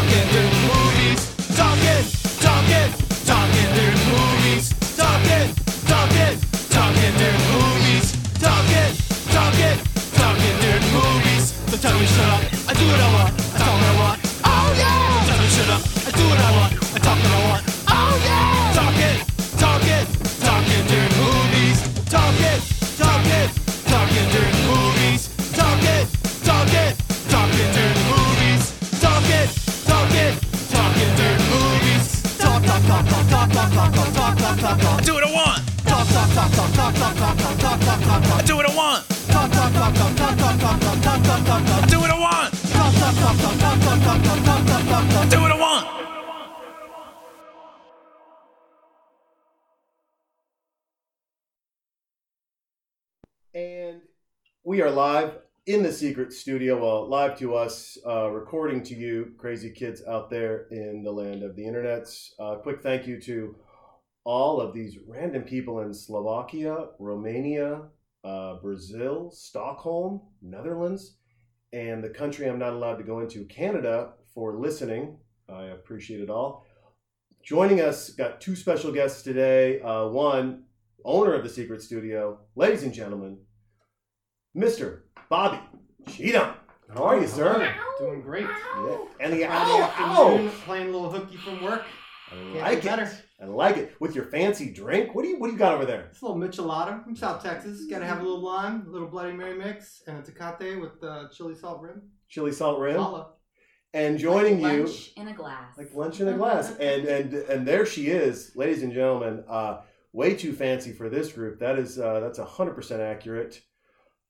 talking to I do what I want. I do what I want. I do what I want. And we are live in the secret studio, well, live to us, uh, recording to you, crazy kids out there in the land of the internets. Uh, quick thank you to all of these random people in Slovakia, Romania, uh, Brazil, Stockholm, Netherlands, and the country I'm not allowed to go into, Canada, for listening. I appreciate it all. Joining us, got two special guests today. Uh, one, owner of the Secret Studio, ladies and gentlemen, Mr. Bobby Cheatham. How are you, sir? Doing great. Yeah. And the Friday ow, afternoon, ow! playing a little hooky from work. I Can't like it. better. I like it. With your fancy drink. What do you What do you got over there? It's a little michelada from South Texas. Got to have a little lime, a little Bloody Mary mix, and a tecate with uh, chili salt rim. Chili salt rim. Holla. And joining you, lunch in a glass. like lunch in a glass. And and and there she is, ladies and gentlemen. Uh, way too fancy for this group. That is uh, that's hundred percent accurate.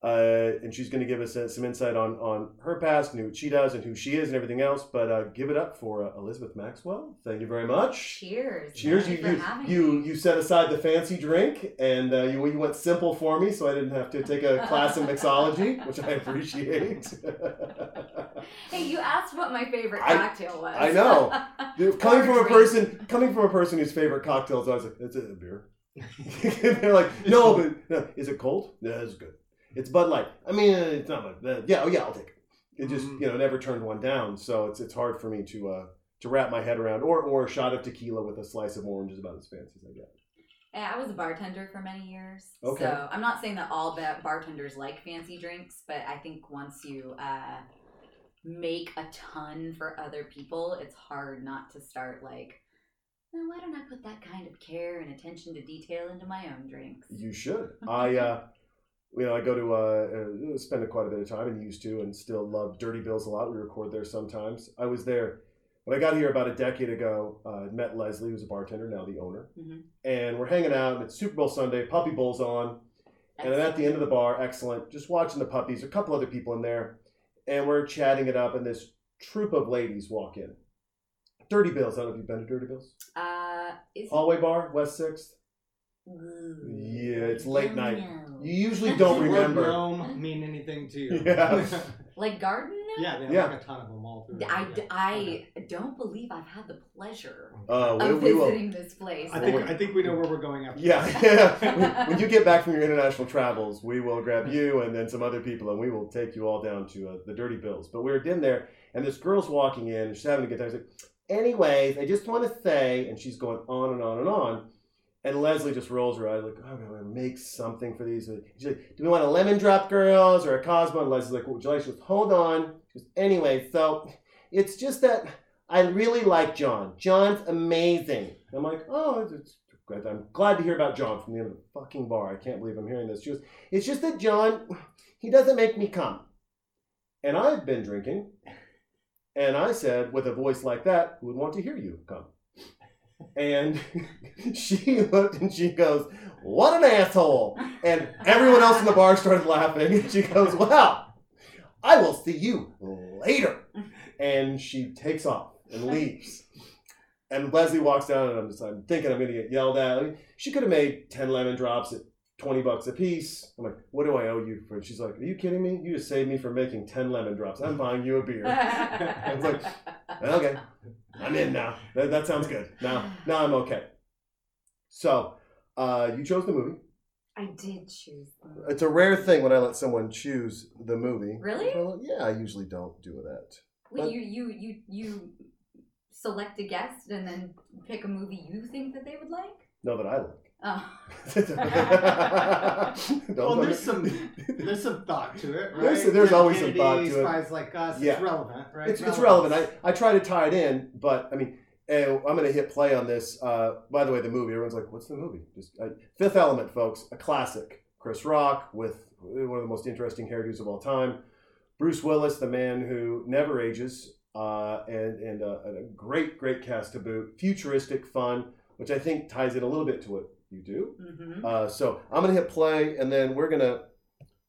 Uh, and she's going to give us uh, some insight on on her past and what she does and who she is and everything else. But uh, give it up for uh, Elizabeth Maxwell. Thank you very much. Cheers. Cheers! Thank You you you, you set aside the fancy drink and uh, you you went simple for me, so I didn't have to take a class in mixology, which I appreciate. Hey, you asked what my favorite I- cocktail was. I know. Coming from a drink. person coming from a person whose favorite cocktails, I was like, "It's a beer." They're like, "No, but uh, is it cold? Yeah, it's good. It's Bud Light. I mean, uh, it's not like uh, yeah, oh yeah, I'll take it." It just Mhm. you know never turned one down, so it's it's hard for me to uh, to wrap my head around. Or or a shot of tequila with a slice of orange is about as fancy as I get. Yeah, I was a bartender for many years. Okay. So I'm not saying that all ba- bartenders like fancy drinks, but I think once you uh, make a ton for other people, it's hard not to start like, well, why don't I put that kind of care and attention to detail into my own drinks? You should. I, uh, you know, I go to uh, uh, spend quite a bit of time and used to, and still love Dirty Bills a lot. We record there sometimes. I was there when I got here about a decade ago. Uh, met Leslie, who's a bartender, now the owner, Mhm. and we're hanging out. And it's Super Bowl Sunday. Puppy Bowl's on, and I'm at the end of the bar. Excellent. Just watching the puppies. A couple other people in there, and we're chatting it up. And this troop of ladies walk in. Dirty Bills. I don't know if you've been to Dirty Bills. Uh, is it- Hallway bar, West Sixth. Ooh. Yeah, it's late night. No. You usually don't Does the word remember. gnome mean anything to you? Yeah. Like garden? yeah, they have Yeah. like a ton of them all through. I, there. I don't believe I've had the pleasure Uh, we, of we will. visiting this place. I think I think we know where we're going after. Yeah, yeah. when, when you get back from your international travels, we will grab you and then some other people, and we will take you all down to uh, the Dirty Bills. But we were in there, and this girl's walking in, and she's having a good time. She's like, "Anyways, I just want to say," and she's going on and on and on. And Leslie just rolls her eyes like, "Oh, I'm gonna make something for these." She's like, "Do we want a lemon drop girls or a Cosmo?" And Leslie's like, "What would you like?" She goes, "Hold on." She goes, "Anyway, so it's just that I really like John. John's amazing." I'm like, "Oh, it's, Good. I'm glad to hear about John from the the fucking bar. I can't believe I'm hearing this. She goes, it's just that John, he doesn't make me come. And I've been drinking. And I said, with a voice like that, who would want to hear you come? And she looked and she goes, what an asshole. And everyone else in the bar started laughing. And she goes, well, I will see you later. And she takes off and leaves. And Leslie walks down, and I'm just I'm thinking I'm gonna get yelled at. I mean, she could have made ten lemon drops at twenty bucks a piece. I'm like, what do I owe you for? She's like, are you kidding me? You just saved me from making ten lemon drops. I'm buying you a beer. I was like, okay, I'm in now. That, that sounds good. Now, now I'm okay. So, uh, you chose the movie. I did choose them. It's a rare thing when I let someone choose the movie. Really? Well, yeah, I usually don't do that. Wait, but- you you you you select a guest and then pick a movie you think that they would like? No, that I like. Oh. Well, there's some there's some thought to it, right? There's- there's Ted always some Kennedy, thought to it. Spies like us. Yeah. It's relevant, right? it's, it's relevant. I, I try to tie it in, but I mean, eh, I'm going to hit play on this. Uh, by the way, the movie, everyone's like, what's the movie? Just uh, Fifth Element, folks, a classic. Chris Rock with one of the most interesting hairdos of all time. Bruce Willis, the man who never ages, uh, and, and, uh, and a great, great cast to boot. Futuristic, fun, which I think ties in a little bit to what you do. hmm Uh, so I'm gonna hit play, and then we're gonna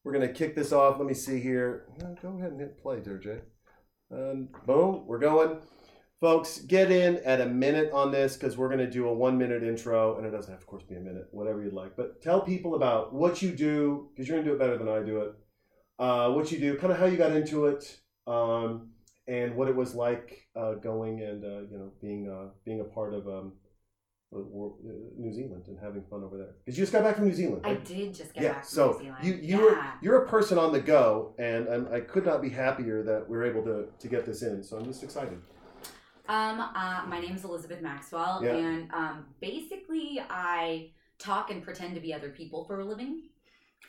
we're gonna kick this off. Let me see here. Go ahead and hit play, Jay. And boom, we're going, folks. Get in at a minute on this because we're gonna do a one minute intro, and it doesn't have, to, of course, be a minute, whatever you'd like. But tell people about what you do because you're gonna do it better than I do it. Uh, what you do, kind of how you got into it, um, and what it was like uh, going and uh, you know being uh, being a part of. Um, New Zealand and having fun over there. Because you just got back from New Zealand. I did just get yeah. back from So New Zealand. you you yeah. were you're a person on the go, and, and I could not be happier that we are able to to get this in. So I'm just excited. Um, uh, my name is Elizabeth Maxwell, Yeah. and um, basically, I talk and pretend to be other people for a living.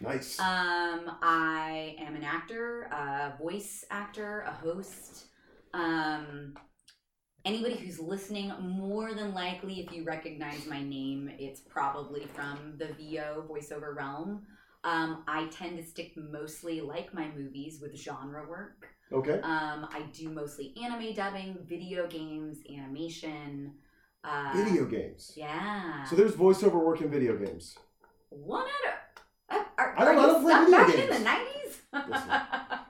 Nice. Um, I am an actor, a voice actor, a host. Um, anybody who's listening, more than likely, if you recognize my name, it's probably from the VO voiceover realm. Um, I tend to stick mostly, like my movies, with genre work. okay. Um, I do mostly anime dubbing, video games, animation. Uh, Video games. Yeah. So there's voiceover work in video games. One out of. Uh, are, I don't- are I don't play video back games. in the nineties?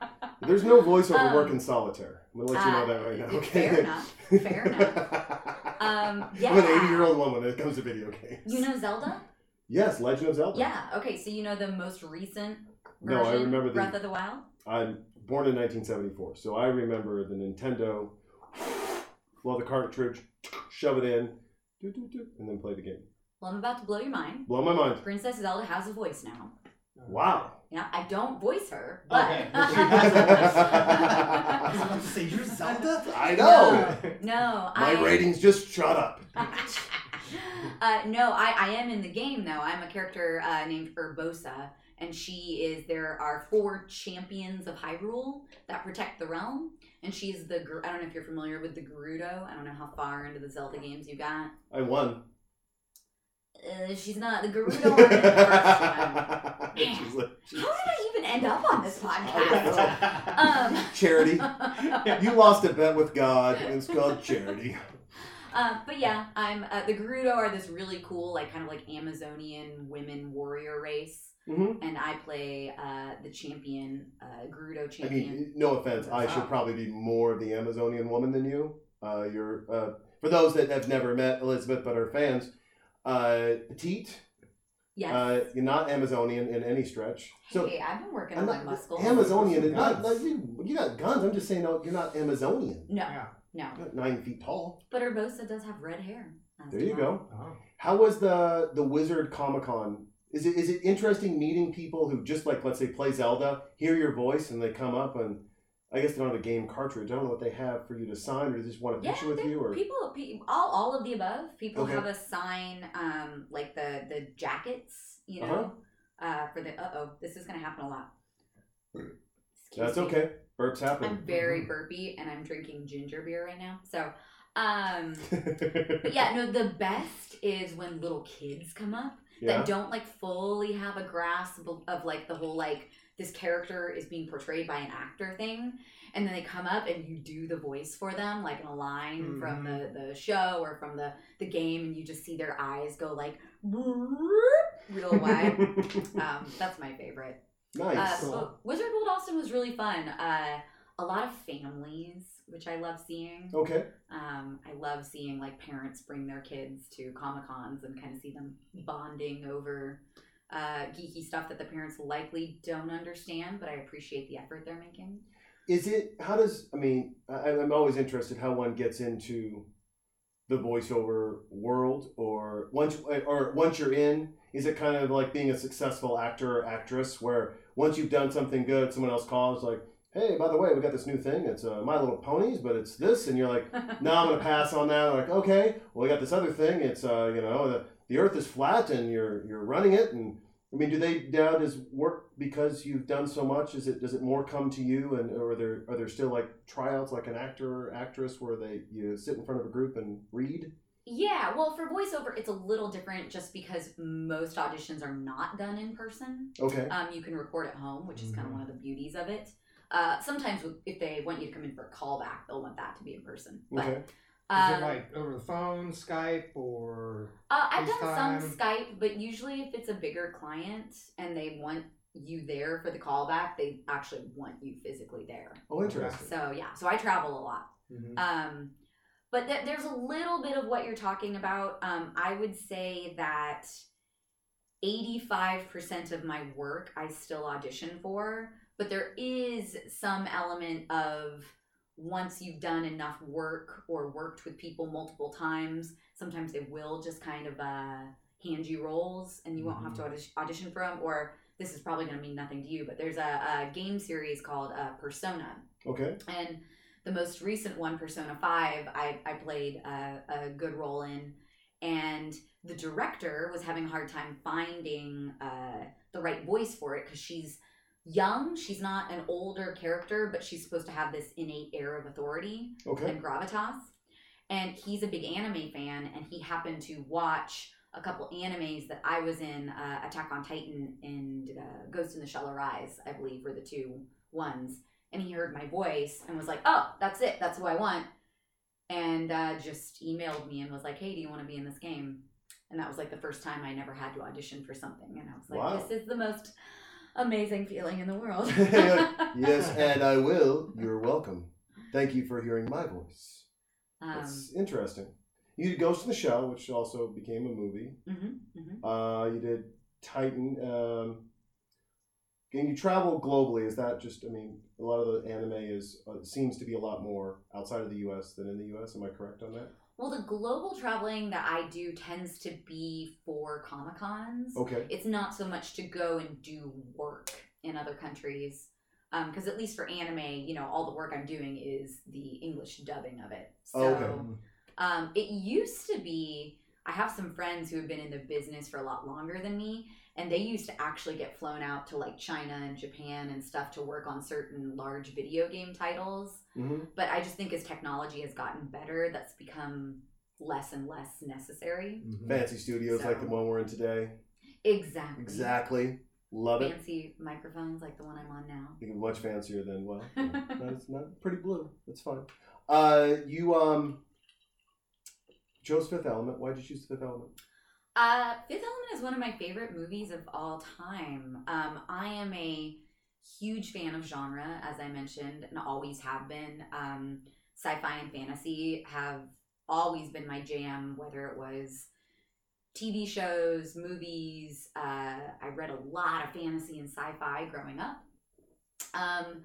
There's no voiceover Um, work in solitaire. I'm gonna let you know Uh, that right now. Okay. fair enough, fair enough. Um, I'm an 80 year old woman when it comes to video games. You know Zelda? Yes, Legend of Zelda. Yeah. Okay. So you know the most recent No, I remember the- Breath of the Wild. I'm born in 1974, so I remember the Nintendo. Blow the cartridge, shove it in, and then play the game. Well, I'm about to blow your mind. Blow my mind. Princess Zelda has a voice now. Wow. Yeah, I don't voice her, but Okay. She has a. I was about to say, you're Zelda? I know. no, no, My I, ratings just shut up. uh, no, I, I am in the game though. I'm a character uh, named Urbosa, and she is. There are four champions of Hyrule that protect the realm, and she's the. Ger- I don't know if you're familiar with the Gerudo. I don't know how far into the Zelda games you got. I won. Uh, she's not the Gerudo. in the first one. She's like, How did I even end up on this podcast? um, Charity. You lost a bet with God, and it's called charity. Uh, but yeah, I'm uh, the Gerudo are this really cool, like kind of like Amazonian women warrior race, hmm and I play uh, the champion, uh, Gerudo I champion. mean, no offense. I should probably be more of the Amazonian woman than you. Uh, you're uh, for those that have never met Elizabeth but are fans. Uh, petite. yes. Uh, you're not Amazonian in any stretch. So hey, I've been working I'm on my not muscles. Amazonian. Is not, Guns. not- you, you got guns. I'm just saying, no, you're not Amazonian. No, Yeah. no. You're not nine feet tall. But Urbosa does have red hair. as There you well. go. Oh. How was the the Wizard Comic Con? Is it is it interesting meeting people who just like let's say play Zelda, hear your voice, and they come up and I guess they don't have a game cartridge. I don't know what they have for you to sign, or they just want a Yeah, picture with you, or people, pe- all, all of the above. People Okay. have a sign, um, like the the jackets, you Uh-huh. know, uh for the. Uh oh, this is gonna happen a lot. Excuse that's me. okay. Burps happen. I'm very burpy and I'm drinking ginger beer right now. So, um, but yeah, no, the best is when little kids come up yeah. that don't like fully have a grasp of, of like the whole like this character is being portrayed by an actor thing and then they come up and you do the voice for them like in a line from the the show or from the the game and you just see their eyes go like real wide um that's my favorite uh, nice. so Wizard World Austin was really fun. Uh, a lot of families, which I love seeing. okay. Um, I love seeing like parents bring their kids to Comic Cons and kind of see them bonding over uh, geeky stuff that the parents likely don't understand, but I appreciate the effort they're making. Is it? How does? I mean, I, I'm always interested how one gets into the voiceover world, or once, or once you're in, is it kind of like being a successful actor or actress, where once you've done something good, someone else calls like, hey, by the way, we got this new thing. It's uh, My Little Ponies, but it's this, and you're like, no, I'm gonna pass on that. like, okay, well, we got this other thing. It's uh, you know, the, the Earth is flat, and you're you're running it, and I mean, do they now does work because you've done so much? Is it does it more come to you, and or are there are there still like tryouts like an actor or actress where they you sit in front of a group and read? Yeah, well, for voiceover, it's a little different just because most auditions are not done in person. Okay, Um, you can record at home, which is kind of one of the beauties of it. Uh, sometimes if they want you to come in for a callback, they'll want that to be in person. But, okay, Is um, it like over the phone, Skype, or uh, I've done some Skype, but usually if it's a bigger client and they want you there for the callback, they actually want you physically there. oh, interesting. So yeah, so I travel a lot. Mhm. Um, but th- there's a little bit of what you're talking about. Um, I would say that 85% of my work I still audition for, but there is some element of once you've done enough work or worked with people multiple times, sometimes they will just kind of uh, hand you roles and you won't have to audition, audition for them. Or this is probably going to mean nothing to you, but there's a, a game series called uh, Persona. Okay, And the most recent one, Persona 5, I, I played a, a good role in. And the director was having a hard time finding uh, the right voice for it because she's young. She's not an older character, but she's supposed to have this innate air of authority okay, and gravitas. And he's a big anime fan, and he happened to watch a couple animes that I was in uh, Attack on Titan and uh, Ghost in the Shell Arise, I believe, were the two ones. And he heard my voice and was like, oh, that's it. That's who I want. And uh, just emailed me and was like, hey, do you want to be in this game? And that was like the first time I never had to audition for something. And I was like, Wow. this is the most amazing feeling in the world. yes, and I will. You're welcome. Thank you for hearing my voice. um, That's interesting. You did Ghost in the Shell, which also became a movie. mhm, mhm. Uh, you did Titan. Um, and you travel globally. Is that just? I mean, a lot of the anime is uh, seems to be a lot more outside of the U.S. than in the U.S. Am I correct on that? Well, the global traveling that I do tends to be for Comic Cons. Okay. It's not so much to go and do work in other countries. Because at least for anime, you know, all the work I'm doing is the English dubbing of it. So Oh, okay. um, it used to be, I have some friends who have been in the business for a lot longer than me, and they used to actually get flown out to like China and Japan and stuff to work on certain large video game titles hmm but I just think as technology has gotten better, that's become less and less necessary. Mhm. Fancy studios like the one we're in today. Exactly. Exactly. Love it. Fancy microphones like the one I'm on now. Even much fancier than well. That's not pretty blue. That's fine. Uh, you um chose Fifth Element. Why did you choose Fifth Element? Uh, Fifth Element is one of my favorite movies of all time. Um, I am a huge fan of genre, as I mentioned, and always have been. Um, sci-fi and fantasy have always been my jam, whether it was TV shows, movies. Uh, I read a lot of fantasy and sci-fi growing up, um,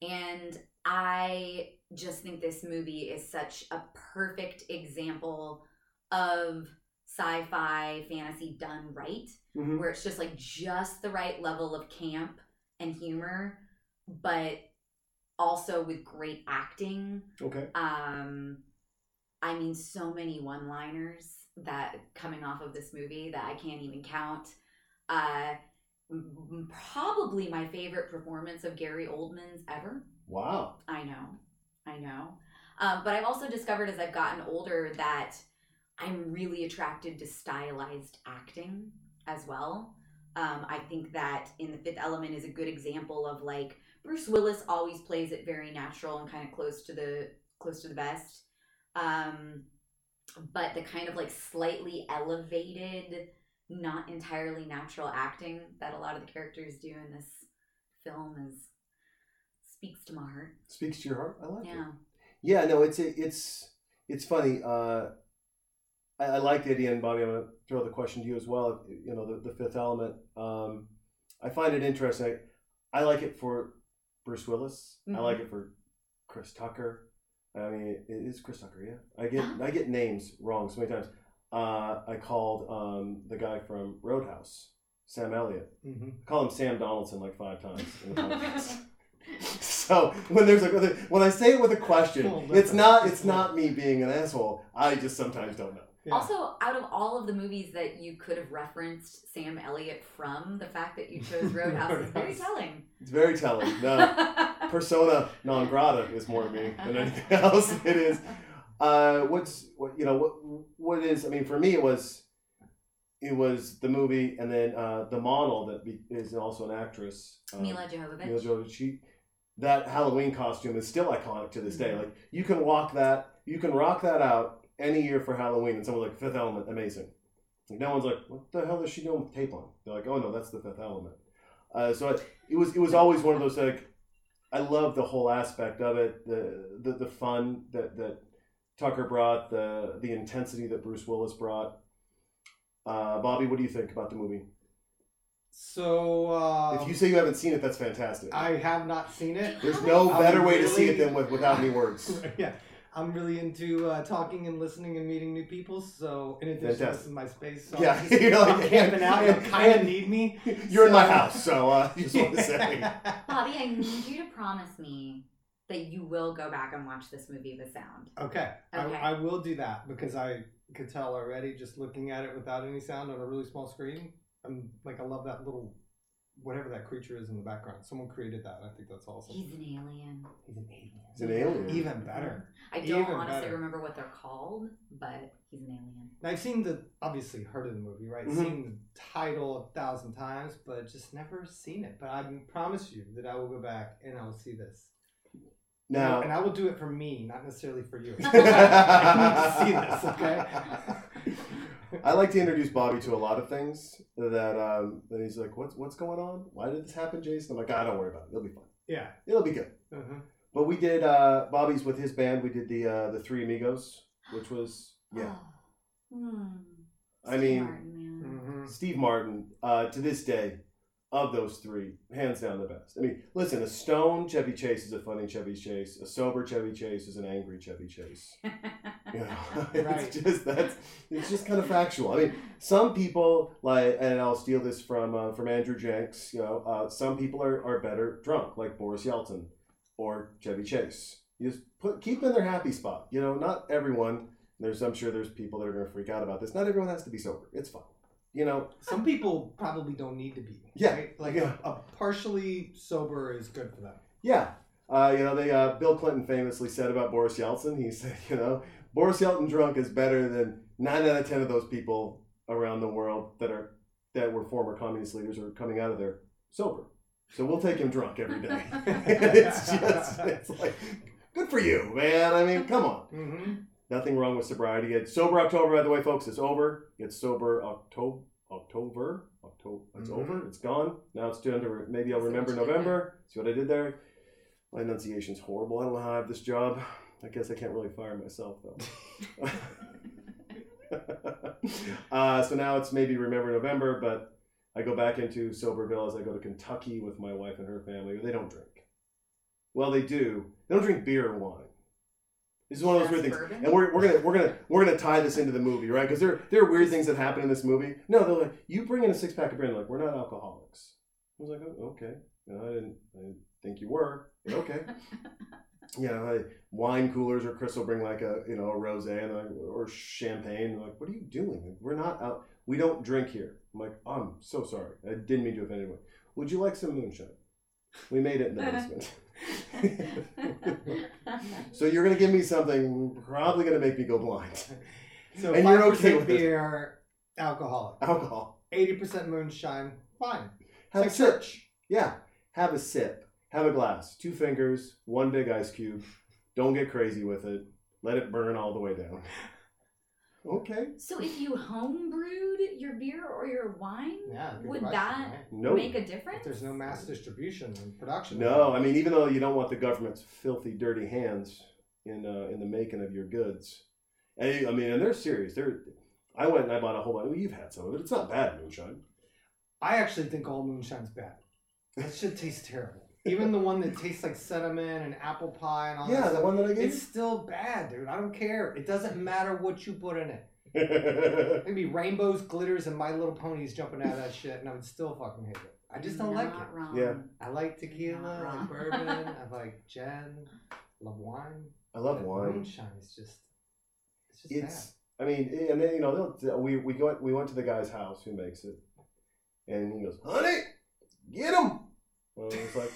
and I just think this movie is such a perfect example of sci-fi fantasy done right Mm-hmm. where it's just like just the right level of camp and humor but also with great acting Okay. um i mean so many one liners that coming off of this movie that i can't even count uh probably my favorite performance of gary oldman's ever Wow. I know, I know. Um, but I've also discovered as I've gotten older that I'm really attracted to stylized acting as well. Um, I think that in The Fifth Element is a good example of like Bruce Willis always plays it very natural and kind of close to the close to the best. Um, but the kind of like slightly elevated, not entirely natural acting that a lot of the characters do in this film is speaks to my heart. Speaks to your heart. I like it. Yeah. Yeah, no, it's a, it's it's funny. Uh, I, I like the idea, and Bobby, I'm gonna throw the question to you as well. You know, the, the Fifth Element. Um, I find it interesting. I like it for Bruce Willis. I Mhm. like it for Chris Tucker. I mean, it is Chris Tucker. Yeah, I get I get names wrong so many times. Uh, I called um, the guy from Roadhouse, Sam Elliott. Mhm. I call him Sam Donaldson like five times in the so So when there's a when I say it with a question, Oh, it's not it's not me being an asshole. I just sometimes don't know. Yeah. Also, out of all of the movies that you could have referenced Sam Elliott from, the fact that you chose Roadhouse is very telling. It's very telling. No, persona non grata is more me than anything else. It is. Uh, what's what you know what what is? I mean, for me, it was it was the movie, and then uh, the model that be, is also an actress. uh, Milla Jovovich. Milla Jovovich. She, that Halloween costume is still iconic to this day. Mhm. Like you can walk that, you can rock that out any year for Halloween, and someone's like Fifth Element, amazing. Like, no one's like, what the hell is she doing with tape on? They're like, oh no, that's the Fifth Element. Uh, so it, it was it was always one of those like, I love the whole aspect of it, the the, the fun that that Tucker brought, the the intensity that Bruce Willis brought. Uh, Bobby, what do you think about the movie? So uh, if you say you haven't seen it, that's fantastic. I have not seen it. There's no better way to see it than with, without any words. yeah, I'm really into uh, talking and listening and meeting new people. So in addition, Fantastic. this is my space. So Yeah, I'm, just, you're like- I'm camping out. You and- kind of need me. You're in my house, so uh, just want to say. Bobby, I need you to promise me that you will go back and watch this movie with sound. Okay, Okay. I, I will do that because I could tell already just looking at it without any sound on a really small screen. I'm like, I love that little whatever that creature is in the background. Someone created that. I think that's awesome. He's an alien. He's an alien. He's an alien. Even better. I don't Even honestly better. remember what they're called, but he's an alien. And I've seen the obviously heard of the movie, right? Mhm. Seen the title a thousand times, but just never seen it. But I promise you that I will go back and I will see this. Now, and I will do it for me, not necessarily for you. I need to see this, okay? I like to introduce Bobby to a lot of things that um, that he's like, what's what's going on? Why did this happen, Jason? I'm like, ah, don't worry about it. It'll be fine. yeah. It'll be good. Uh-huh. But we did uh, Bobby's with his band. We did the uh, the Three Amigos, which was yeah. Oh. Hmm. I Steve mean, Martin, man. Mhm. Steve Martin, uh, to this day, of those three, hands down the best. I mean, listen, a stone Chevy Chase is a funny Chevy Chase. A sober Chevy Chase is an angry Chevy Chase. You know, Right. it's just that's it's just kind of factual. I mean, some people like, and I'll steal this from uh, from Andrew Jenks. You know, uh, some people are, are better drunk, like Boris Yeltsin or Chevy Chase. You just put keep in their happy spot. You know, not everyone. There's I'm sure there's people that are going to freak out about this. Not everyone has to be sober. It's fine. You know, Some people probably don't need to be. Yeah, Right? Like yeah. A, a partially sober is good for them. Yeah. Uh, you know, they uh, Bill Clinton famously said about Boris Yeltsin. He said, you know, Boris Yeltsin drunk is better than nine out of ten of those people around the world that are that were former communist leaders or coming out of there sober. So we'll take him drunk every day. it's just, it's like, good for you, man. I mean, come on. Mm-hmm. Nothing wrong with sobriety. It's sober October, by the way, folks. It's over. It's sober October. October. October. It's Mhm. over. It's gone. Now it's down to maybe I'll remember November. See what I did there. My enunciation's horrible. I don't know how I have this job. I guess I can't really fire myself though. uh, so now it's maybe remember November, but I go back into Soberville as I go to Kentucky with my wife and her family. They don't drink. Well, they do. They don't drink beer or wine. This is one of those weird things, and we're, we're gonna we're gonna we're gonna tie this into the movie, right? Because there there are weird things that happen in this movie. No, they're like, you bring in a six pack of beer, and like, we're not alcoholics. I was like, oh, okay. I didn't I didn't think you were. But okay. you know, hey, wine coolers or Chris will bring like a you know a rosé and like, or champagne. They're like, what are you doing? Like, we're not out. We don't drink here. I'm like, I'm so sorry. I didn't mean to offend anyone. Would you like some moonshine? We made it in the basement. so you're gonna give me something probably gonna make me go blind. So And you're okay with it. beer, alcoholic. Alcohol. Eighty percent moonshine, fine. Have It's a like sip. church. Yeah. Have a sip. Have a glass. Two fingers. One big ice cube. Don't get crazy with it. Let it burn all the way down. Okay. so if you home brewed your beer or your wine, Yeah, would question, that right? No. make a difference? If there's no mass distribution and production. No, I mean, even though you don't want the government's filthy, dirty hands in uh, in the making of your goods, and I mean, and they're serious. They're. I went and I bought a whole bunch. Well, you've had some of it. It's not bad moonshine. I actually think all moonshine's bad. That shit tastes terrible. Even the one that tastes like cinnamon and apple pie and all that Yeah, the stuff, one that I gave. it's still bad, dude. I don't care. It doesn't matter what you put in it. Maybe rainbows, glitters, and My Little Ponies jumping out of that shit, and I would still fucking hate it. I just don't like it. Wrong. Yeah. I like tequila, I like bourbon, I like gin, love wine. I love But wine. Moonshine is just, it's just It's. I mean, eh, and then you know, we we go we went to the guy's house who makes it, and he goes, "Honey, get him." Well, I was like, bad.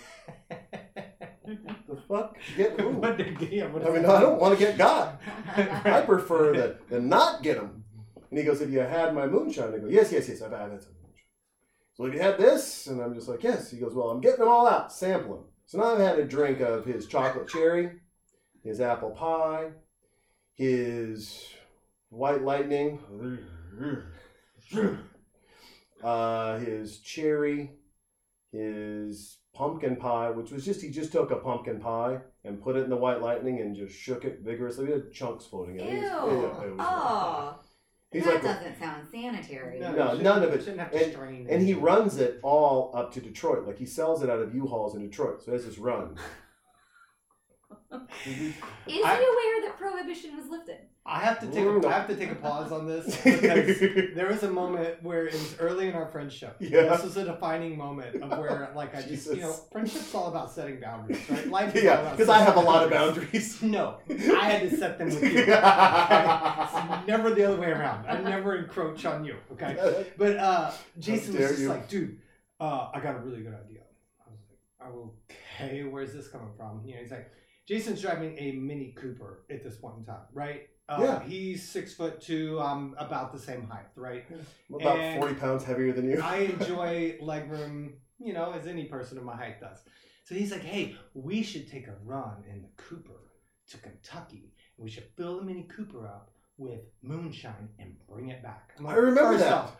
"The fuck, get who?" What did he- what I mean? I don't want to get God. I prefer that the not get him. And he goes, Have you had my moonshine? I go, Yes, yes, yes, I've had it. So have you had this? And I'm just like, Yes. He goes, Well, I'm getting them all out, sampling. So now I've had a drink of his chocolate cherry, his apple pie, his white lightning, uh, his cherry, his pumpkin pie, which was just he just took a pumpkin pie and put it in the white lightning and just shook it vigorously. We had chunks floating in Ew. it. It was- it was- oh, He's that like, doesn't sound sanitary. No, you none of it. shouldn't have to And- strain and he runs it all up to Detroit. Like he sells it out of U-Hauls in Detroit. So he has this run. Is I- he aware that prohibition was lifted? I have to take. A, I have to take a pause on this because there was a moment where it was early in our friendship. Yeah. This was a defining moment of where, like, I just, you know, friendship's all about setting boundaries, right? Life yeah, about because I have a lot of boundaries. boundaries. No, I had to set them with you. Okay? It's never the other way around. I never encroach on you. Okay. But uh, Jason was just you. like, dude, uh, I got a really good idea. I was like, oh, okay, where's this coming from? You know, he's like, Jason's driving a Mini Cooper at this point in time, right? Uh, Yeah. He's six foot two. I'm about the same height, right? I'm about And- 40 pounds heavier than you. I enjoy leg room, you know, as any person of my height does. So he's like, hey, we should take a run in the Cooper to Kentucky. And we should fill the Mini Cooper up with moonshine and bring it back. I'm I remember that. off,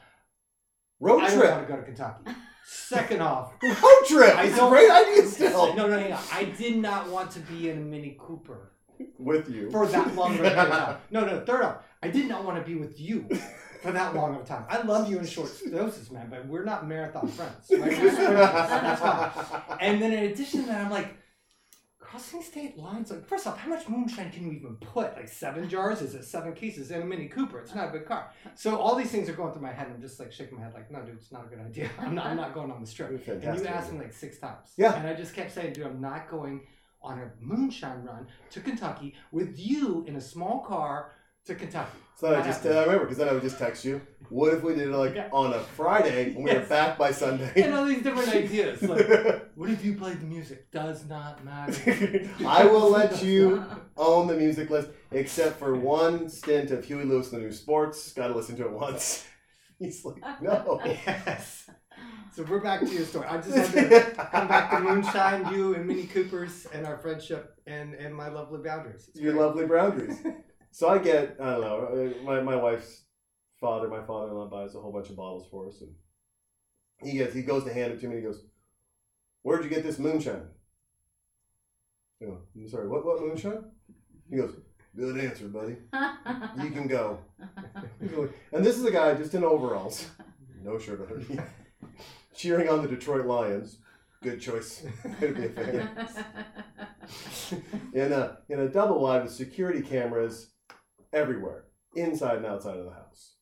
Road I don't trip. want to go to Kentucky. Second off, Road trip. I It's a don't- great idea still. no, no, hang on. I did not want to be in a Mini Cooper With you. for that long of a time. No, no. Third off, I did not want to be with you for that long of a time. I love you in short doses, man, but we're not marathon friends. Right? We're. That's fine. And then in addition to that, I'm like, crossing state lines. Like, first off, how much moonshine can we even put? Like seven jars? Is it seven cases in a Mini Cooper? It's not a big car. So all these things are going through my head. and I'm just like shaking my head, like, no, dude, it's not a good idea. I'm not. I'm not going on this trip. And you asked me like six times. Yeah. And I just kept saying, dude, I'm not going on a moonshine run to Kentucky with you in a small car to Kentucky. So I just happening. I uh, remember because then I would just text you. What if we did it like Yeah. on a Friday when we were back by Sunday? and all these different ideas. Like, what if you played the music? Does not matter. I will let you own the music list, except for one stint of Huey Lewis and the New Sports. Got to listen to it once. He's like, no. yes. So we're back to your story. I just had to come back to moonshine, you and Mini Coopers, and our friendship and and my lovely boundaries. It's Your great. lovely boundaries. So I get, I don't know, uh, my, my wife's father, my father-in-law buys a whole bunch of bottles for us, and he gets, he goes to hand it to me. and He goes, "Where'd you get this moonshine?" I go, I'm sorry, what what moonshine? He goes, "Good answer, buddy. You can go." And this is a guy just in overalls, no shirt underneath, cheering on the Detroit Lions. Good choice. Gonna be a fan. in a in a double wide with security cameras everywhere, inside and outside of the house.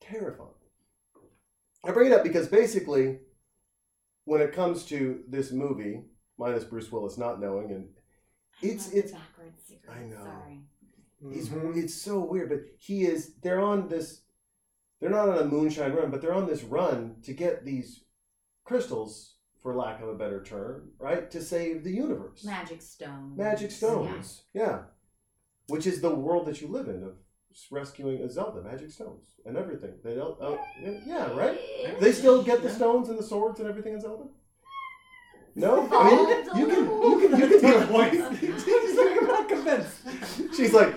Terrifying. I bring it up because basically, when it comes to this movie, minus Bruce Willis not knowing, and it's it's backwards secret. I know. Sorry. it's Mhm. it's so weird. But he is they're on this. They're not on a moonshine run, but they're on this run to get these crystals, for lack of a better term, right, to save the universe. Magic stones. Magic stones. Yeah. Which is the world that you live in of rescuing a Zelda, magic stones and everything. They don't. Oh, yeah, right. They still get the stones and the swords and everything in Zelda. No, I mean you can you can you can a voice. She's like, I'm not convinced. She's like,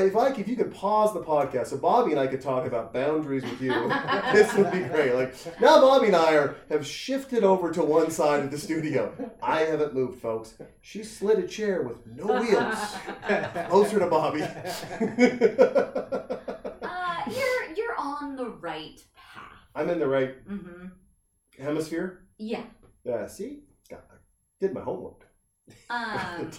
if I if you could pause the podcast so Bobby and I could talk about boundaries with you, this would be great. Like now, Bobby and I are have shifted over to one side of the studio. I haven't moved, folks. She slid a chair with no wheels closer to Bobby. Uh, you're you're on the right path. I'm in the right Mm-hmm. hemisphere. Yeah. Yeah, see, Got- I did my homework. Um.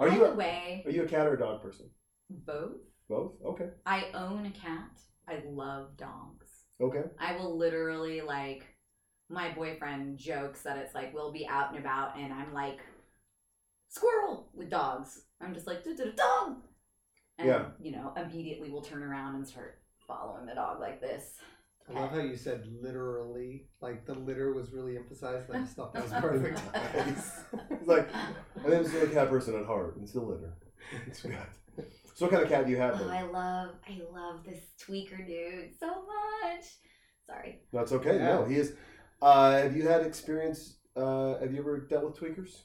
Are by you the a, way, are you a cat or a dog person? Both. Both. Okay. I own a cat. I love dogs. Okay. I will literally like my boyfriend jokes that it's like we'll be out and about and I'm like squirrel with dogs. I'm just like dog, and Yeah. you know immediately we'll turn around and start following the dog like this. I love how you said literally, like the litter was really emphasized. I just thought that was perfect. Nice. It's like, I am still a cat person at heart and still litter. It's good. So what kind of cat do you have Oh. I love I love this tweaker dude so much. Sorry. That's okay. Yeah. No, he is. Uh, have you had experience? Uh, have you ever dealt with tweakers?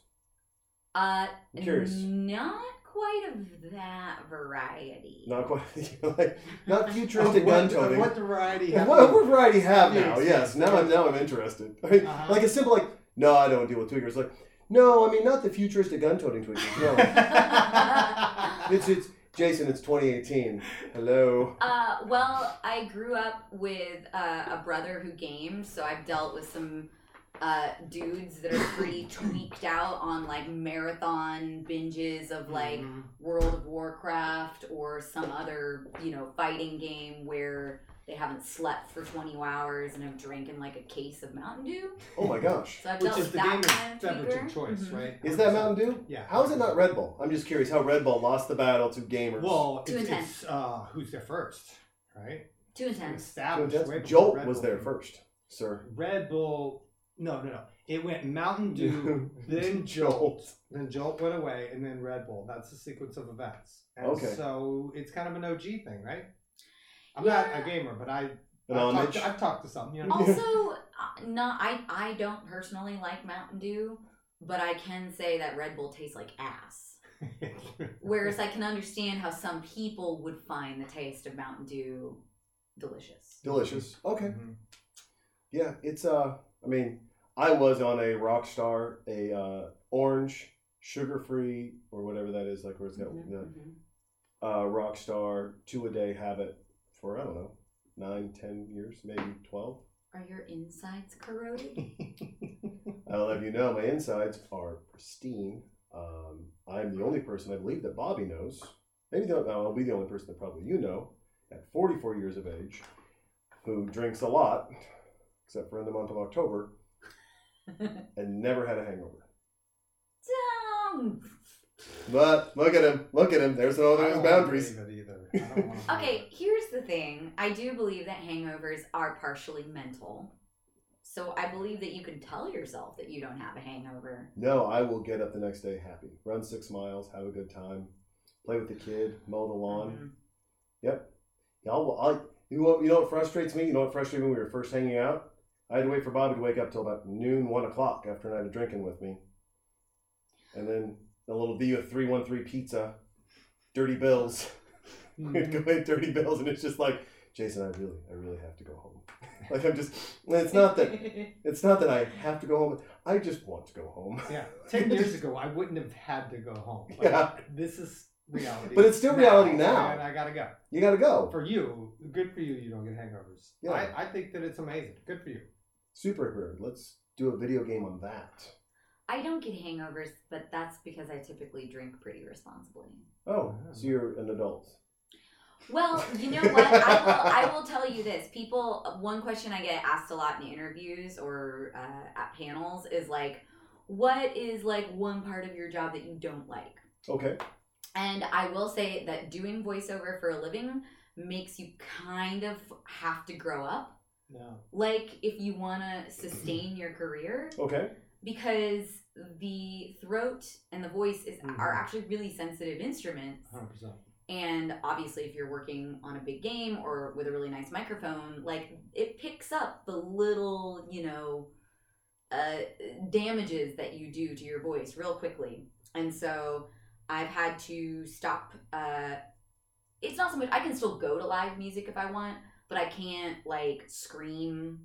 Uh, I'm curious. not quite of that variety. Not quite. like not futuristic what, gun toting. what variety? Have what, you- what variety have now? it's- Yes. Now I'm now I'm interested. I mean, Uh-huh. like a simple like, no, I don't deal with tweakers. Like, no, I mean not the futuristic gun toting tweakers. No, it's it's Jason. It's 2018. Hello. Uh, well, I grew up with uh, a brother who gamed, so I've dealt with some uh, dudes that are pretty tweaked out on like marathon binges of like Mhm. World of Warcraft or some other, you know, fighting game where they haven't slept for 20 hours and have drinking like a case of Mountain Dew. Oh my gosh. So I've Which is the that gamer's kind of beverage of choice, Mhm. right? Is that Mountain Dew? Yeah. How is it not Red Bull? I'm just curious how Red Bull lost the battle to gamers. Well, Too it's, intense. it's uh, who's there first, right? Too intense. Established. Jolt way Jolt Red was Bull there came. first, sir. Red Bull. No, no, no. It went Mountain Dew, then Jolt, then Jolt went away, and then Red Bull. That's the sequence of events. And Okay. So it's kind of an OG thing, right? I'm not a gamer, but I An I've talked, to, I've talked to some. You know. Also, uh, not I I don't personally like Mountain Dew, but I can say that Red Bull tastes like ass. Whereas I can understand how some people would find the taste of Mountain Dew delicious. Delicious. Okay. Mhm. Yeah, it's uh. I mean, I was on a Rockstar, a uh, orange, sugar free, or whatever that is, like where it's got Mhm, the mhm. uh, Rockstar two a day habit for I don't know nine, ten years, maybe twelve. Are your insides corroded? I'll have you know, my insides are pristine. Um, I'm the only person I believe that Bobby knows. Maybe the, no, I'll be the only person that probably you know at 44 years of age who drinks a lot, except for in the month of October, and never had a hangover. Down. But look at him, look at him. There's no I there's don't boundaries. Believe it either. I don't wanna believe Okay, here's the thing. I do believe that hangovers are partially mental. So I believe that you can tell yourself that you don't have a hangover. No, I will get up the next day happy. Run six miles, have a good time, play with the kid, mow the lawn. Mhm. Yep. Yeah, I'll, I, you know, what- you know what frustrates me? You know what frustrated me when we were first hanging out? I had to wait for Bobby to wake up till about noon, one o'clock after a night of drinking with me. And then a little V with 313 pizza, dirty bills. We'd go hmm. in dirty bills, and it's just like, Jason, I really, I really have to go home. like I'm just, it's not that, it's not that I have to go home. I just want to go home. Yeah, ten years ago, I wouldn't have had to go home. But Yeah. this is reality. But it's still reality now. and I gotta go. You got to go. For you, good for you. You don't get hangovers. Yeah. I, I think that it's amazing. Good for you. Superhero. Let's do a video game on that. I don't get hangovers, but that's because I typically drink pretty responsibly. Oh, ah. so you're an adult. Well, you know what? I will, I will tell you this. People, one question I get asked a lot in interviews or uh, at panels is like, what is like one part of your job that you don't like? Okay. And I will say that doing voiceover for a living makes you kind of have to grow up. No. Like, if you want to sustain your career, Okay. because the throat and the voice is are Mhm. actually really sensitive instruments. Hundred percent. And obviously, if you're working on a big game or with a really nice microphone, like it picks up the little, you know, uh, damages that you do to your voice real quickly. And so I've had to stop. Uh, it's not so much, I can still go to live music if I want, but I can't like scream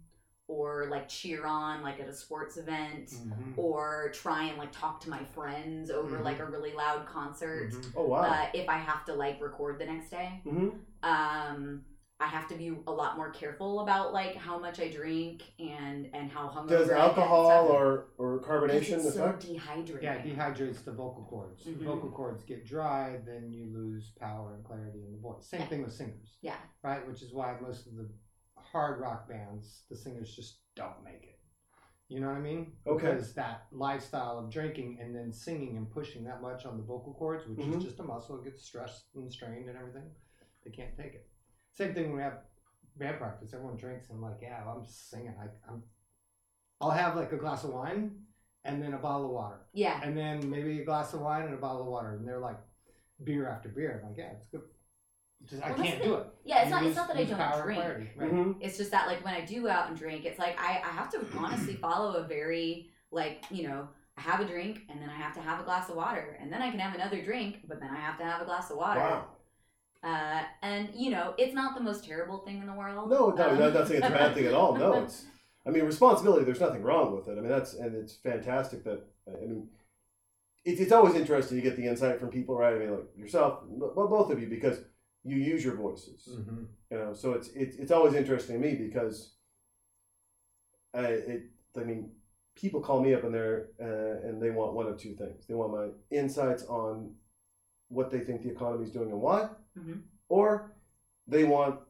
or like cheer on like at a sports event Mhm. or try and like talk to my friends over Mhm. like a really loud concert Mhm. Oh wow. uh, if I have to like record the next day. hmm Um, I have to be a lot more careful about like how much I drink and and how hungover. Does alcohol stuff. or or 'Cause carbonation it's so affect? dehydrating. Yeah, it dehydrates the vocal cords. The Mhm. vocal cords get dry, then you lose power and clarity in the voice. Same Yeah. thing with singers, Yeah. right? Which is why most of the hard rock bands, the singers just don't make it. You know what I mean? Okay. Because that lifestyle of drinking and then singing and pushing that much on the vocal cords, which Mhm. is just a muscle, it gets stressed and strained and everything. They can't take it. Same thing when we have band practice. Everyone drinks and I'm like, yeah, I'm singing. I, I'm. I'll have like a glass of wine and then a bottle of water, Yeah. and then maybe a glass of wine and a bottle of water, and they're like beer after beer. I'm like, yeah, it's good. Just, I Well, that's can't do it. Yeah, it's You not. lose- It's not that I don't drink. clarity, right? Mhm. It's just that like when I do go out and drink, it's like I, I have to honestly follow a very like you know I have a drink and then I have to have a glass of water and then I can have another drink, but then I have to have a glass of water. Wow. Uh, and you know it's not the most terrible thing in the world. No, no, Um, no, not saying it's a bad thing at all. No, it's. I mean, responsibility. There's nothing wrong with it. I mean, that's and it's fantastic that. I mean, it's it's always interesting to get the insight from people, right? I mean, like yourself, well, both of you, because you use your voices. Mm-hmm. You know, so it's it's it's always interesting to me because. I it I mean, people call me up and they're uh, and they want one of two things. They want my insights on what they think the economy is doing and why, Mhm. or they want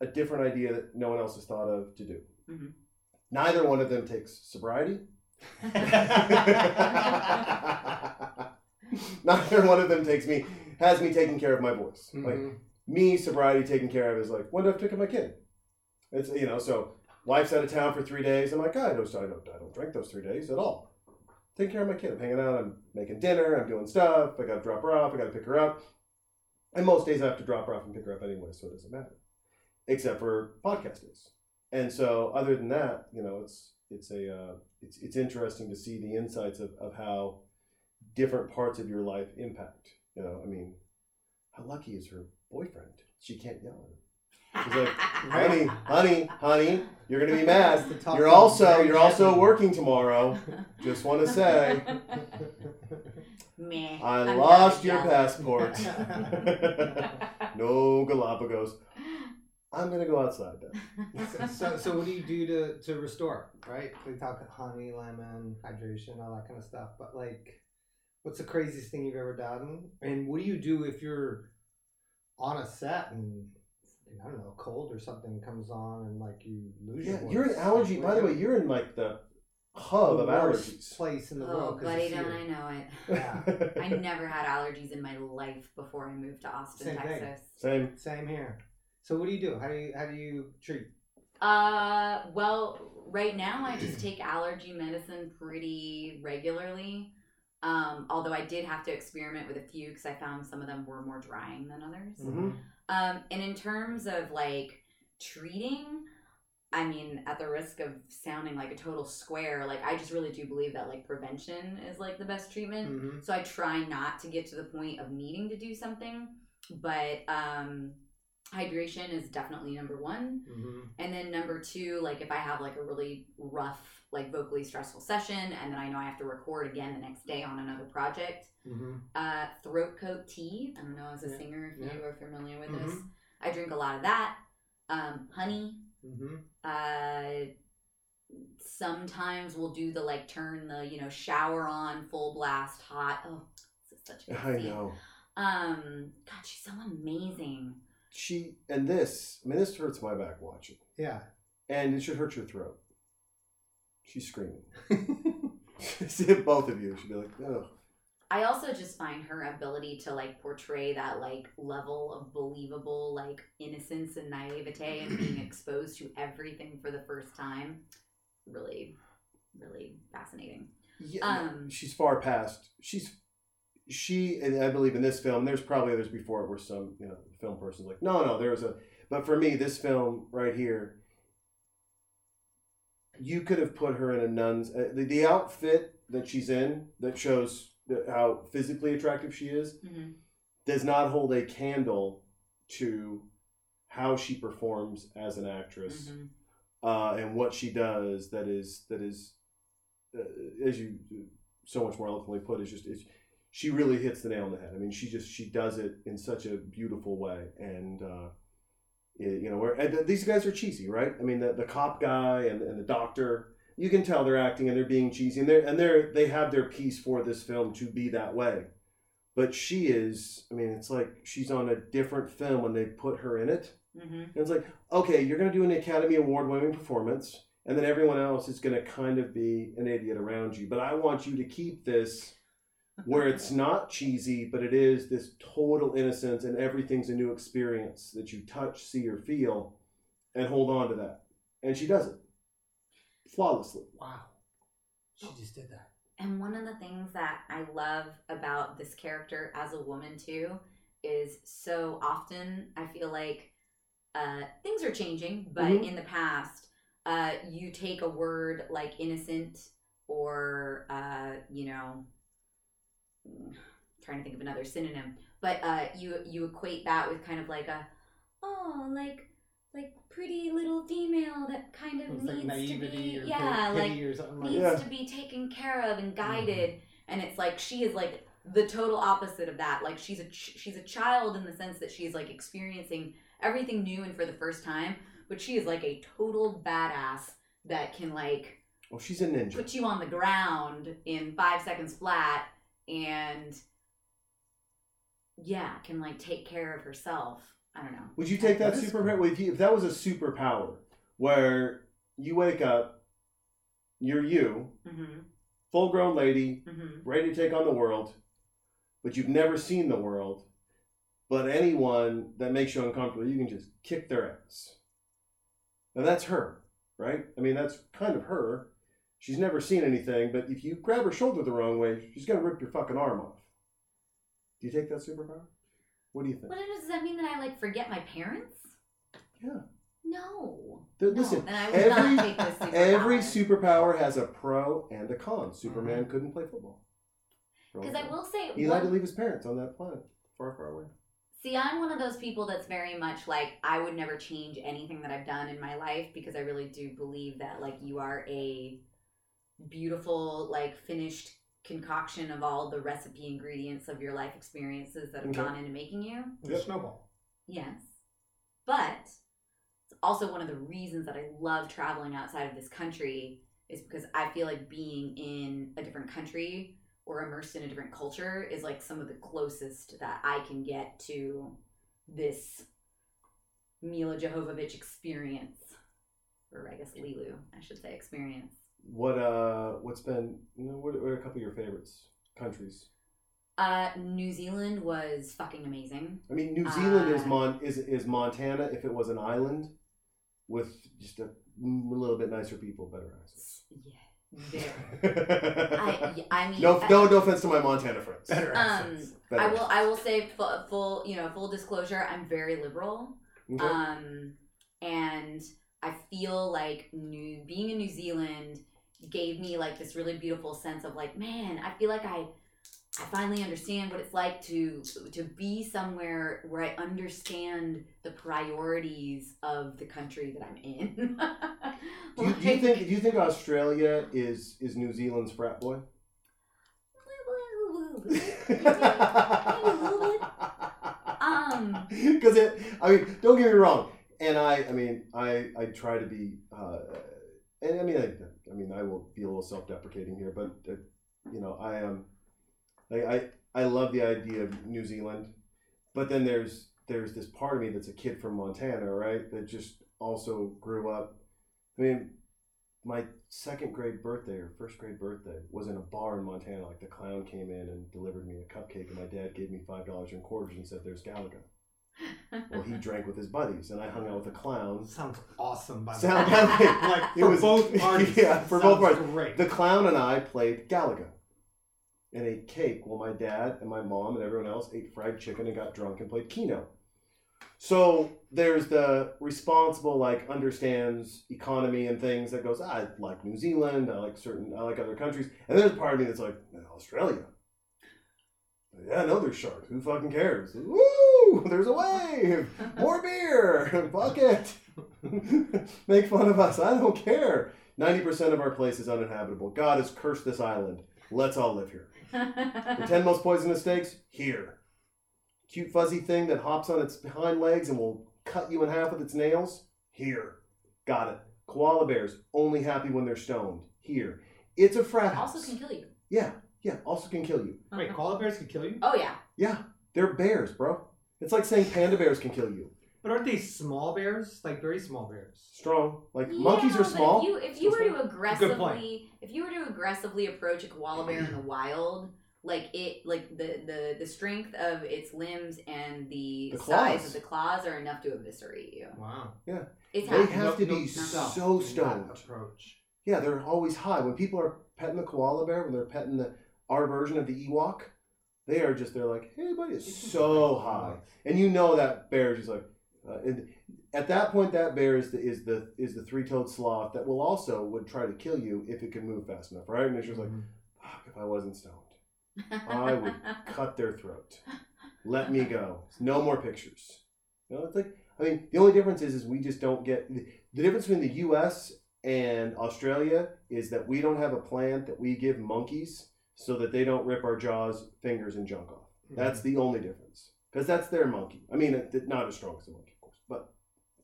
a different idea that no one else has thought of to do. Mhm. Neither one of them takes sobriety. Neither one of them takes me has me taking care of my voice. Like Mhm. Me, sobriety taken care of is like when do I pick up my kid? It's you know so wife's out of town for three days. I'm like, "Oh, I don't, I don't, I don't drink those three days at all. Taking care of my kid. I'm hanging out. I'm making dinner. I'm doing stuff. I got to drop her off. I got to pick her up. And most days I have to drop her off and pick her up anyway, so it doesn't matter, except for podcast days. And so other than that, you know, it's it's a uh, it's it's interesting to see the insights of, of how different parts of your life impact. You know, I mean, how lucky is her boyfriend? She can't yell at him. She's like, honey, honey, honey, you're gonna be mad. You're also you're also working tomorrow. Just want to say, Meh, I I'm lost your yelling. passport. no Galapagos. I'm gonna go outside then. so, so, so what do you do to, to restore, right? We talk honey, lemon, hydration, all that kind of stuff. But like, what's the craziest thing you've ever done? And what do you do if you're on a set and I don't know, cold or something comes on and like you lose Yeah, your voice? you're an allergy. Like, By the way, you're in like the hub the of worst allergies. place in the world. Oh, world. 'cause buddy, it's don't. I know it? Yeah. I never had allergies in my life before I moved to Austin, Same thing. Texas. Same. Same here. So what do you do? How do you how do you treat? Uh, well, right now I just take allergy medicine pretty regularly. Um, although I did have to experiment with a few because I found some of them were more drying than others. Mhm. Um, and in terms of like treating, I mean, at the risk of sounding like a total square, like I just really do believe that like prevention is like the best treatment. Mhm. So I try not to get to the point of needing to do something, but um, hydration is definitely number one. Mhm. And then number two, like if I have like a really rough, like vocally stressful session, and then I know I have to record again the next day on another project, Mhm. uh, throat coat tea. I don't know as a Yeah. singer if Yeah. you are familiar with Mhm. this. I drink a lot of that. Um, honey. Mhm. Uh, sometimes we'll do the like turn the you know shower on full blast hot. Oh, this is such a good I scene. know. Um, God, she's so amazing. She and this. I mean, this hurts my back watching, Yeah. and it should hurt your throat. She's screaming. See Both of you should be like, oh. I also just find her ability to like portray that like level of believable like innocence and naivete and being exposed to everything for the first time really really fascinating. Yeah, Um, she's far past. She's she, and I believe in this film. There's probably others before it where some you know film person's like, no, no, there's a. But for me, this film right here, you could have put her in a nun's. Uh, the, the outfit that she's in that shows how physically attractive she is Mm-hmm. does not hold a candle to how she performs as an actress Mm-hmm. uh, and what she does that is that is uh, as you so much more eloquently put is just is she really hits the nail on the head. I mean, she just she does it in such a beautiful way, and uh, you know, where and th- these guys are cheesy, right? I mean, the, the cop guy and, and the doctor, you can tell they're acting and they're being cheesy, and they're and they're they have their piece for this film to be that way. But she is, I mean, it's like she's on a different film when they put her in it. Mm-hmm. And it's like, okay, you're going to do an Academy Award winning performance, and then everyone else is going to kind of be an idiot around you. But I want you to keep this where it's not cheesy, but it is this total innocence and everything's a new experience that you touch, see, or feel, and hold on to that. And she does it flawlessly. Wow. She just did that. And one of the things that I love about this character as a woman too is so often I feel like uh, things are changing, but Mhm. in the past, uh, you take a word like innocent or uh, you know, trying to think of another synonym, but uh, you you equate that with kind of like a oh like like pretty little female that kind of It's like needs to be or yeah like like needs Yeah. to be taken care of and guided and it's like she is like the total opposite of that like she's a ch- she's a child in the sense that she's like experiencing everything new and for the first time but she is like a total badass that can like Oh, she's a ninja. put you on the ground in five seconds flat and yeah can like take care of herself i don't know Would you take that, That is superpower? If, you, if that was a superpower where you wake up, you're you, mm-hmm, full grown lady, mm-hmm. ready to take on the world, but you've never seen the world. But anyone that makes you uncomfortable, you can just kick their ass. Now that's her, right? I mean, that's kind of her. She's never seen anything, but if you grab her shoulder the wrong way, she's gonna rip your fucking arm off. Do you take that superpower? What do you think? What does that mean that I like forget my parents? Yeah. No. Th- No, Listen, then I would every not take this superpower. every superpower has a pro and a con. Superman mm-hmm. couldn't play football. Because I will say, He had to leave his parents on that planet, far, far away. see, I'm one of those people that's very much like I would never change anything that I've done in my life because I really do believe that like you are a beautiful, like finished concoction of all the recipe ingredients of your life experiences that have Okay. gone into making you. Yep. snowball. Yes. But it's also one of the reasons that I love traveling outside of this country is because I feel like being in a different country or immersed in a different culture is like some of the closest that I can get to this Milla Jovovich experience. Or I guess Leeloo, I should say experience. What uh, what's been? You know, what, what are a couple of your favorites countries? Uh, New Zealand was fucking amazing. I mean, New Zealand is Uh, Mon is is Montana if it was an island, with just a little bit nicer people, better houses. Yeah. There. I, I mean, no, no, no offense to my Montana friends. Better Um. Better I will. houses. I will say full, full. You know, full disclosure. I'm very liberal. Okay. Um, and I feel like new being in New Zealand gave me like this really beautiful sense of like, man, I feel like I. I finally understand what it's like to to be somewhere where I understand the priorities of the country that I'm in. do, you, do you think do you think Australia is is New Zealand's frat boy? Um. because it. I mean, don't get me wrong, and I. I mean, I. I try to be. Uh, and I mean, I, I mean, I will be a little self-deprecating here, but uh, you know, I am. Like I, I love the idea of New Zealand, but then there's there's this part of me that's a kid from Montana, right? That just also grew up. I mean, my second grade birthday or first grade birthday was in a bar in Montana. Like the clown came in and delivered me a cupcake, and my dad gave me five dollars in quarters and said, "There's Galaga." Well, he drank with his buddies, and I hung out with the clowns. Sounds awesome, by the Sound- way. like It for was- both parties. yeah, for both parties. Great. The clown and I played Galaga and ate cake while my dad and my mom and everyone else ate fried chicken and got drunk and played Keno. So there's the responsible, like, understands economy and things that goes, "Ah, I like New Zealand, I like certain, I like other countries. And there's part of me that's like, Australia. Yeah, no, there's sharks. Who fucking cares? Woo! There's a wave! More beer! Bucket! Make fun of us. I don't care. 90% of our place is uninhabitable. God has cursed this island. Let's all live here. The 10 most poisonous snakes? Here. Cute fuzzy thing that hops on its hind legs and will cut you in half with its nails? Here. Got it. Koala bears, only happy when they're stoned? Here. It's a frat house. also can kill you. Yeah, yeah, also can kill you. Wait, uh-huh. koala bears can kill you? Oh yeah. Yeah, they're bears, bro. It's like saying panda bears can kill you. But aren't they small bears? Like very small bears. Strong. Like Yeah, monkeys are but small. If you, if you were to point. aggressively, if you were to aggressively approach a koala bear in the wild, like it, like the the the strength of its limbs and the, The size claws. of the claws are enough to eviscerate you. Wow. It's They happened. have to be no- so no, stoned. Approach. Yeah, they're always high. When people are petting the koala bear, when they're petting the our version of the Ewok, they are just they're like, hey buddy, it's so high, and you know that bear is just like. Uh, and at that point, that bear is the is the is the three toed sloth that will also would try to kill you if it could move fast enough, right? And it's just like, Mhm. fuck, if I wasn't stoned, I would cut their throat. Let me go. No more pictures. You know, it's like I mean, the only difference is is we just don't get the, the difference between the U.S. and Australia is that we don't have a plant that we give monkeys so that they don't rip our jaws, fingers, and junk off. That's the only difference because that's their monkey. I mean, it, it- not as strong as a monkey, of course, but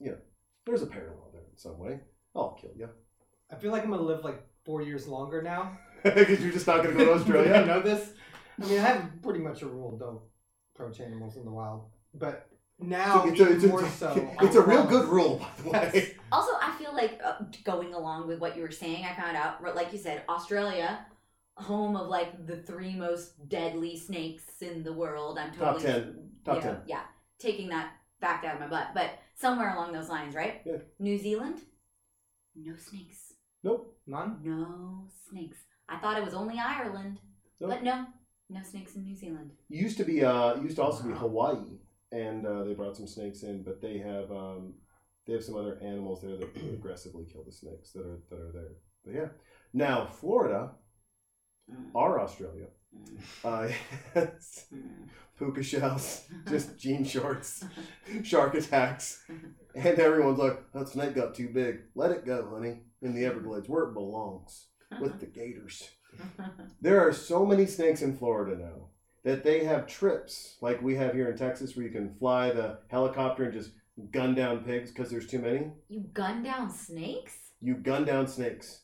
you know, there's a parallel there in some way. I'll kill you I feel like I'm gonna live like four years longer now. because you're just not going to go to Australia. I Australia. know this. I mean, I have pretty much a rule: don't approach animals in the wild. But now, it's a, even it's a- more so. it's I a real promise. good rule, by the way. Yes. Also, I feel like uh, going along with what you were saying, I found out, like you said, Australia, home of like the three most deadly snakes in the world. I'm Top totally 10. Top yeah, 10. Yeah, taking that fact out of my butt, but somewhere along those lines, right? Yeah. New Zealand, no snakes, Nope. None. no snakes. I thought it was only Ireland, Nope. but no, no snakes in New Zealand. Used to be uh used to also be Hawaii and uh, they brought some snakes in, but they have um they have some other animals there that aggressively kill the snakes that are that are there. But yeah. Now Florida, Mm, our Australia, mm, uh mm. puka shells, just jean shorts, shark attacks, and everyone's like, that snake got too big. Let it go, honey, in the Everglades where it belongs with the gators. There are so many snakes in Florida now that they have trips like we have here in Texas where you can fly the helicopter and just gun down pigs because there's too many. you gun down snakes? You gun down snakes.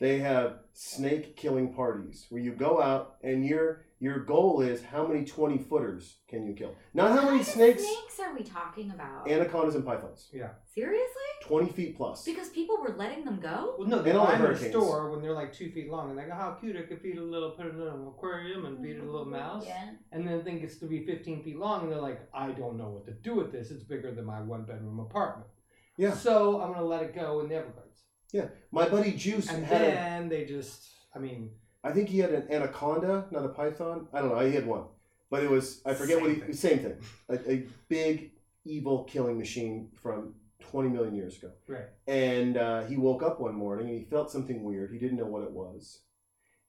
They have snake killing parties where you go out and your your goal is how many 20 footers can you kill? Not how many snakes, snakes are we talking about? anacondas and pythons. Yeah. Seriously? 20 feet plus. Because people were letting them go? Well, no, they And all the buy them in a hurricanes. store when they're like two feet long, and they go, "How cute! I could feed it a little, put it in an aquarium, and feed it a little mm-hmm. mouse." Yeah. And then the thing gets to be 15 feet long, and they're like, "I don't know what to do with this. It's bigger than my one bedroom apartment." Yeah. So I'm gonna let it go in the Everglades, Yeah, my buddy Juice and had then they just, I mean, I think he had an anaconda, not a python. I don't know. He had one, but it was I forget what he thing. same thing. A, a big evil killing machine from 20 million years ago. right. And uh, he woke up one morning and he felt something weird. He didn't know what it was,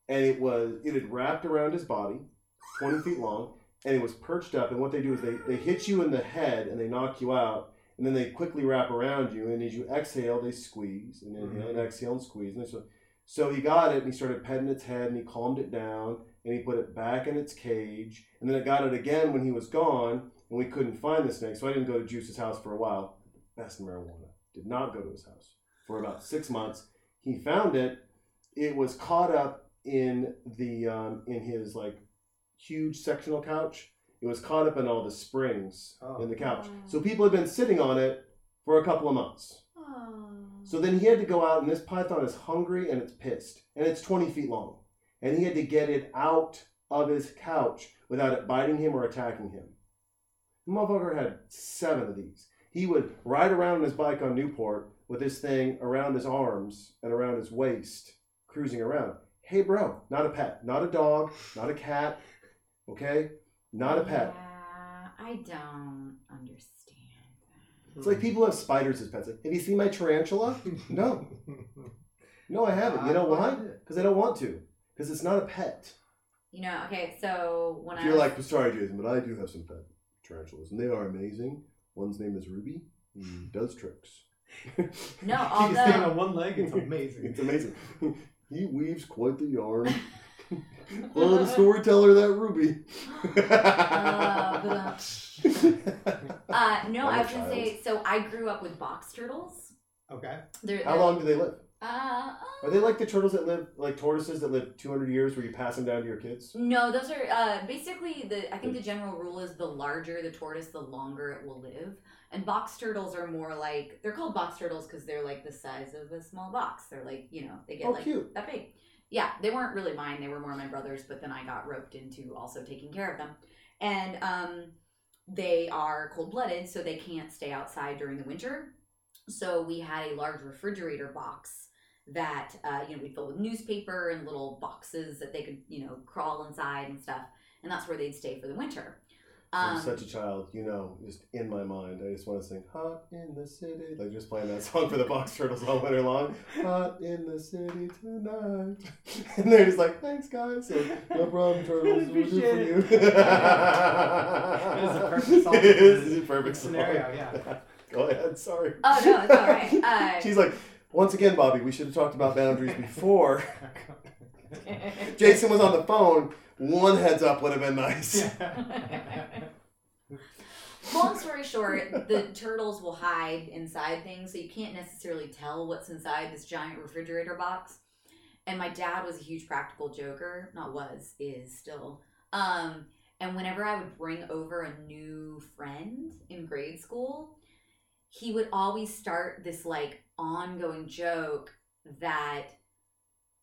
and it was it had wrapped around his body, 20 feet long, and it was perched up. And what they do is they they hit you in the head and they knock you out. And then they quickly wrap around you, and as you exhale, they squeeze and inhale and Mhm. exhale and squeeze. And so, so he got it and he started petting its head and he calmed it down and he put it back in its cage. And then it got it again when he was gone and we couldn't find the snake. So I didn't go to Juice's house for a while. Best marijuana. Did not go to his house for about six months. He found it. It was caught up in the um, in his like huge sectional couch. It was caught up in all the springs Oh. in the couch. Oh. So people had been sitting on it for a couple of months. Oh. So then he had to go out, and this python is hungry and it's pissed, and it's 20 feet long. And he had to get it out of his couch without it biting him or attacking him. The motherfucker had seven of these. He would ride around on his bike on Newport with this thing around his arms and around his waist, cruising around. Hey, bro, not a pet, not a dog, not a cat, okay? Not a pet. Yeah, I don't understand. It's like people have spiders as pets. Like, have you seen my tarantula? No. No, I haven't. You know why? Because I don't want to. Because it's not a pet. You know, okay, so when If I you're was, like, sorry, Jason, but I do have some pet tarantulas, and they are amazing. One's name is Ruby. He does tricks. no, He can stand on one leg. It's amazing. It's amazing. he weaves quite the yarn. well, the storyteller, that Ruby. Uh, uh, no, I'm I a was gonna say, so I grew up with box turtles. okay. They're, How they're- long do they live? Uh, Are they like the turtles that live, like tortoises that live 200 years, where you pass them down to your kids? No, those are uh, basically the. I think the general rule is the larger the tortoise, the longer it will live. And box turtles are more like they're called box turtles because they're like the size of a small box. They're like you know they get Oh, like cute. that big. Yeah, they weren't really mine. They were more my brother's, but then I got roped into also taking care of them. And um, they are cold blooded, so they can't stay outside during the winter. So we had a large refrigerator box that uh, you know we'd fill with newspaper and little boxes that they could you know crawl inside and stuff, and that's where they'd stay for the winter. I'm Um, such a child, you know, just in my mind. I just want to sing "Hot in the City," like just playing that song for the Box Turtles all winter long. Hot in the city tonight, and they're just like, "Thanks, guys." So, no problem, turtles. We'll do for Appreciate you. it. Is a perfect song It is a perfect song. scenario, yeah. Go ahead. Sorry. Oh, no, it's all right. Uh, She's like, once again, Bobby, we should have talked about boundaries before. Jason was on the phone. One heads up would have been nice. Long story short, the turtles will hide inside things, so you can't necessarily tell what's inside this giant refrigerator box. And my dad was a huge practical joker, not was, is still. Um, and whenever I would bring over a new friend in grade school, he would always start this like ongoing joke that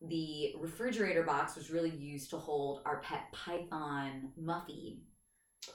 the refrigerator box was really used to hold our pet python Muffy.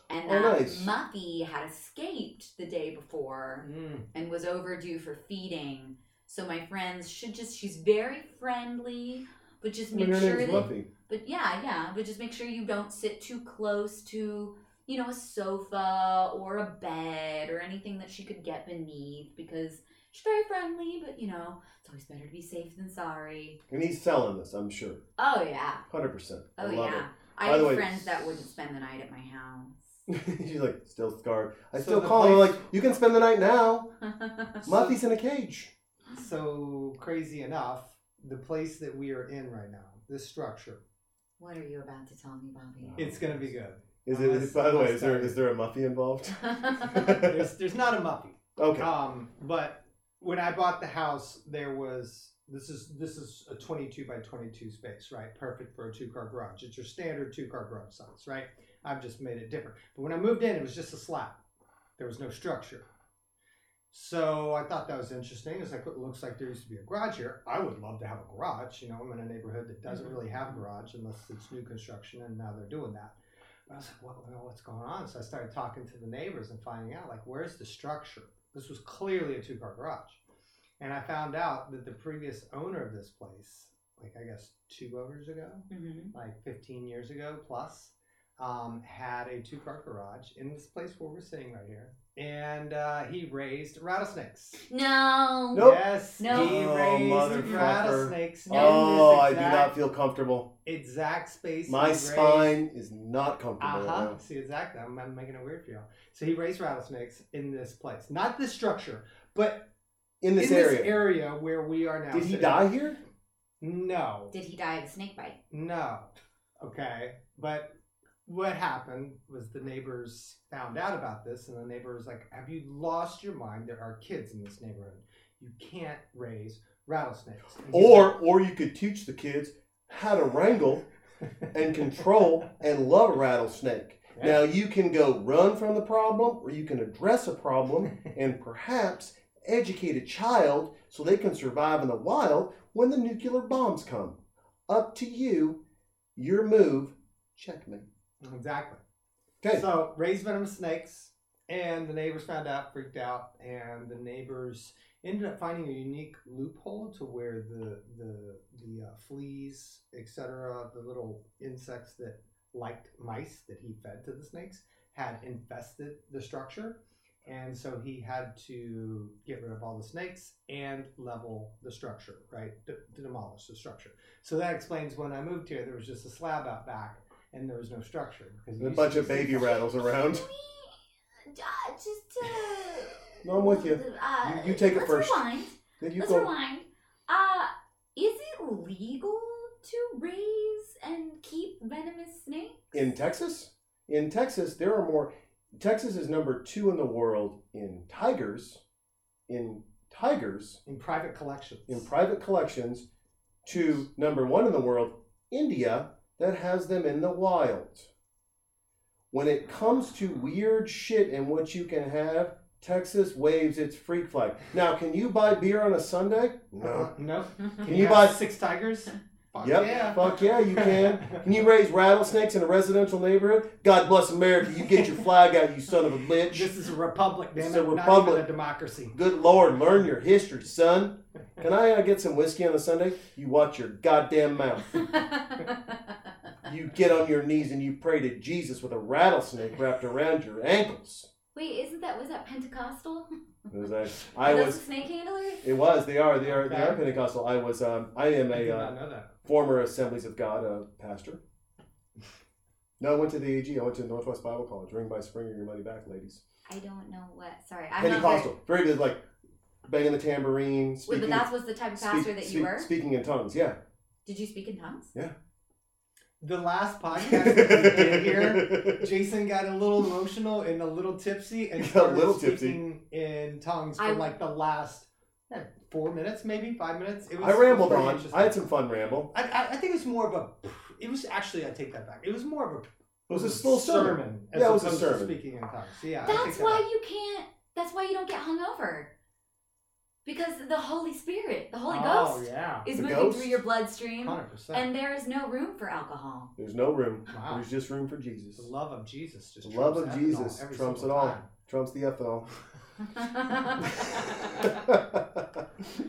And Oh, that nice. Muffy had escaped the day before Mm. and was overdue for feeding. So my friends should just she's very friendly, but just make her sure that Muffy. but yeah, yeah, but just make sure you don't sit too close to, you know, a sofa or a bed or anything that she could get beneath because she's very friendly, but you know, it's always better to be safe than sorry. And he's selling this, I'm sure. Oh yeah. 100%. Oh I love yeah. I By had the way- friends that wouldn't spend the night at my house. it. She's like, still scarred. I So still the call her, like, you can spend the night now. Muffy's in a cage. So crazy enough, the place that we are in right now, this structure, what are you about to tell me, Bobby? it's gonna be good. Is Unless- it, by the way, is there that- is there a Muffy involved? There's there's not a Muffy. Okay. Um, but when I bought the house, there was this is this is a 22 by 22 space, right? Perfect for a two car garage. It's your standard two car garage size, right? I've just made it different. But when I moved in, it was just a slab. There was no structure. So I thought that was interesting. It's like it looks like there used to be a garage here. I would love to have a garage. You know, I'm in a neighborhood that doesn't mm-hmm. really have a garage unless it's new construction, and now they're doing that. But I was like, well, well, what's going on? So I started talking to the neighbors and finding out, like, where's the structure? This was clearly a two car garage. And I found out that the previous owner of this place, like, I guess two owners ago, Mhm. like 15 years ago plus, um, had a two car garage in this place where we're sitting right here. And uh, he raised rattlesnakes. No. Nope. Yes, No. he Oh, raised rattlesnakes. in Oh, this I do not feel comfortable. exact space. My he raised- spine is not comfortable. uh-huh. right See, exactly. I'm, I'm making it weird for you. So he raised rattlesnakes in this place, not this structure, but. In this in area. this area where we are now. Did he sitting. die here? No, Did he die of a snake bite? no. Okay, but what happened was the neighbors found out about this, and the neighbor was like, "Have you lost your mind? There are kids in this neighborhood. You can't raise rattlesnakes." And he's Or or you could teach the kids how to wrangle and control and love a rattlesnake. Yeah. Now you can go run from the problem or you can address a problem and perhaps educate a child so they can survive in the wild when the nuclear bombs come. Up to you. Your move. Checkmate. Exactly. Okay. So raised venomous snakes, and the neighbors found out, freaked out, and the neighbors ended up finding a unique loophole to where the the the uh, fleas, etc., the little insects that liked mice that he fed to the snakes, had infested the structure. And so he had to get rid of all the snakes and level the structure, right? To demolish the structure. So that explains when I moved here, there was just a slab out back and there was no structure. Because a bunch of baby rattles around. Uh, just uh, No, I'm with you. Uh, You- you take it let's first. Rewind. Then you let's go. rewind. Uh, is it legal to raise and keep venomous snakes? In Texas? In Texas, there are more. Texas is number two in the world in tigers. In tigers In private collections. in private collections to number one in the world, India, that has them in the wild. When it comes to weird shit and what you can have, Texas waves its freak flag. Now, can you buy beer on a Sunday? No. Uh, no. Can you buy- six tigers? Fuck Yep. Yeah. Fuck yeah, you can. Can you raise rattlesnakes in a residential neighborhood? God bless America. You get your flag out, you son of a bitch. This is a republic, damn It's it. a Not republic. even a democracy. Good Lord, learn your history, son. Can I uh, get some whiskey on a Sunday? You watch your goddamn mouth. You get on your knees and you pray to Jesus with a rattlesnake wrapped around your ankles. Wait, isn't that was that Pentecostal? It was like, I Are was. the snake handlers? It was. They are. They are. They are Pentecostal. I was. Um. I am I a did uh, not know that. former Assemblies of God uh, pastor. No, I went to the AG. I went to Northwest Bible College. Ring by spring or your money back, ladies. I don't know what. Sorry, I'm not very. Pentecostal. Very good. Like banging the tambourine. Wait, but that was the type of speak- pastor that you speak- were. Speaking in tongues. Yeah. Did you speak in tongues? The last podcast that we did here, Jason got a little emotional and a little tipsy and Got a started little tipsy. speaking in tongues for I- like the last eh, four minutes, maybe five minutes. It was, I rambled it was very on. I had some fun ramble. I, I, I think it was more of a. It was actually I take that back. It was more of a. It was a little sermon. as Yeah, it was a sermon. speaking in tongues. So, yeah, That's take that why back. you can't. That's why you don't get hungover. Because the Holy Spirit, the Holy oh, Ghost, yeah, is The moving ghost? through your bloodstream, hundred percent. and there is no room for alcohol. There's no room. Wow. There's just room for Jesus. The love of Jesus just The love of Jesus every trumps it all. time. Trumps the ethanol.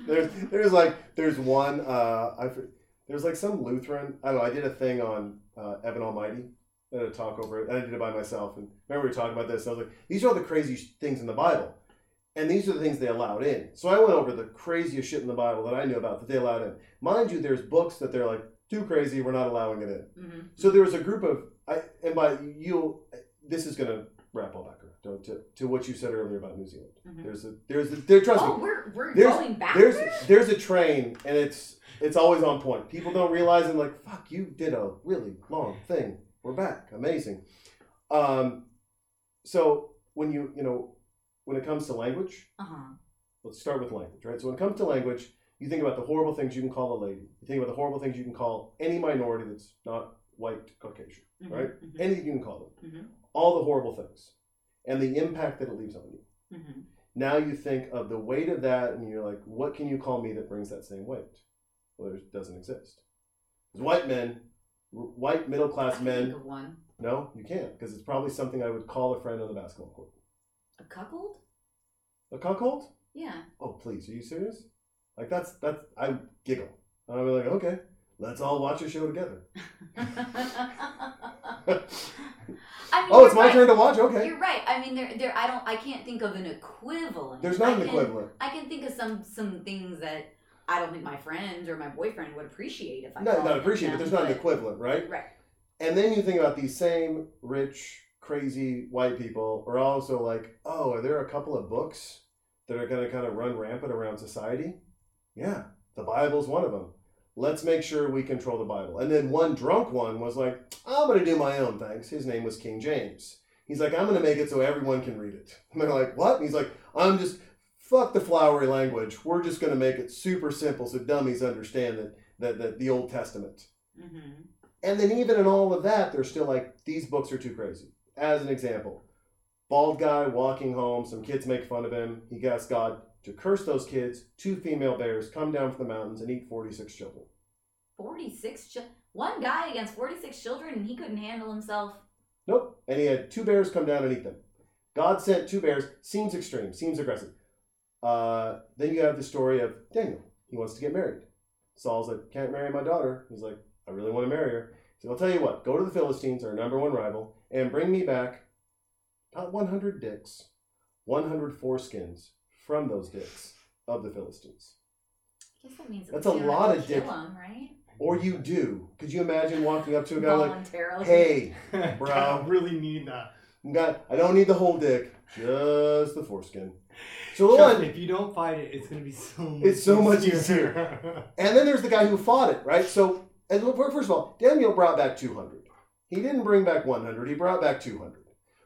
there's there's like there's one uh I for- there's like some Lutheran I don't know I did a thing on uh, Evan Almighty I did a talk over it and I did it by myself and remember we were talking about this I was like these are all the crazy sh- things in the Bible and these are the things they allowed in so I went over the craziest shit in the Bible that I knew about that they allowed in mind you there's books that they're like too crazy we're not allowing it in hmm so there was a group of, I, and by you, this is going to wrap all back around to, to what you said earlier about New Zealand. Mhm. There's a, there's a, there, trust Oh, me, we're we're There's- going there's, there's a train, and it's, it's always on point. People don't realize, and like, fuck, you did a really long thing. We're back, amazing. Um, so when you, you know, when it comes to language, Uh huh. let's start with language, right? So when it comes to language, you think about the horrible things you can call a lady. You think about the horrible things you can call any minority that's not white, Caucasian right? anything you can call them, Mhm. all the horrible things, and the impact that it leaves on you. hmm Now you think of the weight of that, and you're like, what can you call me that brings that same weight? Well, there doesn't exist. Because white men, white middle class Think men, of one. no, you can't, because it's probably something I would call a friend on the basketball court. A cuckold? A cuckold? Yeah. Oh, please, are you serious? Like that's that's I giggle. And I'll be like, okay, let's all watch a show together. I mean, oh, it's my right. turn to watch. Okay, You're right. I mean, there, there. I don't. I can't think of an equivalent. there's not I an can- equivalent. I can think of some some things that I don't think my friends or my boyfriend would appreciate if I. No, not appreciate, but there's not an equivalent, right? Right. And then you think about these same rich, crazy white people are also like, oh, are there a couple of books that are going to kind of run rampant around society? Yeah, the Bible's one of them. Let's make sure we control the Bible. And then one drunk one was like, I'm going to do my own things. His name was King James. He's like, I'm going to make it so everyone can read it. And they're like, what? And he's like, I'm just, fuck the flowery language. We're just going to make it super simple so dummies understand that, that, that the Old Testament. Mm-hmm. And then even in all of that, they're still like, these books are too crazy. As an example, bald guy walking home, some kids make fun of him. He asks God to curse those kids. Two female bears come down from the mountains and eat 46 children. Forty six. Ch- one guy against forty six children, and he couldn't handle himself. Nope. And he had two bears come down and eat them. God sent two bears. Seems extreme, seems aggressive. Uh, then you have the story of Daniel. He wants to get married. Saul's like, can't marry my daughter. He's like, I really want to marry her. So I'll tell you what, go to the Philistines, our number one rival, and bring me back not 100 dicks, 100 foreskins from those dicks of the Philistines. I guess that means That's a least you don't lot of to kill dick. him, right? Or you do. Could you imagine walking up to a guy like, hey, Bro, Bro. I really need that. got, I don't need the whole dick, just the foreskin. So the Trust one, if you don't fight it, it's gonna be so much. It's so much easier. And then there's the guy who fought it, right? So, and look, first of all, Daniel brought back 200. He didn't bring back 100, he brought back 200.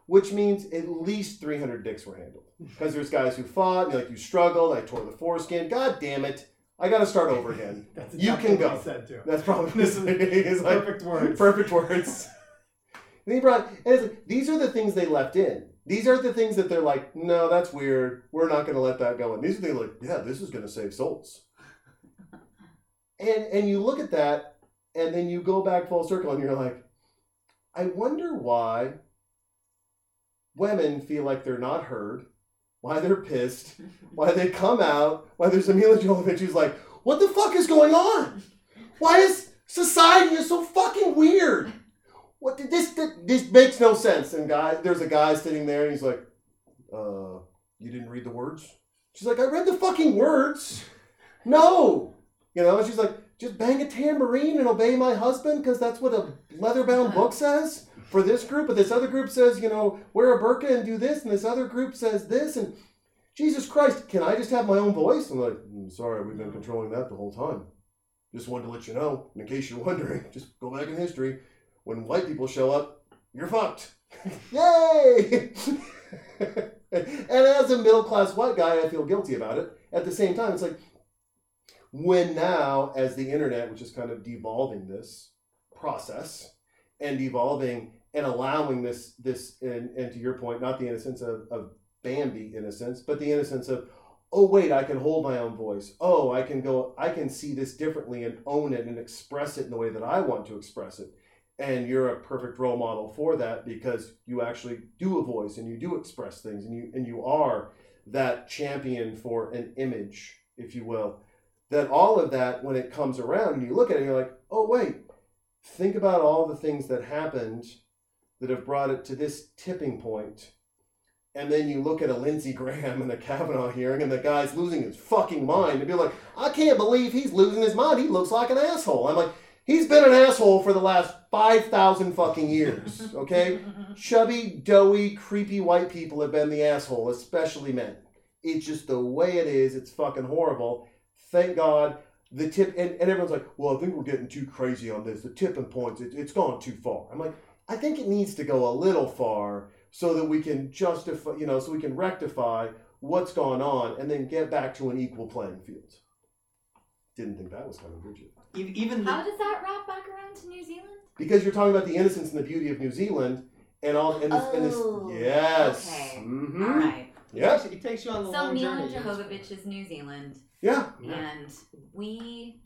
which means at least 300 dicks were handled. Because there's guys who fought, and like, you struggled, I tore the foreskin. God damn it. I got to start over again. That's You exactly can go. he said too. That's probably This is like, perfect words. Perfect words. and he brought, and like, these are the things they left in. These are the things that they're like, no, that's weird. We're not going to let that go. And these are things like, yeah, this is going to save souls. and and you look at that, and then you go back full circle, and you're like, I wonder why women feel like they're not heard, why they're pissed, why they come out, why there's a Milla Jovovich who's like, what the fuck is going on? Why is society is so fucking weird? What did this, this this makes no sense? And guy, there's a guy sitting there, and he's like, uh, you didn't read the words? She's like, I read the fucking words. No, you know. She's like, just bang a tambourine and obey my husband because that's what a leather-bound book says for this group. But this other group says, you know, wear a burqa and do this, and this other group says this, and Jesus Christ, can I just have my own voice? I'm like, "Mm, sorry, we've been controlling that the whole time. Just wanted to let you know, in case you're wondering, just go back in history. When white people show up, you're fucked. Yay! and as a middle class white guy, I feel guilty about it. At the same time, it's like, when now, as the internet, which is kind of devolving this process and evolving and allowing this, this and, and to your point, not the innocence of, of Bambi innocence, but the innocence of, oh wait, I can hold my own voice. Oh, I can go, I can see this differently and own it and express it in the way that I want to express it. And you're a perfect role model for that because you actually do a voice and you do express things and you and you are that champion for an image, if you will. That all of that, when it comes around and you look at it, you're like, oh wait, think about all the things that happened that have brought it to this tipping point. and then you look at a Lindsey Graham and a Kavanaugh hearing, and the guy's losing his fucking mind, and be like, I can't believe he's losing his mind. He looks like an asshole. I'm like, he's been an asshole for the last 5,000 fucking years, okay? Chubby, doughy, creepy white people have been the asshole, especially men. It's just the way it is. It's fucking horrible. Thank God. The tip, and, and everyone's like, well, I think we're getting too crazy on this. The tipping points, it, it's gone too far. I'm like, I think it needs to go a little far so that we can justify, you know, so we can rectify what's gone on and then get back to an equal playing field. Didn't think that was coming, did you? Even How does that wrap back around to New Zealand? Because you're talking about the innocence and the beauty of New Zealand and all and this, and this Oh, yes. okay. Mhm. All right. Yep. it takes you on the So long Milla journey. Jovovich is New Zealand, Yeah. Yeah. and we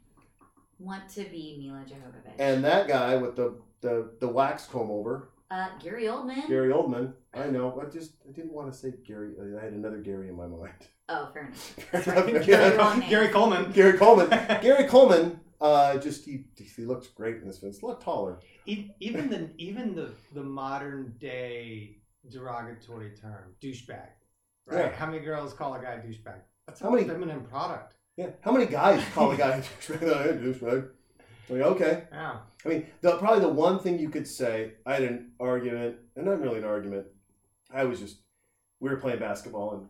want to be Milla Jovovich. And that guy with the the, the wax comb over, uh, Gary Oldman. Gary Oldman. I know. I just I didn't want to say Gary. I had another Gary in my mind. Oh, fair enough. Gary, Gary Coleman. Gary Coleman. Gary Coleman. Gary Coleman. Uh, just he he looks great in this film. He's a lot taller. E- even the even the the modern day derogatory term douchebag, right? Yeah. How many girls call a guy a douchebag? That's How many- feminine product. Yeah. How many guys call a guy a douchebag? Oh. Like, okay. Yeah. I mean, the, probably the one thing you could say, I had an argument, and not really an argument. I was just, we were playing basketball, and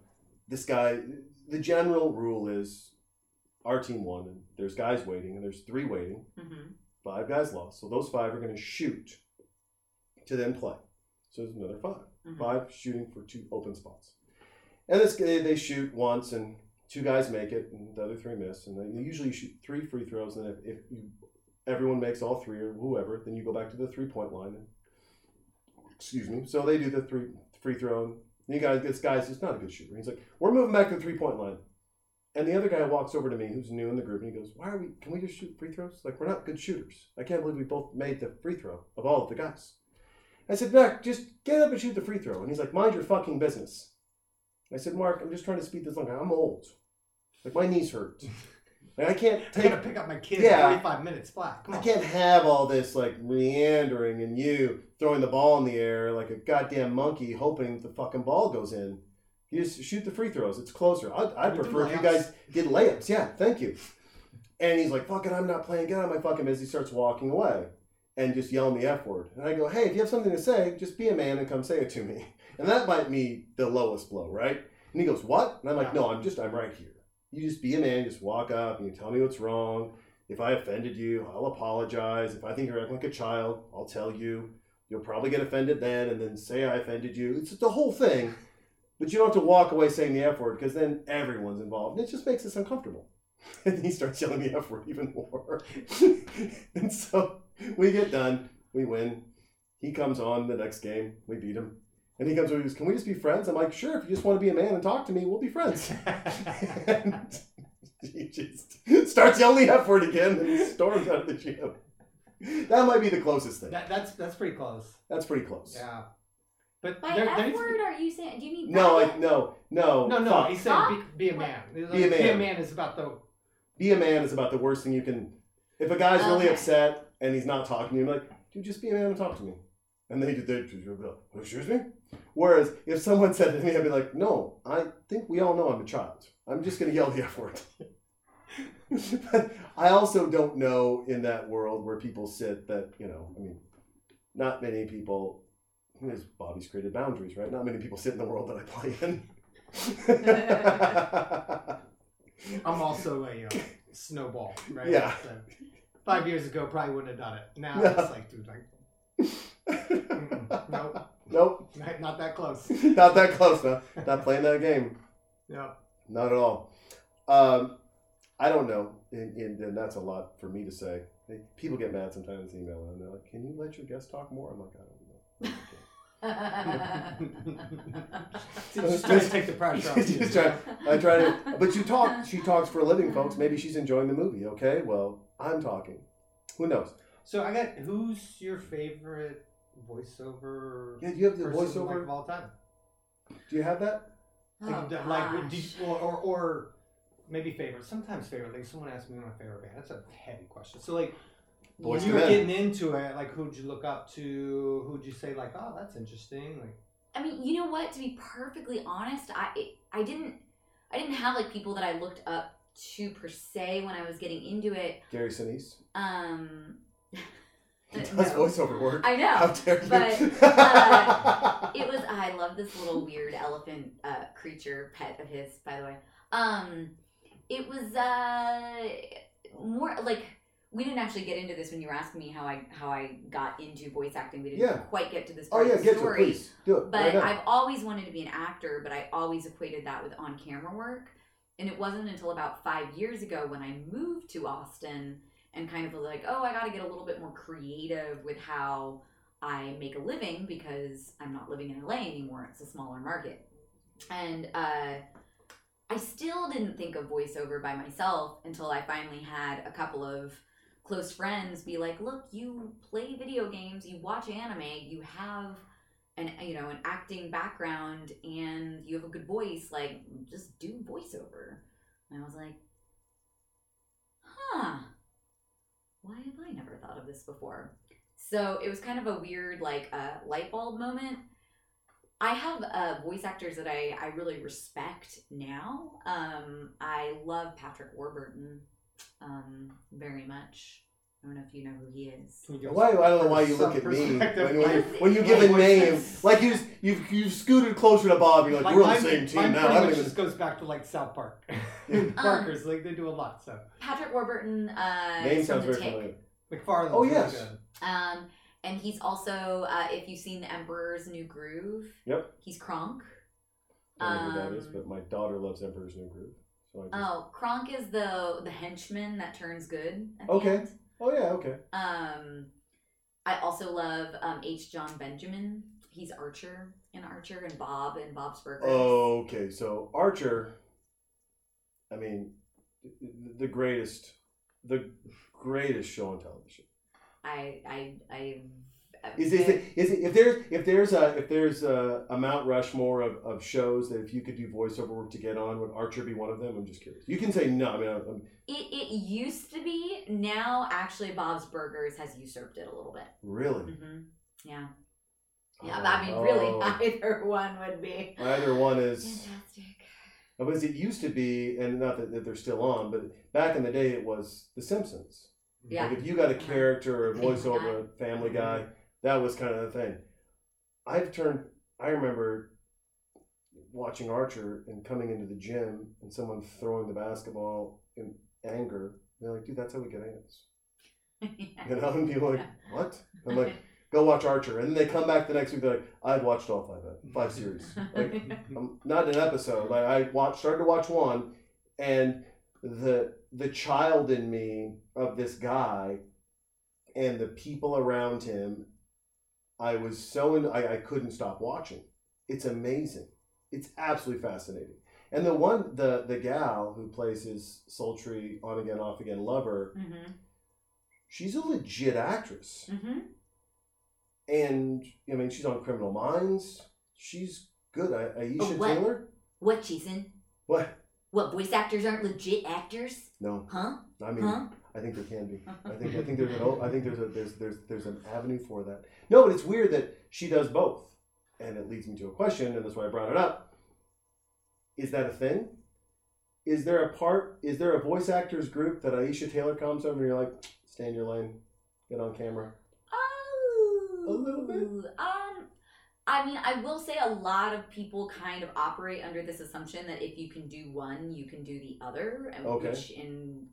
this guy, the general rule is our team won, and there's guys waiting, and there's three waiting. hmm Five guys lost. So those five are going to shoot to then play. So there's another 5 Mhm. Five shooting for two open spots. And this they shoot once, and two guys make it, and the other three miss. And they usually shoot three free throws, and if, if you, everyone makes all three or whoever, then you go back to the three point line. And, excuse me. So they do the three free throw. And you guys, this guy's just not a good shooter. He's like, we're moving back to the three point line. And the other guy walks over to me, who's new in the group, and he goes, "Why are we? Can we just shoot free throws? Like we're not good shooters. I can't believe we both made the free throw of all of the guys." I said, "Mark, just get up and shoot the free throw." And he's like, "Mind your fucking business." I said, "Mark, I'm just trying to speed this along. I'm old. Like my knees hurt, and I can't I take gotta pick up my kid Yeah. in 45 minutes flat. Come I on. can't have all this like meandering and you throwing the ball in the air like a goddamn monkey hoping the fucking ball goes in. You just shoot the free throws. It's closer. I'd, I'd prefer if you guys did layups. Yeah, thank you. And he's like, fuck it, I'm not playing. Get out of my fucking business. He starts walking away and just yelling the F word. And I go, hey, if you have something to say, just be a man and come say it to me. And that might be the lowest blow, right? And he goes, what? And I'm like, no, I'm just, I'm right here. You just be a man, just walk up and you tell me what's wrong. If I offended you, I'll apologize. If I think you're acting like a child, I'll tell you. You'll probably get offended then, and then say I offended you. It's the whole thing. But you don't have to walk away saying the F word because then everyone's involved. And it just makes us uncomfortable. And he starts yelling the F word even more. and so we get done. We win. He comes on the next game. We beat him. And he comes over and goes, Can we just be friends? I'm like, Sure, if you just want to be a man and talk to me, we'll be friends. and he just starts yelling the F word again and storms out of the gym. That might be the closest thing. That, that's that's pretty close. That's pretty close. Yeah. But By there, there F needs to be- word, are you saying? Do you mean No, faggot? like no, no. No, no, fuck. he said be, be a What? man. Be a man. Be a man. man is about the. be a man is about the worst thing you can. If a guy's really Okay. upset and he's not talking to you, I'm like, dude, just be a man and talk to me. And they they, they excuse me. Whereas if someone said it to me, I'd be like, no, I think we all know I'm a child. I'm just gonna yell the f word. but I also don't know in that world where people sit that you know. I mean, not many people. As Bobby's created boundaries, right? Not many people sit in the world that I play in. I'm also a uh, snowball, right? Yeah. So, five years ago, probably wouldn't have done it. Now No. it's like, dude, like, mm-mm, nope, nope. not- not that close. Not that close, man. Not playing that game. Yeah. Not at all. Um, I don't know, and, and, and that's a lot for me to say. People get mad sometimes in email and they're like, "Can you let your guest talk more?" I'm like, "I don't know." Just trying to take the pressure off. you, Just you? I try to, but you talk. She talks for a living, folks. Maybe she's enjoying the movie. Okay, well, I'm talking. Who knows? So I got who's your favorite voiceover Yeah, do you have the person like, voiceover? of all time? Do you have that? Oh, like, like gosh. did you- or, or or maybe favorite. Sometimes favorite. Like someone asked me my favorite band. That's a heavy question. So like when you II were getting into it, like who'd you look up to? Who'd you say like, oh, that's interesting? Like I mean, you know what? To be perfectly honest, I it, I didn't I didn't have like people that I looked up to per se when I was getting into it. Gary Sinise. Um, He does no. voiceover work. I know. How dare you? but, uh, It was I love this little weird elephant uh, creature pet of his, by the way. Um, it was uh more like we didn't actually get into this when you were asking me how I how I got into voice acting. We didn't Yeah. quite get to this oh yeah, of the get to it, story. please. Do it. But right. I've always wanted to be an actor, but I always equated that with on camera work. And it wasn't until about five years ago when I moved to Austin and kind of like, oh, I got to get a little bit more creative with how I make a living because I'm not living in LA anymore. It's a smaller market. And uh, I still didn't think of voiceover by myself until I finally had a couple of close friends be like, look, you play video games, you watch anime, you have an you know an acting background and you have a good voice like just do voiceover and i was like huh why have i never thought of this before? So it was kind of a weird like uh, light bulb moment. I have uh, voice actors that I, I really respect now. Um, i love patrick warburton um, very much i don't know if you know who he is can you give Why I don't know why you look at me when, when, you, when you give a name like you you've you've scooted closer to Bob. You're like, we're on the same team mine now. pretty I don't even. just goes back to like South Park, Yeah. Parkers. Like they do a lot. So patrick warburton uh, Name sounds very familiar. MacFarlane's Oh, yes. good. Um, and he's also, uh, if you've seen The Emperor's New Groove, Yep. he's Kronk. I don't know who that is, Um, but my daughter loves Emperor's New Groove. So just, Oh, Kronk is the the henchman that turns good. At the Okay. End. Oh yeah, okay. Um, I also love um, H. Jon Benjamin. He's Archer in Archer and Bob and Bob's Burgers. Oh, okay, so Archer. I mean, the greatest, the greatest show on television. I I I. Is, is it is it if there's if there's a if there's a, a Mount Rushmore of, of shows that if you could do voiceover work to get on, would Archer be one of them? I'm just curious. You can say no. I mean, I'm, It, it used to be. Now, actually, Bob's Burgers has usurped it a little bit. really. hmm Yeah. Yeah, I mean, really, either one would be Either one is. fantastic. But as it used to be, and not that, that they're still on, but back in the day, it was The Simpsons. Yeah. Like if you got a character or Family voiceover, a Family Guy, that was kind of the thing. I've turned. I remember watching Archer and coming into the gym and someone throwing the basketball in anger. They're like, "Dude, that's how we get ants." You know, and people are like, "What?" I'm like, go watch Archer, and then they come back the next week. They're like, I've watched all five five series. Like, um, not an episode. Like I watched, started to watch one, and the the child in me of this guy, and the people around him, I was so in, I, I couldn't stop watching. It's amazing. It's absolutely fascinating. And the one, the the gal who plays his sultry on again off again lover, hmm she's a legit actress, hmm and I mean she's on Criminal Minds. She's good. I, Aisha Oh, what? Taylor. What, Jason? What? What, voice actors aren't legit actors? No, Huh? I mean Huh? I think there can be. I think I think there's an I think there's a there's there's there's an avenue for that. No, but it's weird that she does both, and it leads me to a question, and that's why I brought it up. Is that a thing? Is there a part? Is there a voice actors group that Aisha Taylor comes over and you're like, stay in your lane, get on camera? Oh, A little bit? I mean, I will say a lot of people kind of operate under this assumption that if you can do one, you can do the other, and Okay. which in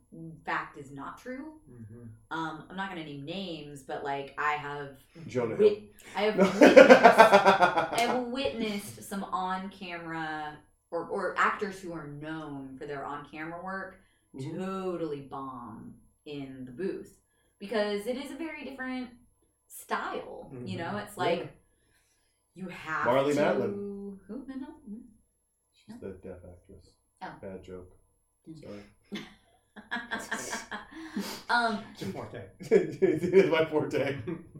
fact is not true. Mhm. Um, I'm not gonna name names, but like I have, Jonah wit- I have witnessed, I have witnessed some on-camera or, or actors who are known for their on-camera work Mhm. totally bomb in the booth because it is a very different style. You know, it's like Yeah. You have Marlee to. Matlin. Who? No, no. mm. She's the deaf actress. Oh. Bad joke. Sorry. um, It's your forte. it's my forte.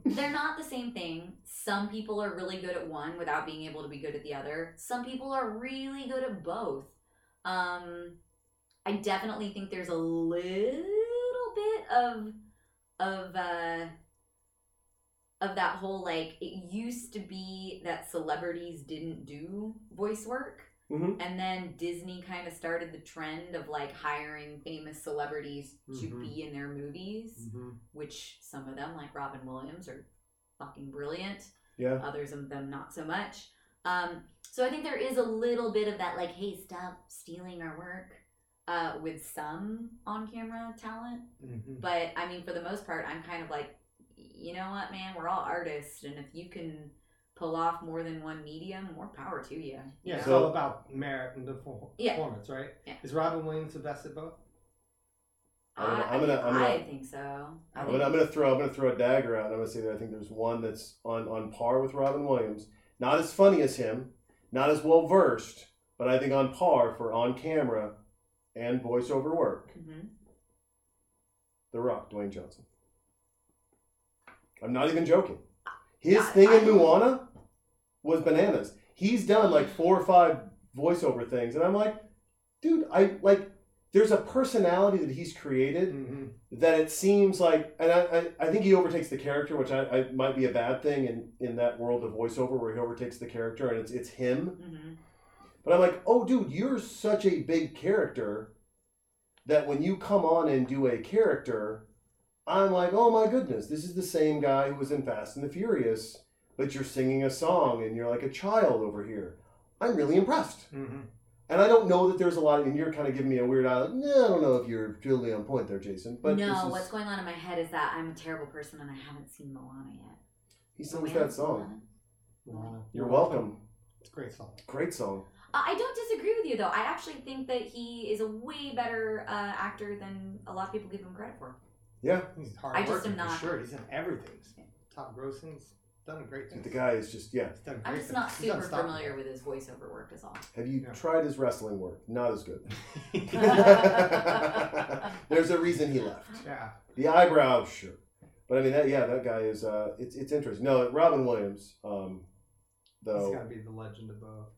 they're not the same thing. Some people are really good at one without being able to be good at the other. Some people are really good at both. Um, I definitely think there's a little bit of of uh of that whole like it used to be that celebrities didn't do voice work Mhm. and then Disney kind of started the trend of like hiring famous celebrities to Mhm. be in their movies Mhm. which some of them, like Robin Williams, are fucking brilliant. Yeah. Others of them, not so much. Um, so I think there is a little bit of that, like, hey, stop stealing our work uh, with some on camera talent. Mhm. But I mean, for the most part, I'm kind of like, you know what, man, we're all artists. And if you can pull off more than one medium, more power to you. Yeah, it's all about merit and the perfor- Yeah. performance, right? Yeah. Is Robin Williams the best at both? I'm gonna- I, I'm gonna- I'm gonna- I think so. I I'm think gonna, I'm gonna throw I'm gonna throw a dagger out. and I'm gonna say that I think there's one that's on on par with Robin Williams. Not as funny as him, not as well versed, but I think on par for on camera and voiceover work. Mhm. The Rock, Dwayne Johnson. I'm not even joking. His thing in I- Moana was bananas. He's done like four or five voiceover things, and I'm like, dude, I like. There's a personality that he's created Mm-hmm. that it seems like, and I, I, I think he overtakes the character, which I, I might be a bad thing in, in that world of voiceover where he overtakes the character and it's it's him. Mhm. But I'm like, oh, dude, you're such a big character that when you come on and do a character, I'm like, oh my goodness, this is the same guy who was in Fast and the Furious, but you're singing a song and you're like a child over here. I'm really impressed. Mm-hmm. And I don't know that there's a lot, and you're kind of giving me a weird eye, like, nah, I don't know if you're totally on point there, Jason. But no, is- what's going on in my head is that I'm a terrible person and I haven't seen Moana yet. he sings Moana? that song. Moana? You're welcome. It's a great song. Great song. Uh, I don't disagree with you though. I actually think that he is a way better uh, actor than a lot of people give him credit for. Yeah, He's hard I just am not- for sure. He's in everything. He's top grossing. He's done a great thing. the guy is just yeah. He's done I'm great just not things. He's super unstoppable. familiar with his voiceover work, is all. Have you Yeah. tried his wrestling work? Not as good. There's a reason he left. yeah. The eyebrows, sure, but I mean that. Yeah, that guy is. Uh, it's it's interesting. No, Robin Williams. Um, He's though. got to be the legend of both.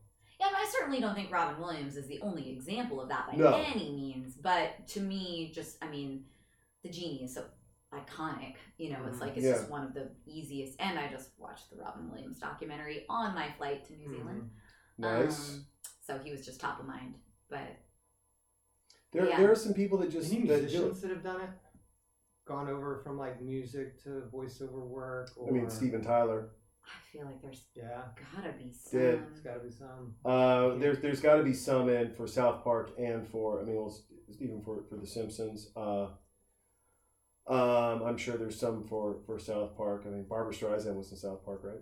Yeah, I, I certainly don't think Robin Williams is the only example of that by No. any means. But to me, just I mean, the genie is so iconic. You know, it's Mhm. like it's Yeah. just one of the easiest. And I just watched the Robin Williams documentary on my flight to New. Zealand. Nice. Um, so he was just top of mind. But there, yeah. there are some people that just Any that musicians that have done it? Gone over from like music to voiceover work? Or, I mean, Steven Tyler. I feel like there's Yeah, gotta be some. Did. there's got to be some. Uh, there's there's got to be some in for South Park and for I mean, well, even for for The Simpsons. Uh, Um, I'm sure there's some for for South Park. I mean, Barbra Streisand was in South Park, right?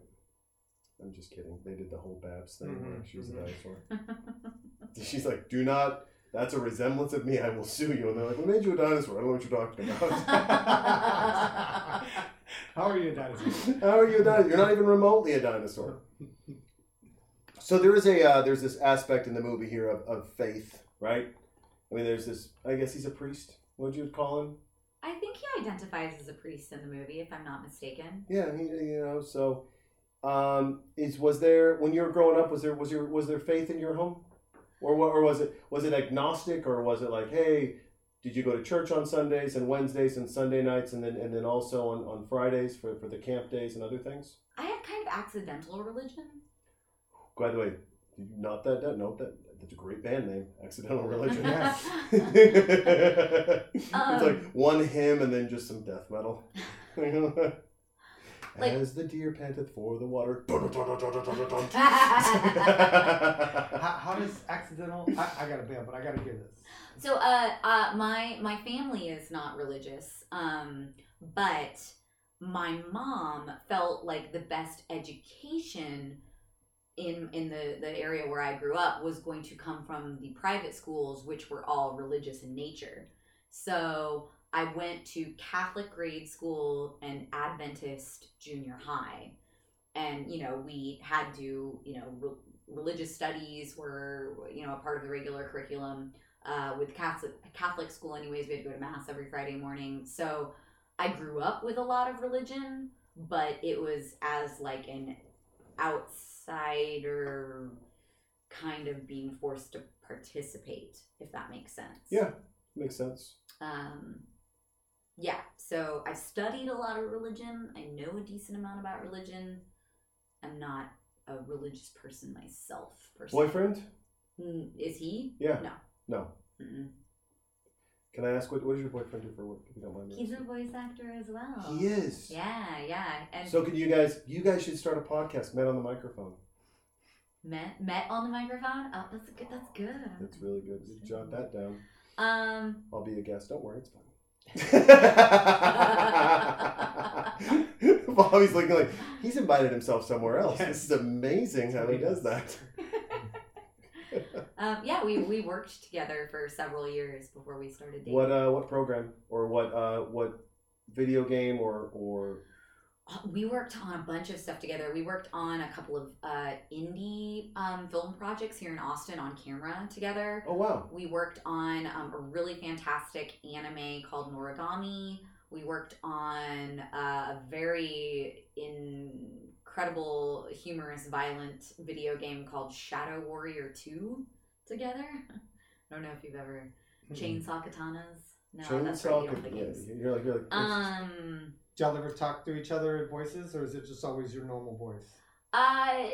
I'm just kidding. They did the whole Babs thing where Mhm, she was a dinosaur. She's like, "Do not. That's a resemblance of me. I will sue you." And they're like, "What made you a dinosaur? I don't know what you're talking about." How are you, a dinosaur? How are you a dinosaur? You're not even remotely a dinosaur. So there is a uh, there's this aspect in the movie here of, of faith, right? I mean, there's this. I guess he's a priest. What'd you call him? I think he identifies as a priest in the movie, if I'm not mistaken. Yeah, he, you know. So, um, is was there when you were growing up? Was there was there was there faith in your home, or what? Or was it was it agnostic, or was it like, hey, did you go to church on Sundays and Wednesdays and Sunday nights, and then and then also on, on Fridays for, for the camp days and other things? I had kind of accidental religion. By the way, did you note that down? Note that that's a great band name, Accidental Religion. Yes. it's Um, like one hymn and then just some death metal. Like- As the deer panteth for the water. How, how does accidental? I, I gotta bail, but I gotta hear this. So, uh, uh, my my family is not religious, um, but my mom felt like the best education in in the the area where I grew up was going to come from the private schools, which were all religious in nature. So I went to Catholic grade school and Adventist junior high, and you know we had to you know re- religious studies were you know a part of the regular curriculum uh, with Catholic Catholic school. Anyways, we had to go to mass every Friday morning. So I grew up with a lot of religion, but it was as like an outsider kind of being forced to participate, if that makes sense. Yeah. Makes sense. Um, yeah. So I studied a lot of religion. I know a decent amount about religion. I'm not a religious person myself. Per se. Boyfriend? Mm, Is he? Yeah. No. No. Mm-mm. Can I ask what what does your boyfriend do for work? If you don't mind me. He's a voice actor as well. He is. Yeah, yeah. And So could you guys you guys should start a podcast, Met on the Microphone. met met on the microphone. Oh, that's good. That's good. That's really good. You jot that down. Um, I'll be a guest. Don't worry, it's fine. Bobby's looking like he's invited himself somewhere else. This is amazing how he does that. Um, yeah, we we worked together for several years before we started dating. What uh what program or what uh what video game or or Uh, we worked on a bunch of stuff together. We worked on a couple of uh, indie um, film projects here in Austin on camera together. oh wow We worked on um, a really fantastic anime called Noragami. We worked on uh, a very incredible, humorous, violent video game called Shadow Warrior 2 together. I don't know if you've ever chainsaw katanas. No, that's right. chainsaw? You don't play yeah, games. you're like you're like Um, Did y'all ever talk to each other in voices, or is it just always your normal voice? Uh,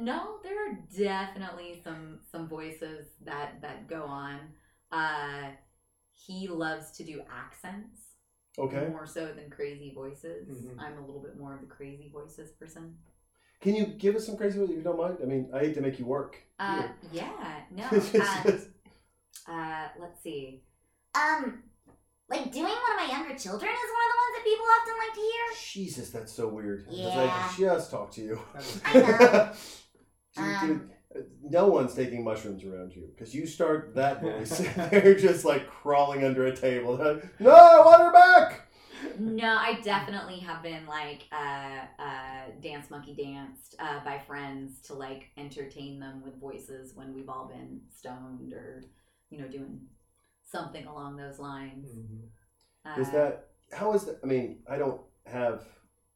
no, there are definitely some some voices that that go on. Uh, he loves to do accents okay. more so than crazy voices. Mhm. I'm a little bit more of a crazy voices person. Can you give us some crazy ones if you don't mind? I mean, I hate to make you work. Uh, yeah, no. It's Uh, uh, let's see. Um, like doing one of my younger children is one of the ones that people often like to hear. Jesus, that's so weird. Yeah. I just talked to you. I know. Dude, Um, dude, uh, no one's taking mushrooms around you because you start that voice. They're just like crawling under a table. No, I want her back. No, I definitely have been like uh, uh, dance monkey danced uh, by friends to like entertain them with voices when we've all been stoned or you know doing something along those lines. Mhm. Uh, Is that how is that? I mean, I don't have,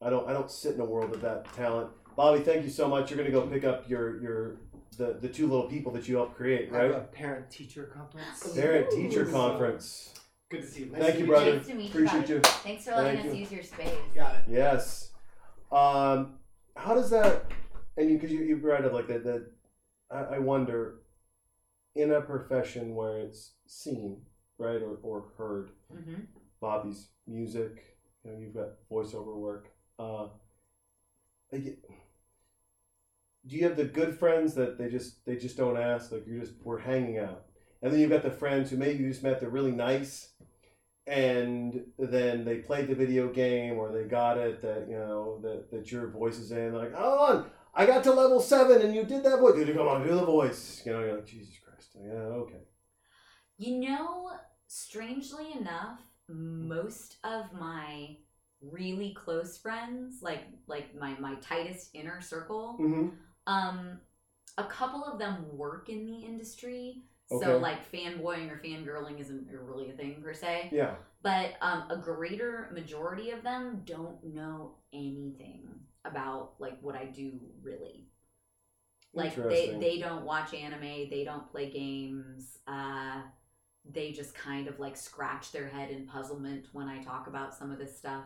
I don't, I don't sit in a world of that talent. Bobby, thank you so much. You're gonna go pick up your your the the two little people that you helped create, right? a parent teacher conference. Parent teacher conference. Good to see you. Thank to you, meet brother. Nice to meet you. Appreciate buddy. you. Thanks for letting Thank us you. use your space. Got it. Yes. Um, how does that? And you, because you, you brought up like that. That I, I wonder, in a profession where it's seen, right, or, or heard, hmm Bobby's music. You know, you've got voiceover work. Uh, like, do you have the good friends that they just they just don't ask? Like you're just we're hanging out, and then you've got the friends who maybe you just met. They're really nice, and then they played the video game or they got it that you know that, that your voice is in They're like oh i got to level seven and you did that voice Dude, come on do the voice you know you're like jesus christ yeah okay You know, strangely enough, most of my really close friends, like like my my tightest inner circle, mm-hmm. um, a couple of them work in the industry. So like fanboying or fangirling isn't really a thing per se. yeah But um, a greater majority of them don't know anything about like what I do really. Like they they don't watch anime, they don't play games. Uh, they just kind of like scratch their head in puzzlement when I talk about some of this stuff.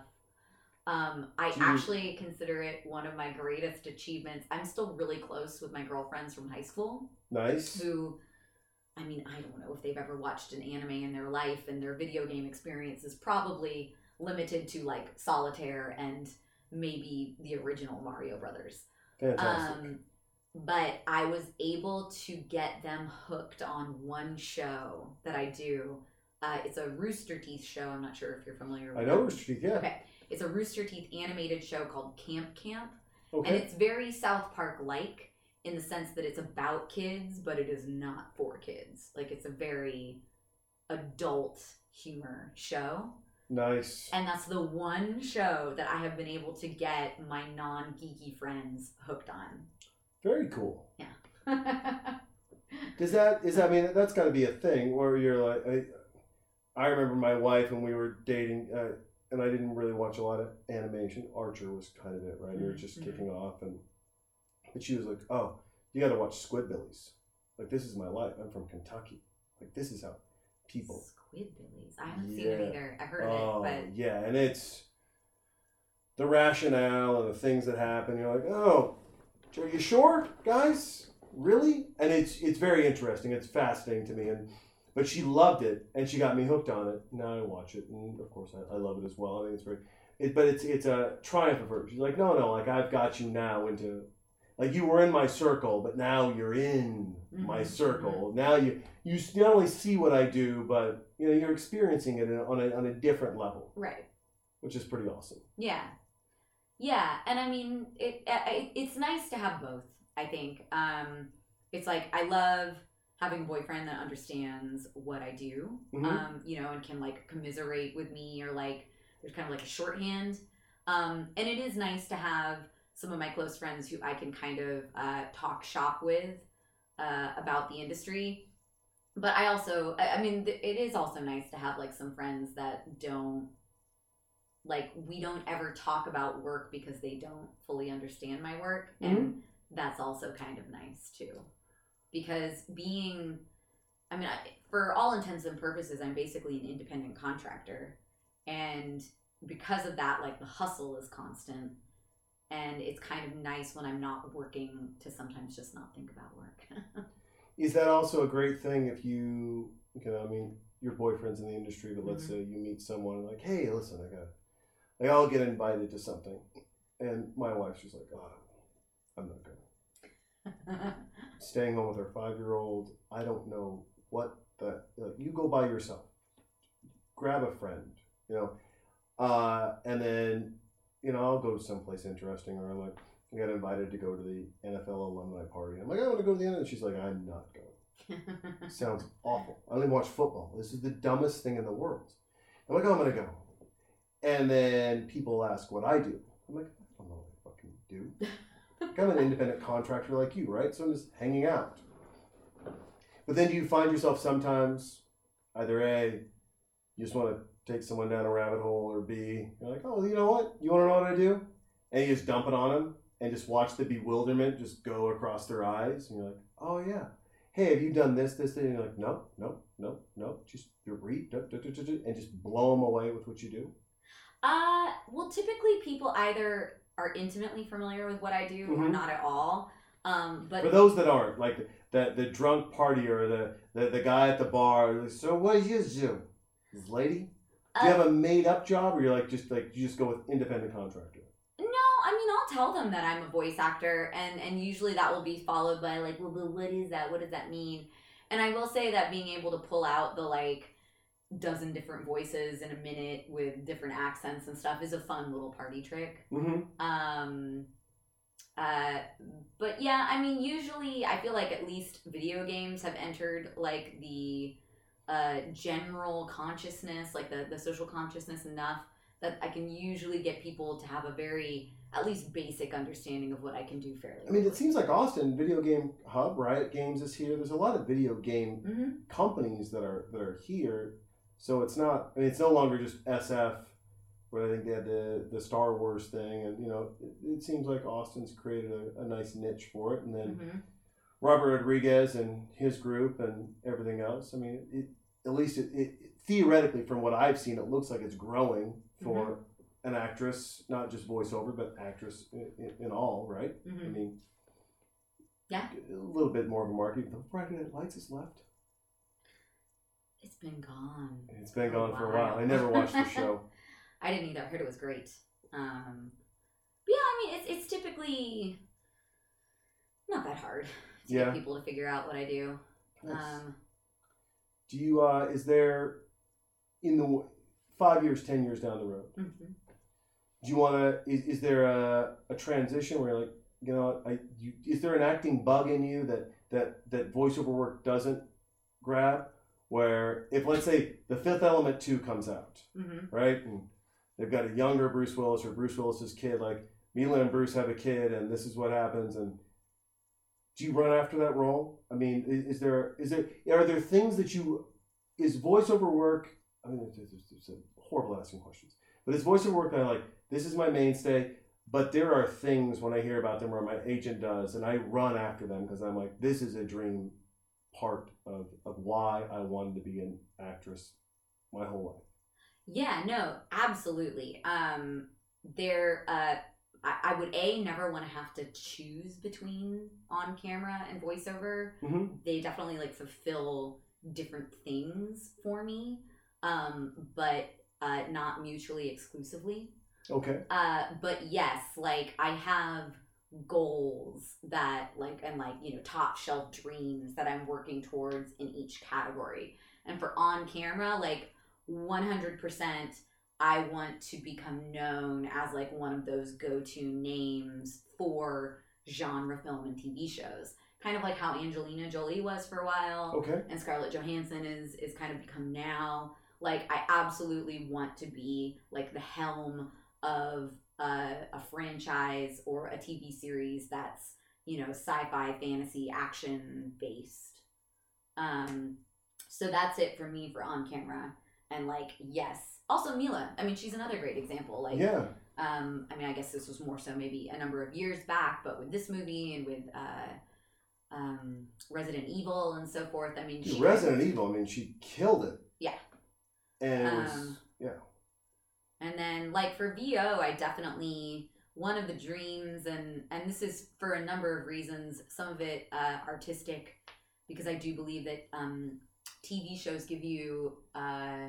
Um, I actually consider it one of my greatest achievements. I'm still really close with my girlfriends from high school nice who I mean, I don't know if they've ever watched an anime in their life and their video game experience is probably limited to like solitaire and maybe the original Mario Brothers. fantastic Um but I was able to get them hooked on one show that I do. Uh, it's a Rooster Teeth show. I'm not sure if you're familiar with i know. Rooster Teeth, yeah Okay. It's a Rooster Teeth animated show called Camp Camp. okay And it's very South Park like in the sense that it's about kids, but it is not for kids. Like it's a very adult humor show. nice And that's the one show that I have been able to get my non geeky friends hooked on. very cool Yeah. Does that is I mean that's got to be a thing where you're like I, I remember my wife when we were dating uh, and I didn't really watch a lot of animation. Archer was kind of it, right? You were just Mhm. kicking off and but she was like, "Oh, you got to watch Squidbillies. Like this is my life. I'm from Kentucky. Like this is how people Squidbillies. I haven't seen them Yeah. either. I've heard of Oh, it, yeah, and it's the rationale and the things that happen. You're like, oh, are you sure, guys? Really? And it's it's very interesting. It's fascinating to me. And but she loved it, and she got me hooked on it. Now I watch it, and of course I, I love it as well. I think it's very, it, but it's it's a triumph of her. She's like, no, no, like I've got you now into. Like you were in my circle, but now you're in my Mhm, circle. Now you you not only see what I do, but you know you're experiencing it on a, on a different level, right. which is pretty awesome. Yeah, yeah, and I mean, it, it it's nice to have both. I think um, it's like I love having a boyfriend that understands what I do, Mhm. um, you know, and can like commiserate with me or like there's kind of like a shorthand. Um, and it is nice to have some of my close friends who I can kind of uh, talk shop with uh, about the industry. But I also, I I mean, th- it is also nice to have like some friends that don't like we don't ever talk about work because they don't fully understand my work. And that's also kind of nice too. Because being i mean I, for all intents and purposes i'm basically an independent contractor. And because of that like the hustle is constant and it's kind of nice when i'm not working to sometimes just not think about work Is that also a great thing if you, you know, I mean, your boyfriend's in the industry, but let's Mhm. say you meet someone like, hey, listen, I got, like, I'll get invited to something, and my wife's just like, oh, I'm not going. Staying home with her five year old, I don't know what the, like, you go by yourself, grab a friend, you know, uh, and then, you know, I'll go to someplace interesting, or I'm like, I got invited to go to the NFL alumni party. I'm like, I want to go to the NFL. She's like, I'm not going. Sounds awful. I only watch football. This is the dumbest thing in the world. I'm like, oh, I'm gonna go. And then people ask what I do. I'm like, I don't know what I fucking do. Like, I'm an independent contractor like you, right? So I'm just hanging out. But then do you find yourself sometimes either A, you just want to take someone down a rabbit hole, or B, you're like, oh, you know what? You want to know what I do? And you just dump it on them and just watch the bewilderment just go across their eyes. And you're like, oh, yeah hey, have you done this, this, this? And you're like, no, no, no, no. Just read, and just blow them away with what you do. Uh, well, typically people either are intimately familiar with what I do or Mhm. not at all. Um, but For those that aren't, like the the drunk party or the, the, the guy at the bar, so what do you do? This lady? Do you uh, have a made up job or you're like just like you just go with independent contractor? no, I mean I'll tell them that I'm a voice actor, and and usually that will be followed by like, well, but what is that? What does that mean? And I will say that being able to pull out the like dozen different voices in a minute with different accents and stuff is a fun little party trick. hmm Um, uh, but yeah, I mean, usually I feel like at least video games have entered like the uh, general consciousness, like the, the social consciousness enough that I can usually get people to have a very, at least basic understanding of what I can do fairly I mean, it seems like Austin Video Game Hub, Riot Games is here. There's a lot of video game hmm companies that are that are here. So it's not. I mean, it's no longer just SF, where I think they had the the Star Wars thing, and you know, it, it seems like Austin's created a, a nice niche for it, and then. hmm Robert Rodriguez and his group and everything else. I mean, it, at least it, it theoretically, from what I've seen, it looks like it's growing for an actress, not just voiceover, but actress in, in, in all, right? I hmm mean, Yeah. a little bit more of a market. The Friday Night Lights is left. It's been gone. It's been a gone for a while. while. I never watched the show. I didn't either. I heard it was great. Um, but yeah, I mean, it's, it's typically not that hard to Yeah. get people to figure out what I do. Nice. Um, Do you? Uh, is there in the five years, ten years down the road? mhm. do you want to is, is there a, a transition where like you know I, you, is there an acting bug in you that that that voiceover work doesn't grab where if let's say the fifth element 2 comes out Mhm. right and they've got a younger bruce willis or bruce willis's kid like milla and bruce have a kid and this is what happens and do you run after that role i mean is, is there is there are there things that you is voiceover work i mean it's, it's, horrible asking questions but is voiceover work kind of like this is my mainstay but there are things when i hear about them where my agent does and i run after them because i'm like this is a dream part of, of why i wanted to be an actress my whole life Yeah, no, absolutely. Um, there, uh, I, I would a never want to have to choose between on camera and voiceover. Mhm. They definitely like fulfill different things for me, um, but uh, not mutually exclusively. okay Uh, but yes, like I have goals that like and like you know top shelf dreams that I'm working towards in each category. And for on camera, like 100% I want to become known as like one of those go-to names for genre film and TV shows. Kind of like how Angelina Jolie was for a while okay and Scarlett Johansson is is kind of become now. Like I absolutely want to be like the helm of a, a franchise or a TV series that's you know sci-fi, fantasy, action based. Um, so that's it for me for on camera. And like yes, also Milla. I mean, she's another great example. Like yeah um, I mean, I guess this was more so maybe a number of years back, but with this movie and with uh, um, Resident Evil and so forth, I mean, she resident evil i mean she killed it Yeah. and was Um, yeah And then, like for VO, I definitely one of the dreams, and and this is for a number of reasons. Some of it uh, artistic, because I do believe that um, TV shows give you uh,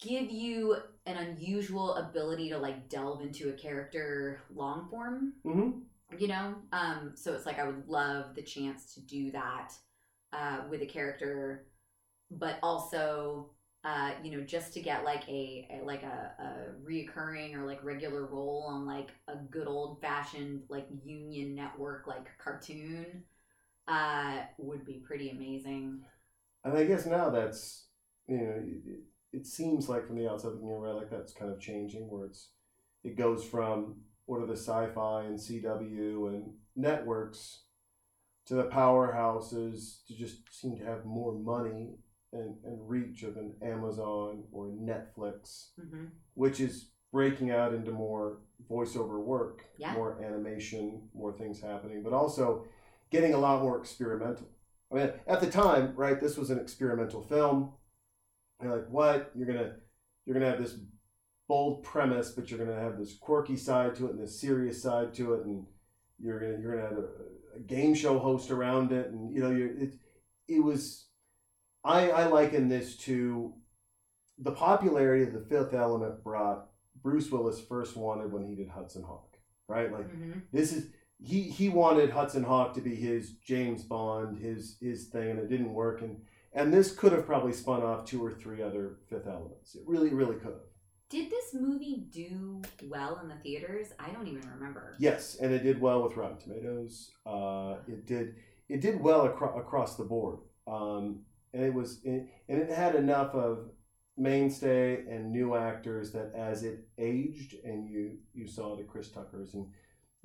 give you an unusual ability to like delve into a character long form. hmm You know, um, so it's like I would love the chance to do that uh, with a character, but also uh, you know, just to get like a, a like a, a reoccurring or like regular role on like a good old fashioned like Union Network like cartoon, uh, would be pretty amazing. And I guess now that's you know it, it seems like from the outside looking in, right, like that's kind of changing where it's it goes from what are the sci-fi and CW and networks to the powerhouses to just seem to have more money and, and reach of an Amazon or Netflix, hmm which is breaking out into more voiceover work, Yeah. more animation, more things happening, but also getting a lot more experimental. I mean, at the time, right, this was an experimental film. You're like, what? You're gonna you're gonna have this bold premise, but you're gonna have this quirky side to it and this serious side to it, and you're gonna you're gonna have a, a game show host around it, and you know, you're it it was. I I liken this to the popularity of the Fifth Element brought Bruce Willis first wanted when he did Hudson Hawk, right? Like hmm this is he he wanted Hudson Hawk to be his James Bond, his his thing, and it didn't work. And And this could have probably spun off two or three other Fifth Elements. It really, really could have. Did this movie do well in the theaters? I don't even remember. Yes, and it did well with Rotten Tomatoes. Uh, it did it did well acro- across the board, um, and it was it, and it had enough of mainstay and new actors that as it aged and you you saw the Chris Tuckers and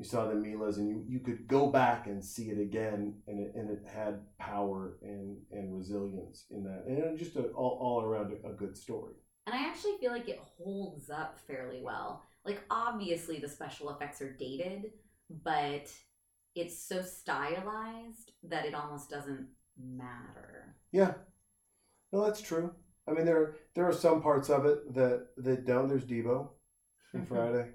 you saw the Millas and you, you could go back and see it again and it, and it had power and, and resilience in that and just a, all, all around a, a good story. And I actually feel like it holds up fairly well. Like, obviously, the special effects are dated, but it's so stylized that it almost doesn't matter. Yeah, no, that's true. I mean, there there are some parts of it that that don't. There's Deebo in Friday.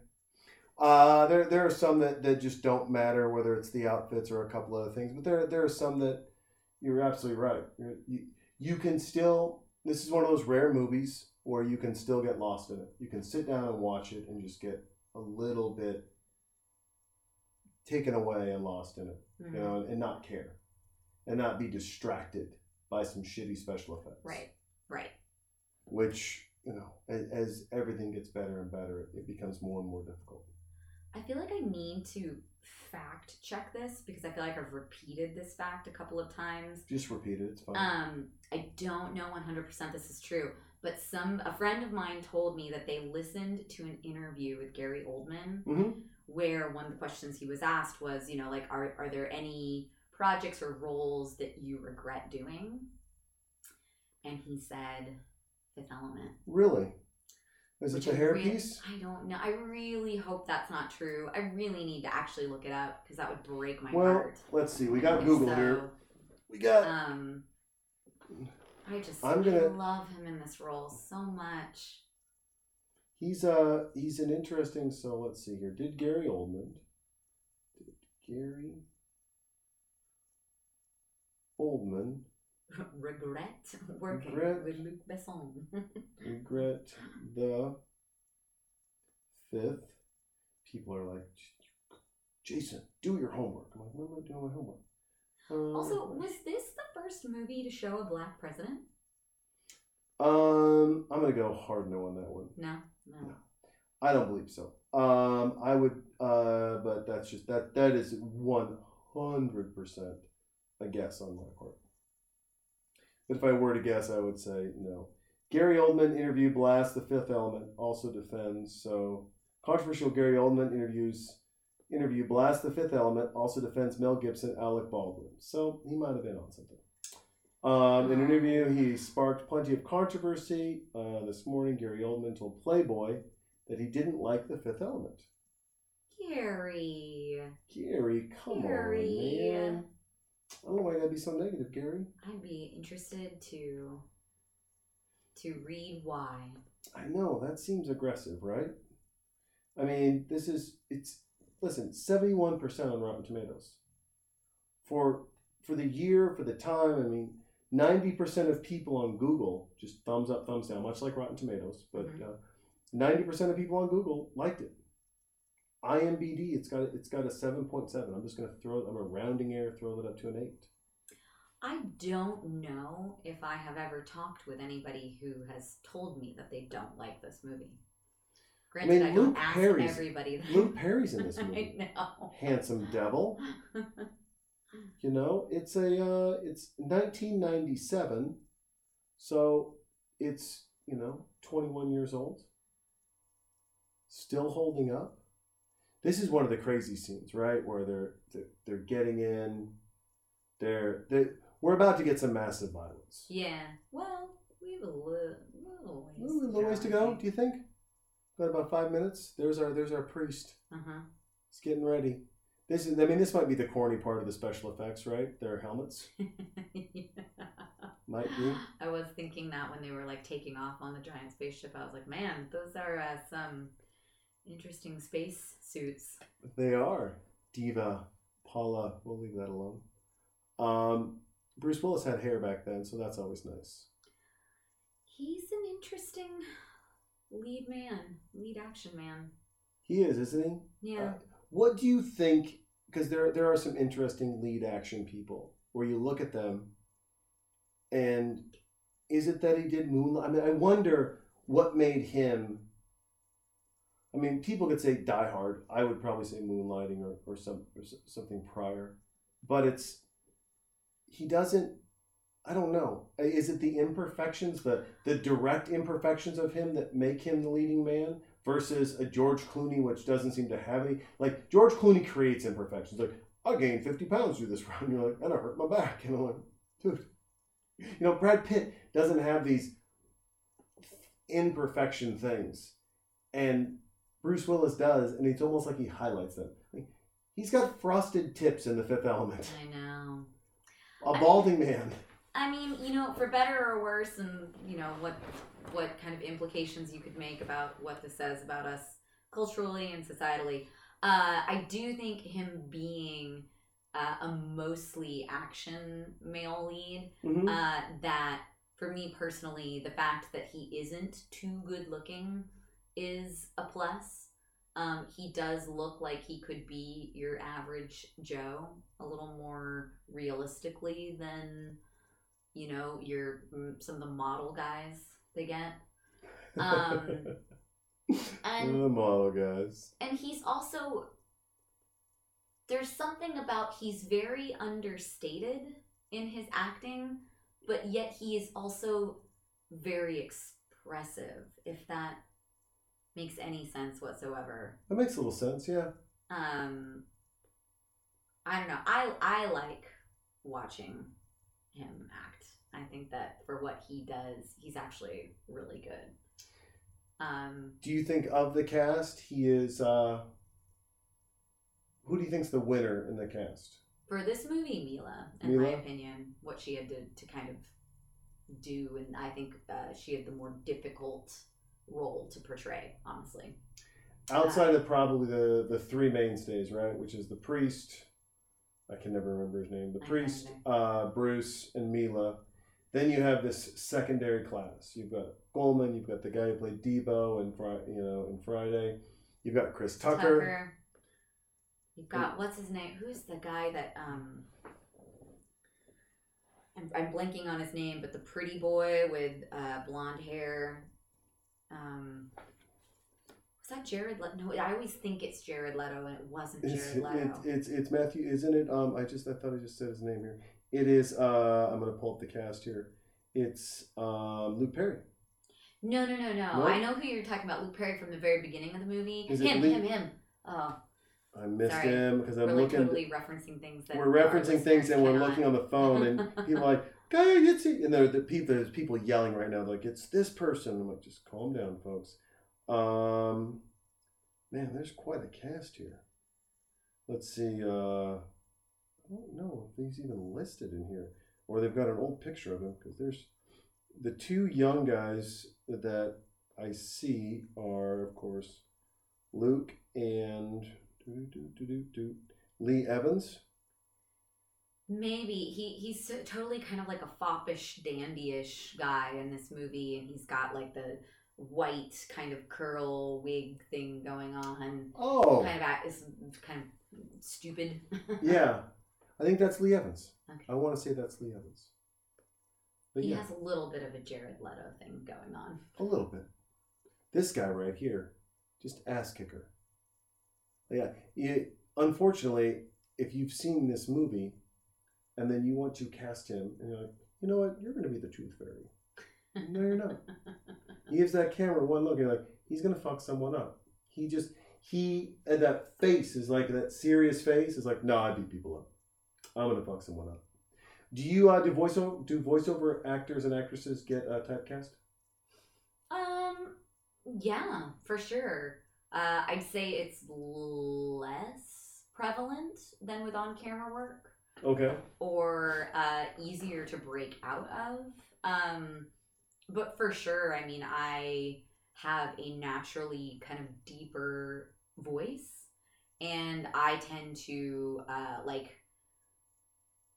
Uh, there there are some that, that just don't matter, whether it's the outfits or a couple other things. But there there are some that you're absolutely right. You're, you you can still. This is one of those rare movies where you can still get lost in it. You can sit down and watch it and just get a little bit taken away and lost in it, Mhm. you know, and, and not care, and not be distracted by some shitty special effects Right, right. which you know as, as everything gets better and better it becomes more and more difficult I feel like I need to fact check this because I feel like I've repeated this fact a couple of times. just repeat it it's fine Um, I don't know 100% this is true, but some a friend of mine told me that they listened to an interview with Gary Oldman Mhm. where one of the questions he was asked was, you know, like are are there any projects or roles that you regret doing? And he said Fifth Element. really is it the I hairpiece I don't know. I really hope that's not true. I really need to actually look it up because that would break my well heart. Well, let's see we got google so, here we got Um, I just I'm gonna- love him in this role so much. he's uh he's an interesting so let's see here did gary oldman did gary oldman Regret working Regret. with Luc Besson. regret the fifth people are like jason do your homework i'm like what am i doing my homework Uh, also, was this the first movie to show a black president? Um, I'm gonna go hard no on that one. No, no. No. I don't believe so. Um, I would, uh, but that's just that. That is one hundred percent a guess on my part. But if I were to guess, I would say no. Gary Oldman interview blast the Fifth Element also defends. So controversial Gary Oldman interviews interview blast the Fifth Element also defends Mel Gibson, Alec Baldwin. So he might have been on something. Um, in an interview, he sparked plenty of controversy. Uh, this morning, Gary Oldman told Playboy that he didn't like the Fifth Element. Gary. Gary, come Gary. on, man. I don't know why you gotta be so negative, Gary. I'd be interested to to read why. I know that seems aggressive, right? I mean, this is it's listen, seventy-one percent on Rotten Tomatoes. For for the year, for the time, I mean, ninety percent of people on Google just thumbs up, thumbs down, much like Rotten Tomatoes, but Mhm. uh, ninety percent of people on Google liked it. IMBD, it's got it's got a seven point seven. I'm just gonna throw I'm a rounding error, throw it up to an eight. I don't know if I have ever talked with anybody who has told me that they don't like this movie. Granted, I, mean, don't Luke ask Perry's- everybody. That. Luke Perry's in this movie. I know. Handsome devil. You know, it's a uh, it's 1997, so it's you know 21 years old, still holding up. This is one of the crazy scenes, right, where they're they're, they're getting in. They're they we're about to get some massive violence. Yeah. Well, we have a li- little ways. A little ways to go. Do you think? Got about five minutes. There's our there's our priest. Uh huh. He's getting ready. This is I mean this might be the corny part of the special effects, right? Their helmets might be. I was thinking that when they were like taking off on the giant spaceship, I was like, man, those are uh, some interesting space suits. They are. Diva, Paula, we'll leave that alone. Um, Bruce Willis had hair back then, so that's always nice. He's an interesting lead man, lead action man. He is, isn't he? Yeah. Uh, what do you think? Because there, there are some interesting lead action people where you look at them And is it that he did Moonlight? I mean, I wonder what made him. I mean, people could say Die Hard. I would probably say Moonlighting or, or some or something prior, but it's he doesn't. I don't know. Is it the imperfections, the the direct imperfections of him that make him the leading man versus a George Clooney, which doesn't seem to have any? Like George Clooney creates imperfections. Like I gained fifty pounds through this run. And you're like, and I hurt my back. And I'm like, dude, you know, Brad Pitt doesn't have these imperfection things, and Bruce Willis does, and it's almost like he highlights them. Like, he's got frosted tips in The Fifth Element. I know. A balding man. I mean, you know, for better or worse, and you know what what kind of implications you could make about what this says about us culturally and societally. Uh, I do think him being uh, a mostly action male lead, Mhm. uh, that for me personally, the fact that he isn't too good looking is a plus. Um, he does look like he could be your average Joe a little more realistically than you know your some of the model guys they get. Um, and the model guys. and he's also there's something about he's very understated in his acting but yet he is also very expressive if that makes any sense whatsoever. That makes a little sense, yeah. um i don't know. I i like watching him act. I think that for what he does he's actually really good. Um Do you think of the cast, he is uh who do you think's the winner in the cast? for this movie, Milla, in my opinion, what she had to, to kind of do, and I think uh, she had the more difficult role to portray, honestly. Outside of probably the the three mainstays, right? Which is the priest. I can never remember his name. The I priest, uh, Bruce, and Milla. Then you have this secondary class. You've got Oldman. You've got the guy who played Deebo and you know in Friday. You've got Chris Tucker. Tucker. You've got what's his name? Who's the guy that um? I'm, I'm blanking on his name, but the pretty boy with uh, blonde hair. Um, was that Jared? Leto? No, I always think it's Jared Leto, and it wasn't It's, Jared Leto. it, it's it's Matthew, isn't it? Um, I just I thought I just said his name here. It is. Uh, I'm gonna pull up the cast here. It's um, Luke Perry. No, no, no, no. No? I know who you're talking about. Luke Perry from the very beginning of the movie. Is him, him, him. Oh, I missed Sorry. him because I'm we're like looking. totally referencing things that we're referencing things and we're looking on the phone and people are like, "Guy, it's it," and there the people there's people yelling right now like it's this person. I'm like, just calm down, folks. Um, man, there's quite a cast here. Let's see. Uh, I don't know if he's even listed in here, or they've got an old picture of him because there's the two young guys that I see are, of course, Luke and Lee Evans. Maybe he he's totally kind of like a foppish, dandyish guy in this movie, and he's got like the white kind of curl wig thing going on. Oh, Kind of act is kind of stupid. yeah. I think that's Lee Evans. Okay. I want to say that's Lee Evans. But he yeah, has a little bit of a Jared Leto thing going on. a little bit. This guy right here, just ass kicker. Yeah. You, unfortunately, if you've seen this movie, and then you want to cast him, and you're like, you know what, you're going to be the Truth Fairy. No, you're not. He gives that camera one look, and you're like, he's gonna fuck someone up. He just he and that face is like that serious face is like, no, I beat people up. I'm gonna fuck someone up. Do you uh, do voiceover do voiceover actors and actresses get uh, typecast? Um, yeah, for sure. Uh, I'd say it's less prevalent than with on-camera work, Okay. or uh, easier to break out of. Um, but for sure, I mean, I have a naturally kind of deeper voice, and I tend to uh, like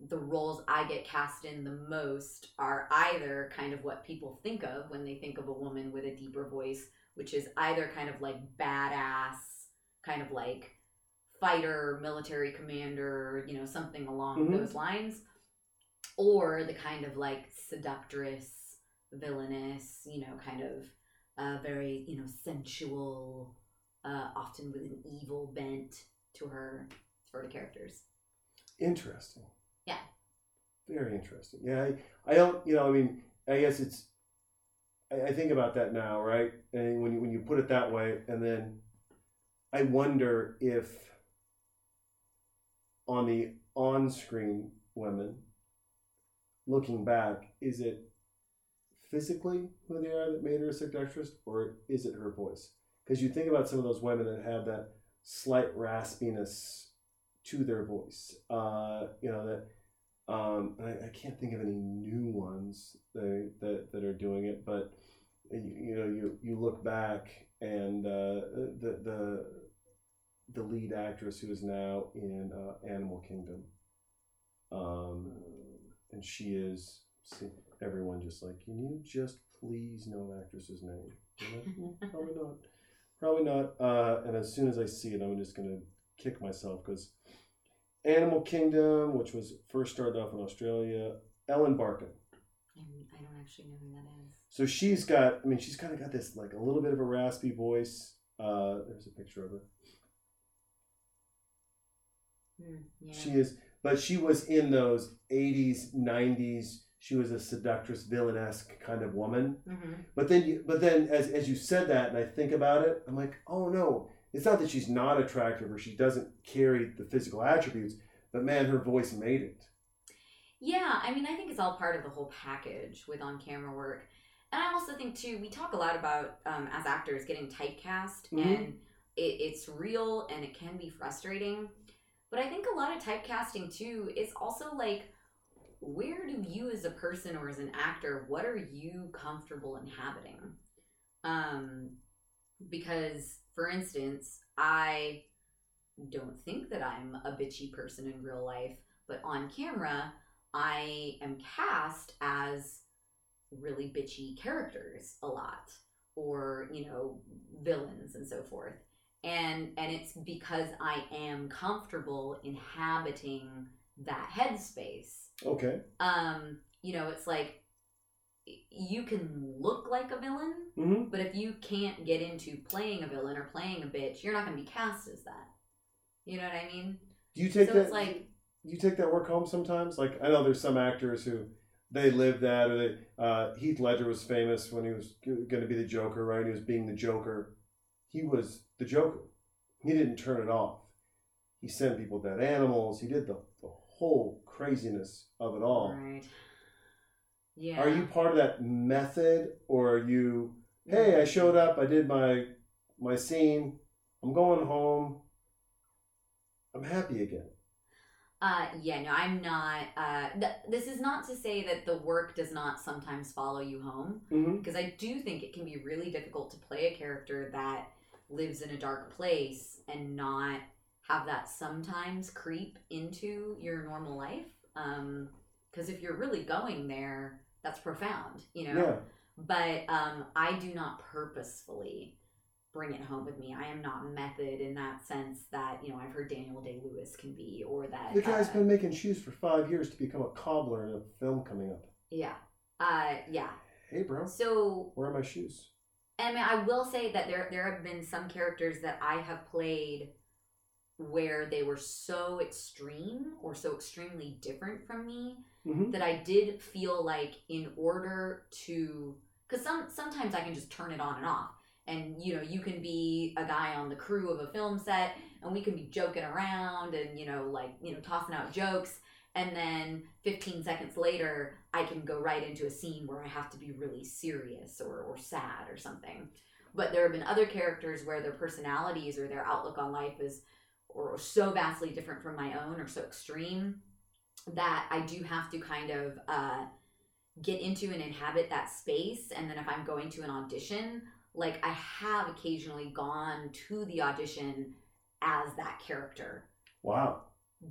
the roles I get cast in the most are either kind of what people think of when they think of a woman with a deeper voice, which is either kind of like badass, kind of like fighter, military commander, you know, something along Mhm. those lines, or the kind of like seductress, villainous, you know, kind of uh, very, you know, sensual, uh, often with an evil bent to her sort of characters. Interesting. Yeah. Very interesting. Yeah, I, I don't, you know, I mean, I guess it's, I, I think about that now, right? And when you, when you put it that way, and then I wonder if on the on screen women, looking back, is it physically who they are that made her a seductress, or is it her voice? Because you think about some of those women that have that slight raspiness to their voice. Uh, you know that um, I, I can't think of any new ones that, that that are doing it, but you, you know you you look back and uh, the the the lead actress who is now in uh, Animal Kingdom, um, and she is everyone just like can you just please know an actress's name? Like, "Mm, probably not, probably not. Uh, and as soon as I see it, I'm just gonna kick myself because Animal Kingdom, which was first started off in Australia, Ellen Barkin. I, I don't actually know who that is. So she's got, I mean, she's kind of got this like a little bit of a raspy voice. Uh, there's a picture of her. Yeah. She is, but she was in those 80s, 90s. She was a seductress, villainesque kind of woman. hmm But then, you, but then, as as you said that, and I think about it, I'm like, oh no, it's not that she's not attractive or she doesn't carry the physical attributes, but man, her voice made it. Yeah, I mean, I think it's all part of the whole package with on camera work. And I also think, too, we talk a lot about, um, as actors, getting typecast, Mhm. and it, it's real and it can be frustrating. But I think a lot of typecasting, too, is also like, where do you as a person or as an actor, what are you comfortable inhabiting? Um, because, for instance, I don't think that I'm a bitchy person in real life, but on camera, I am cast as really bitchy characters a lot or you know villains and so forth and and it's because i am comfortable inhabiting that headspace Okay. um you know it's like you can look like a villain hmm but if you can't get into playing a villain or playing a bitch you're not going to be cast as that you know what i mean Do you take so that? it's like you take that work home sometimes. Like I know there's some actors who they live that, or they. Uh, Heath Ledger was famous when he was going to be the Joker, right? He was being the Joker. He was the Joker. He didn't turn it off. He sent people dead animals. He did the, the whole craziness of it all. right yeah Are you part of that method, or are you? Hey, I showed up. I did my my scene. I'm going home. I'm happy again. Uh, yeah, no, I'm not. Uh, th- this is not to say that the work does not sometimes follow you home, Mm-hmm. because I do think it can be really difficult to play a character that lives in a dark place and not have that sometimes creep into your normal life. Because if you're really going there, that's profound, you know? Yeah. But um, I do not purposefully bring it home with me. I am not method in that sense that, you know, I've heard Daniel Day Lewis can be, or that. The guy's uh, been making shoes for five years to become a cobbler in a film coming up. Yeah. Uh, yeah. Hey, bro, So, where are my shoes? I mean, I will say that there there have been some characters that I have played where they were so extreme or so extremely different from me Mm-hmm. that I did feel like in order to because some sometimes I can just turn it on and off. And you know, you can be a guy on the crew of a film set and we can be joking around and you know, like, you know, tossing out jokes and then 15 seconds later I can go right into a scene where I have to be really serious or, or sad or something. But there have been other characters where their personalities or their outlook on life is or so vastly different from my own or so extreme that I do have to kind of uh, get into and inhabit that space. And then if I'm going to an audition, like I have occasionally gone to the audition as that character Wow.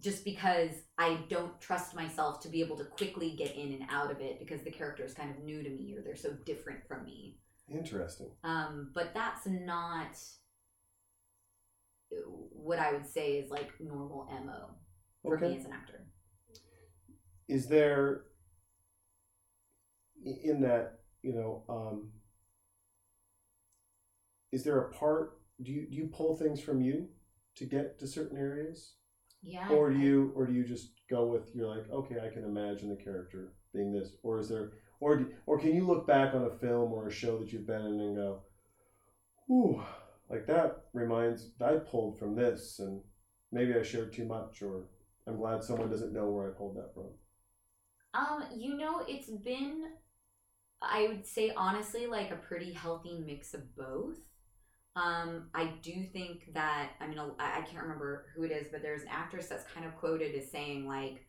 Just because I don't trust myself to be able to quickly get in and out of it because the character is kind of new to me or they're so different from me. Interesting. Um, but that's not what I would say is like normal MO for Okay. me as an actor. Is there in that you know um, is there a part do you do you pull things from you to get to certain areas Yeah. or do you or do you just go with you're like okay i can imagine the character being this or is there or do, or can you look back on a film or a show that you've been in and go ooh like that reminds i pulled from this and maybe i shared too much or i'm glad someone doesn't know where i pulled that from Um, you know, it's been, I would say honestly, like a pretty healthy mix of both. Um, I do think that, I mean, I, can't remember who it is, but there's an actress that's kind of quoted as saying, like,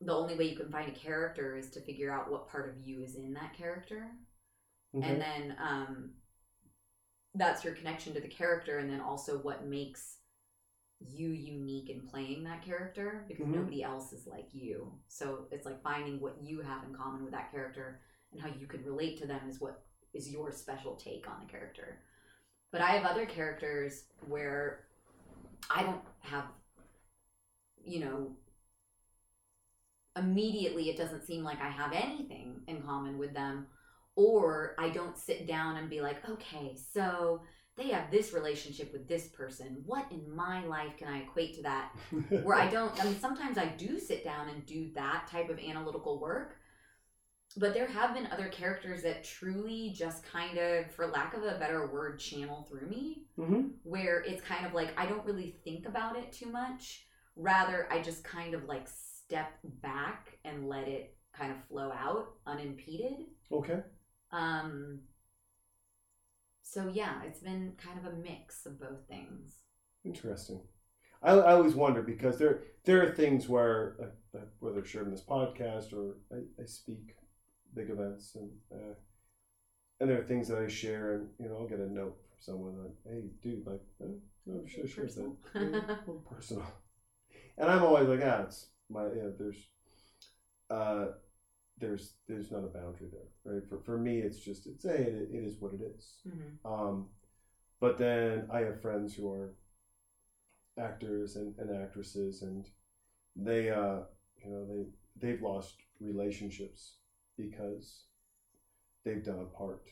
the only way you can find a character is to figure out what part of you is in that character. Okay. And then um, that's your connection to the character, and then also what makes you unique in playing that character because Mhm. nobody else is like you. So it's like finding what you have in common with that character and how you can relate to them is what is your special take on the character. But I have other characters where I don't have, you know, immediately it doesn't seem like I have anything in common with them. Or I don't sit down and be like, okay, so they have this relationship with this person. What in my life can I equate to that? Where I don't, I mean, sometimes I do sit down and do that type of analytical work. But there have been other characters that truly just kind of, for lack of a better word, channel through me hmm where it's kind of like I don't really think about it too much. Rather, I just kind of like step back and let it kind of flow out unimpeded. okay Um so yeah, it's been kind of a mix of both things. Interesting. I, I always wonder because there there are things where uh, whether shared in this podcast or I, I speak big events and uh, and there are things that I share and you know I'll get a note from someone like hey dude like uh, no should have shared that Personal. Yeah, little personal and I'm always like ah it's my you know, there's uh there's there's not a boundary there right for for me it's just it's hey it, it is what it is Mhm. um, but then I have friends who are actors and, and actresses, and they, uh, you know, they they've lost relationships because they've done a part,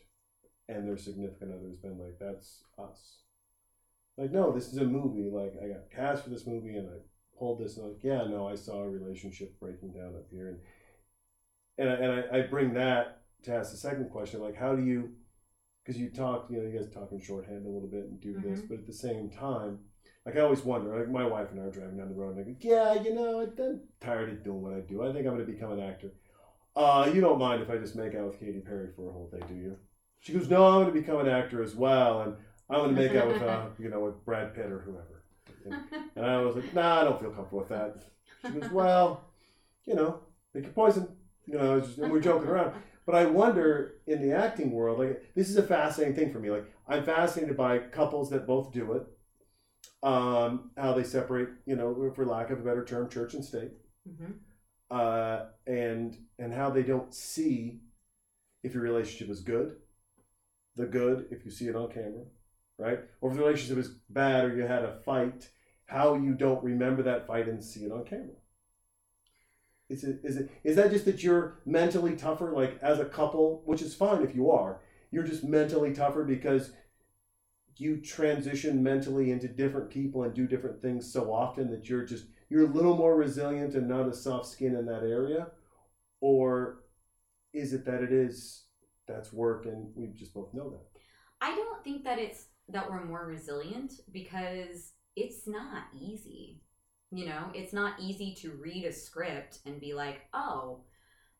and their significant other's been like, "That's us." Like, no, this is a movie. Like, I got cast for this movie, and I pulled this, and I'm like, yeah, no, I saw a relationship breaking down up here, and and I, and I, I bring that to ask the second question, like, how do you because you talk, you know, you guys talk in shorthand a little bit and do this, mm-hmm. but at the same time, like I always wonder, like my wife and I are driving down the road, and I go, yeah, you know, I'm tired of doing what I do. I think I'm going to become an actor. Uh, you don't mind if I just make out with Katy Perry for a whole day, do you? She goes, no, I'm going to become an actor as well, and I'm going to make out with, uh, you know, with Brad Pitt or whoever. And, and I was like, nah, I don't feel comfortable with that. She goes, well, you know, pick your poison. You know, just, and we're joking around. But I wonder in the acting world, like this is a fascinating thing for me. Like I'm fascinated by couples that both do it, um, how they separate, you know, for lack of a better term, church and state, Mhm. Uh, and and how they don't see if your relationship is good, the good if you see it on camera, right? Or if the relationship is bad or you had a fight, how you don't remember that fight and see it on camera. Is it is it is that just that you're mentally tougher, like as a couple, which is fine if you are. You're just mentally tougher because you transition mentally into different people and do different things so often that you're just you're a little more resilient and not as soft skin in that area, or is it that it is that's work and we just both know that? I don't think that it's that we're more resilient because it's not easy. You know, it's not easy to read a script and be like, "Oh,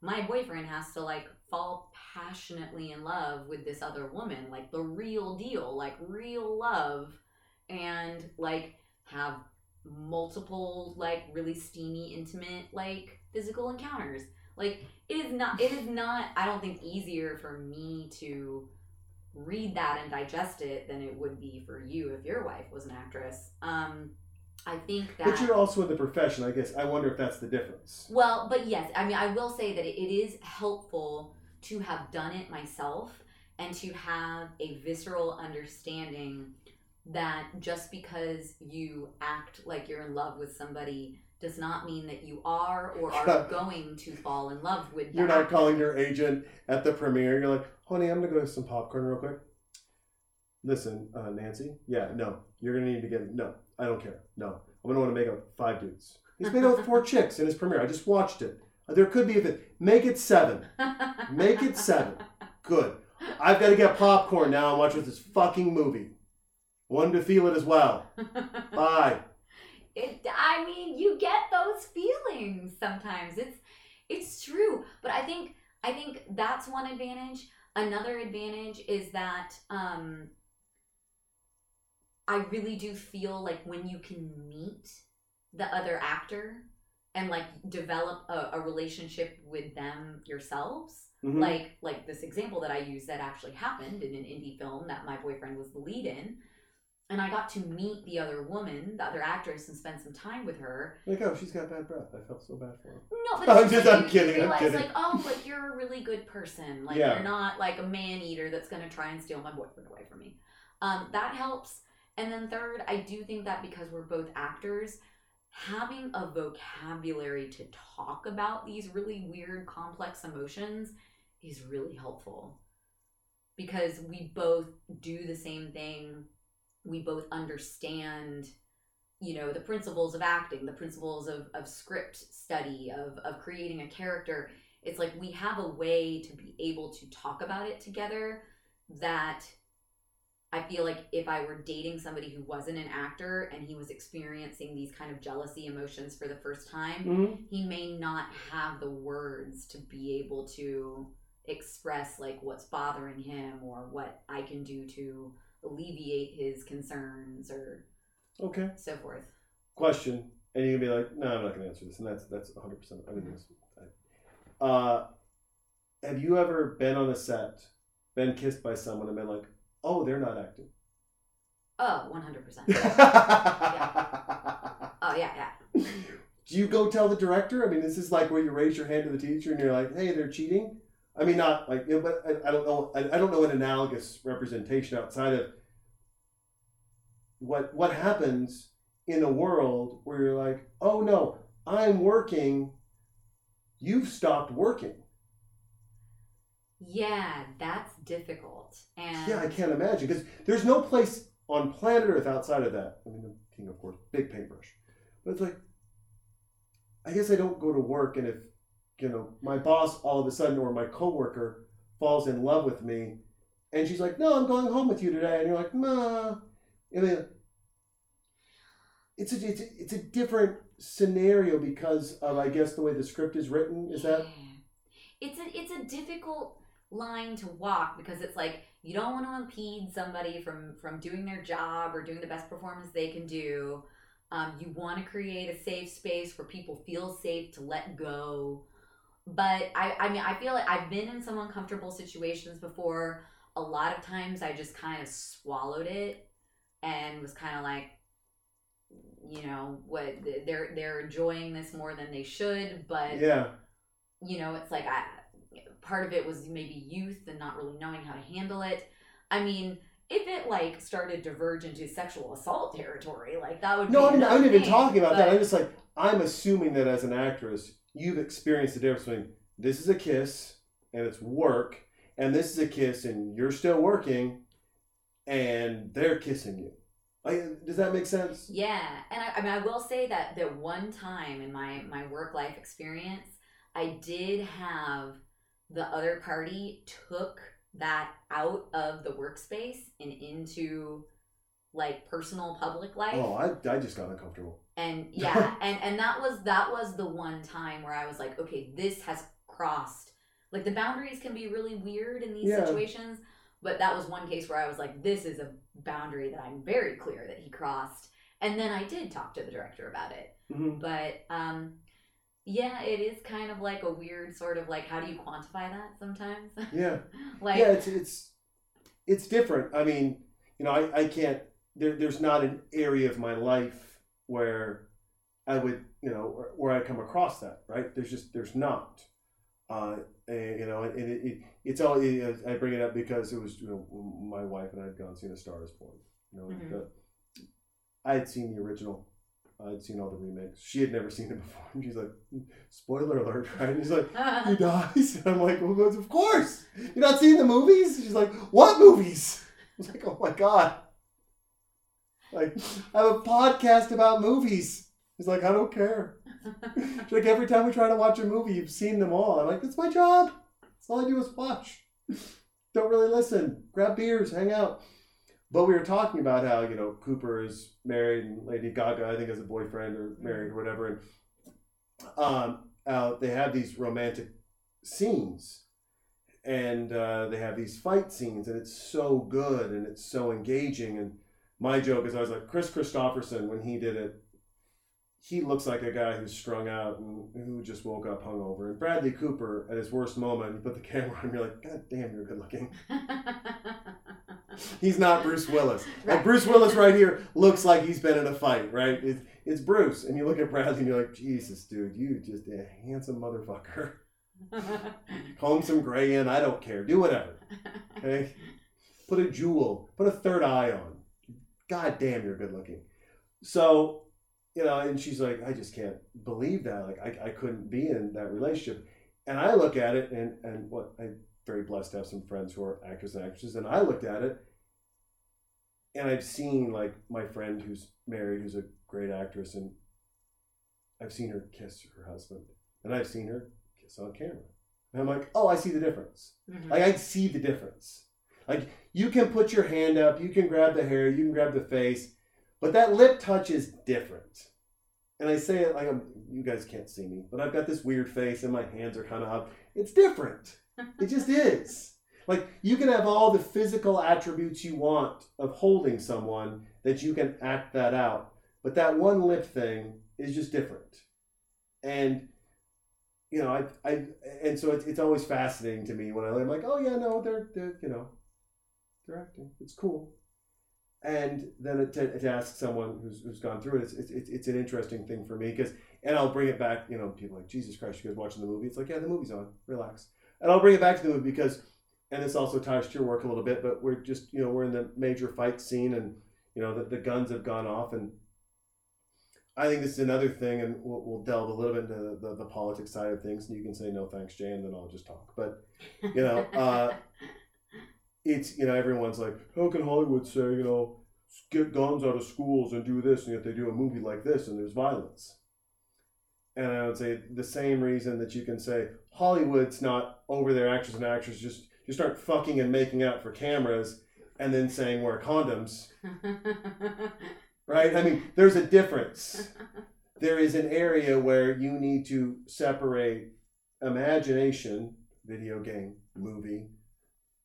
my boyfriend has to like fall passionately in love with this other woman, like the real deal, like real love and like have multiple like really steamy intimate like physical encounters." Like it is not it is not I don't think easier for me to read that and digest it than it would be for you if your wife was an actress. Um, I think that. But you're also in the profession, I guess. I wonder if that's the difference. Well, but yes, I mean, I will say that it it is helpful to have done it myself and to have a visceral understanding that just because you act like you're in love with somebody does not mean that you are or are going to fall in love with You're not calling your agent at the premiere. You're like, honey, I'm gonna go get some popcorn real quick. Listen, uh, Nancy. Yeah, no, you're gonna need to get. No, I don't care. No, I'm gonna want to make up five dudes. He's made out with four chicks in his premiere. I just watched it. There could be a bit. Make it seven. Make it seven. Good. I've got to get popcorn now and watch this fucking movie. One to feel it as well. Bye. it i mean you get those feelings sometimes it's it's true but i think i think that's one advantage another advantage is that um i really do feel like when you can meet the other actor and like develop a, a relationship with them yourselves Mhm. like like this example that i use that actually happened in an indie film that my boyfriend was the lead in and i got to meet the other woman the other actress and spend some time with her Like, oh, she's got bad breath. I felt so bad for her. no but I'm just- like I'm you, kidding, I'm kidding. like oh like you're a really good person like Yeah. you're not like a man eater that's gonna try and steal my boyfriend away from me um that helps and then third i do think that because we're both actors having a vocabulary to talk about these really weird complex emotions is really helpful because we both do the same thing we both understand you know the principles of acting the principles of, of script study of, of creating a character it's like we have a way to be able to talk about it together that i feel like if i were dating somebody who wasn't an actor and he was experiencing these kind of jealousy emotions for the first time Mm-hmm. he may not have the words to be able to express like what's bothering him or what I can do to alleviate his concerns or Okay. so forth. Question, and you're gonna be like, no, I'm not gonna answer this, and that's that's 100. percent I mean, this. Uh, have you ever been on a set, been kissed by someone, and been like, oh, they're not acting? Oh, 100%. oh, yeah, yeah. Do you go tell the director? I mean, this is like where you raise your hand to the teacher and you're like, "Hey, they're cheating." I mean, not like, you know, but I, I don't know. I, I don't know an analogous representation outside of what what happens in a world where you're like, "Oh no, I'm working. You've stopped working." Yeah, that's difficult. And Yeah, I can't imagine because there's no place on planet Earth outside of that. I mean, the king, of course, big paintbrush, but it's like, I guess I don't go to work, and if you know my boss all of a sudden or my coworker falls in love with me, and she's like, "No, I'm going home with you today," and you're like, "Nah," I mean, it's a it's a, it's a different scenario because of I guess the way the script is written. Is that it's a it's a difficult line to walk because it's like you don't want to impede somebody from from doing their job or doing the best performance they can do. Um, you want to create a safe space where people feel safe to let go but I, I mean i feel like i've been in some uncomfortable situations before a lot of times i just kind of swallowed it and was kind of like you know what they're they're enjoying this more than they should but yeah? you know, it's like I part of it was maybe youth and not really knowing how to handle it. I mean, if it like started to verge into sexual assault territory, like that would No, be I'm, I'm not even talking about that. I'm just like, I'm assuming that as an actress, you've experienced the difference between this is a kiss and it's work, and this is a kiss and you're still working, and they're kissing you. Like, does that make sense? Yeah, and I, I mean, I will say that that one time in my my work life experience, I did have the other party took that out of the workspace and into like personal public life. Oh, I, I just got uncomfortable. And yeah and and that was that was the one time where i was like okay this has crossed like the boundaries can be really weird in these Yeah. situations but that was one case where i was like this is a boundary that i'm very clear that he crossed and then i did talk to the director about it hmm but um yeah it is kind of like a weird sort of like how do you quantify that sometimes Yeah, like yeah. It's it's it's different. I mean, you know, I, I can't. There, there's not an area of my life where I would, you know, where, I come across that. Right? There's just there's not. Uh, and, you know, and it, it, it's all. It, I bring it up because it was you know my wife and I had gone and seen A Star Is Born. You know, Mhm. the, I had seen the original I'd seen all the remakes. She had never seen it before. And she's like, spoiler alert, right? And he's like, he dies. And I'm like, well, of course. You're not seeing the movies? She's like, what movies? I was like, oh my God. Like, I have a podcast about movies. He's like, I don't care. She's like, every time we try to watch a movie, you've seen them all. I'm like, that's my job. That's all I do is watch. Don't really listen. Grab beers, hang out. But we were talking about how, you know, Cooper is married and Lady Gaga, I think, has a boyfriend or married or whatever. And um, uh, they have these romantic scenes and uh, they have these fight scenes and it's so good and it's so engaging and my joke is i was like kris kristofferson when he did it he looks like a guy who's strung out and who just woke up hungover and bradley cooper at his worst moment you put the camera on and you're like god damn you're good looking he's not bruce willis like Right. bruce willis right here looks like he's been in a fight right it's, it's bruce and you look at bradley and you're like jesus dude you just a handsome motherfucker comb some gray in. I don't care. Do whatever. Okay. Put a jewel. Put a third eye on. God damn, you're good looking. So, you know, and she's like, I just can't believe that. Like, I, I couldn't be in that relationship. And I look at it, and and what I'm very blessed to have some friends who are actors and actresses, and I looked at it, and I've seen like my friend who's married, who's a great actress, and I've seen her kiss her husband, and I've seen her kiss on camera. And I'm like, oh, I see the difference. Mhm. Like I see the difference. Like you can put your hand up, you can grab the hair, you can grab the face, but that lip touch is different. And I say it like I'm, you guys can't see me, but I've got this weird face and my hands are kind of up. It's different. It just is. Like you can have all the physical attributes you want of holding someone that you can act that out, but that one lip thing is just different. And you know, I, I, and so it's, it's always fascinating to me when I, I'm like, oh yeah, no, they're, they're, you know, they're acting. It's cool. And then it, to, to ask someone who's, who's gone through it, it's, it's, it's, an interesting thing for me because, and I'll bring it back, you know, people like, Jesus Christ, you guys watching the movie? It's like, yeah, the movie's on, relax. And I'll bring it back to the movie because, and this also ties to your work a little bit, but we're just, you know, we're in the major fight scene and, you know, the, the guns have gone off and I think this is another thing, and we'll, we'll delve a little bit into the, the politics side of things, and you can say no thanks, Jay, and then I'll just talk. But you know, uh, it's you know everyone's like, how can Hollywood say you know get guns out of schools and do this, and yet they do a movie like this and there's violence. And I would say the same reason that you can say Hollywood's not over there, actors and actresses just just start fucking and making out for cameras, and then saying wear condoms, right? I mean, there's a difference there is an area where you need to separate imagination, video game, movie,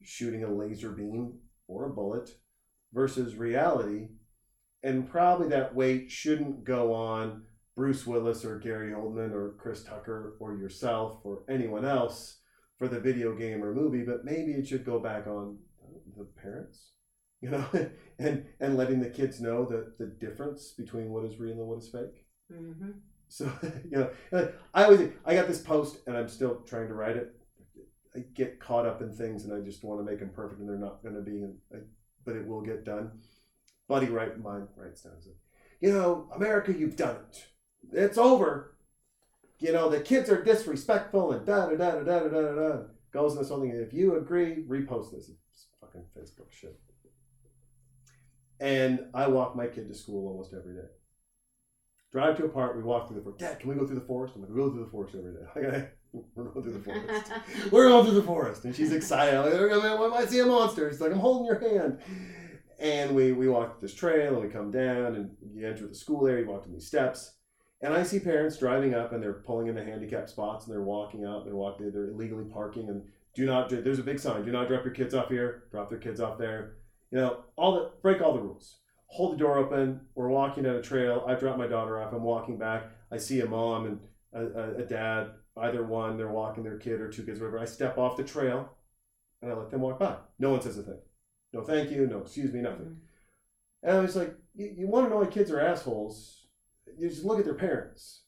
shooting a laser beam or a bullet, versus reality. And probably that weight shouldn't go on Bruce Willis or Gary Oldman or Chris Tucker or yourself or anyone else for the video game or movie, but maybe it should go back on the parents, you know, and and letting the kids know the, the difference between what is real and what is fake. hmm So you know, I always I got this post and I'm still trying to write it. I get caught up in things and I just want to make them perfect and they're not going to be, but it will get done. Buddy Wright, mine writes down, you know, America, you've done it. It's over. You know, the kids are disrespectful and da da da da da da da. Goes in this whole thing. If you agree, repost this. It's fucking Facebook shit. And I walk my kid to school almost every day. Drive to a park, we walk through the forest. Dad, can we go through the forest? I'm like, we go through the forest every day. We're going through the forest. we're going through the forest, and she's excited. I'm like, oh, "Okay, I see a monster. She's like, I'm holding your hand. And we we walk this trail, and we come down, and you enter the school area. You walk down these steps, and I see parents driving up, and they're pulling in the handicap spots, and they're walking out. They're walking. They're illegally parking, and do not. There's a big sign. Do not drop your kids off here. Drop their kids off there. You know, all the break all the rules hold the door open. We're walking down a trail. I drop my daughter off. I'm walking back. I see a mom and a, a, a dad, either one, they're walking their kid or two kids, whatever. I step off the trail and I let them walk by. No one says a thing. No thank you, no excuse me, nothing. Mm-hmm. And I was like, you, you want to know why kids are assholes? You just look at their parents.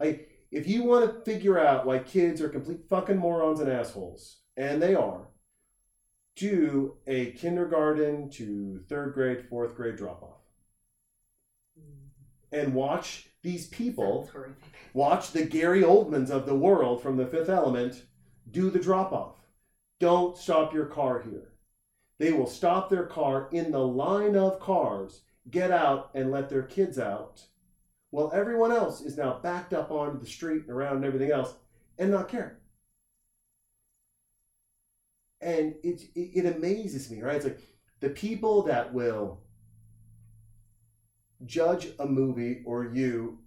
I, if you want to figure out why kids are complete fucking morons and assholes, and they are, do a kindergarten to third grade, fourth grade drop off. Mm-hmm. and watch these people Watch the Gary Oldmans of the world from the Fifth Element do the drop off. Don't stop your car here. They will stop their car in the line of cars, get out, and let their kids out, while everyone else is now backed up onto the street and around and everything else and not care. And it, it, it amazes me, right? It's like the people that will judge a movie or you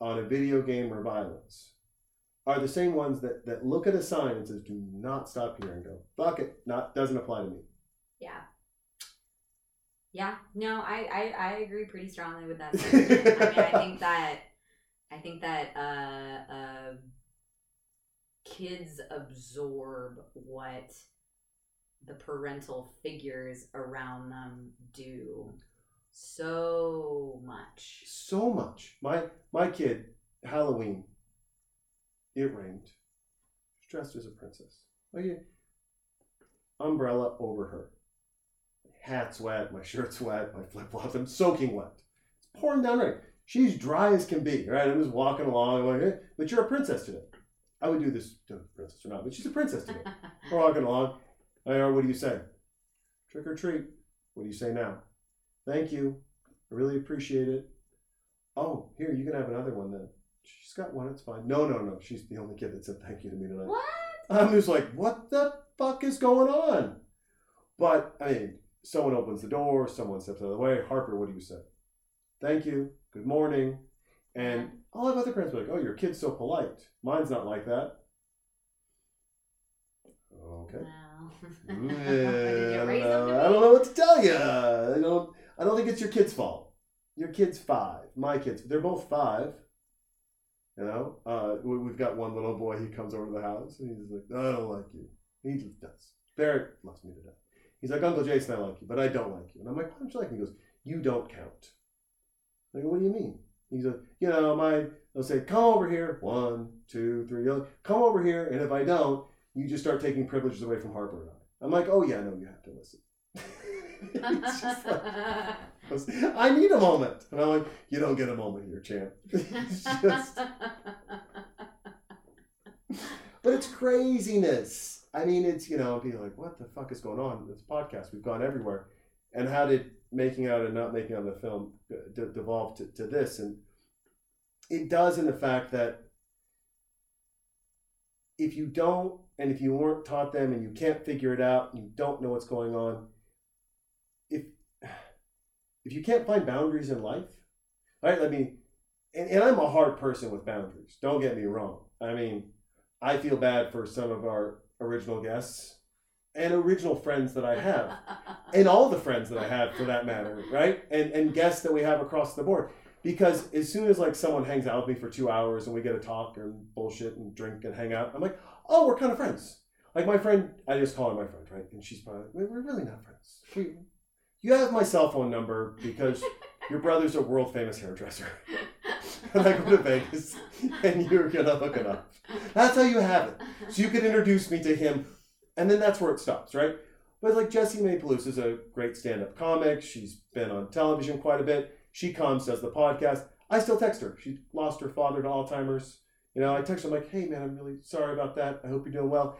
on a video game or violence are the same ones that, that look at a sign and says, do not stop here and go, fuck it, not doesn't apply to me. Yeah. Yeah. No, I, I, I agree pretty strongly with that. I mean, I think that I think that uh, uh, kids absorb what the parental figures around them do so much. So much. My my kid, Halloween, it rained. She's dressed as a princess. Okay. Umbrella over her. Hat's wet, my shirt's wet, my flip flops, I'm soaking wet. It's pouring down rain. She's dry as can be, right? I'm just walking along, I'm like, hey, but you're a princess today. I would do this to a princess or not, but she's a princess today. We're walking along. I what do you say? Trick or treat. What do you say now? Thank you. I really appreciate it. Oh, here, you can have another one then. She's got one, it's fine. No, no, no. She's the only kid that said thank you to me tonight. What? I'm just like, what the fuck is going on? But, I mean, someone opens the door, someone steps out of the way. Harper, what do you say? Thank you. Good morning. And I'll have other parents be like, oh, your kid's so polite. Mine's not like that. Okay. Wow. Yeah, Did hmm, I, don't know. I don't know what to tell you. I don't. I don't think it's your kid's fault. Your kid's five. My kids. They're both five. You know. Uh, we- we've got one little boy. He comes over to the house and he's like, "I don't like you." He just does. Barrett loves me to death. He's like, "Uncle Jason, I like you, but I don't like you." And I'm like, "Why don't you like me?" He goes, "You don't count." I go, "What do you mean?" He's like, "You know, my." They'll say, "Come over here." One, two, three. Like, Come over here, and if I don't, you just start taking privileges away from Harper and I. I'm like, oh yeah, no, you have to listen. It's just like, I need a moment, and I'm like, you don't get a moment here, champ. It's just, but it's craziness. I mean, it's you know, are like, what the fuck is going on? This podcast, we've gone everywhere, and how did making out and not making out the film uh, de- devolve to, to this? And it does in the fact that if you don't and if you weren't taught them and you can't figure it out you don't know what's going on if if you can't find boundaries in life right i mean and, and i'm a hard person with boundaries don't get me wrong i mean i feel bad for some of our original guests and original friends that i have and all the friends that I have for that matter, right? And and guests that we have across the board. Because as soon as like someone hangs out with me for two hours and we get to talk and bullshit and drink and hang out, I'm like, oh, we're kind of friends. Like my friend, I just call her my friend, right? And she's probably like, we're really not friends. We, you have my cell phone number because your brother's a world famous hairdresser. and I go to Vegas and you're gonna hook it up. That's how you have it. So you can introduce me to him, and then that's where it stops, right? But like Jessimae Peluso is a great stand-up comic. She's been on television quite a bit. She comes, does the podcast. I still text her. She lost her father to Alzheimer's. You know, I text her I'm like, "Hey man, I'm really sorry about that. I hope you're doing well."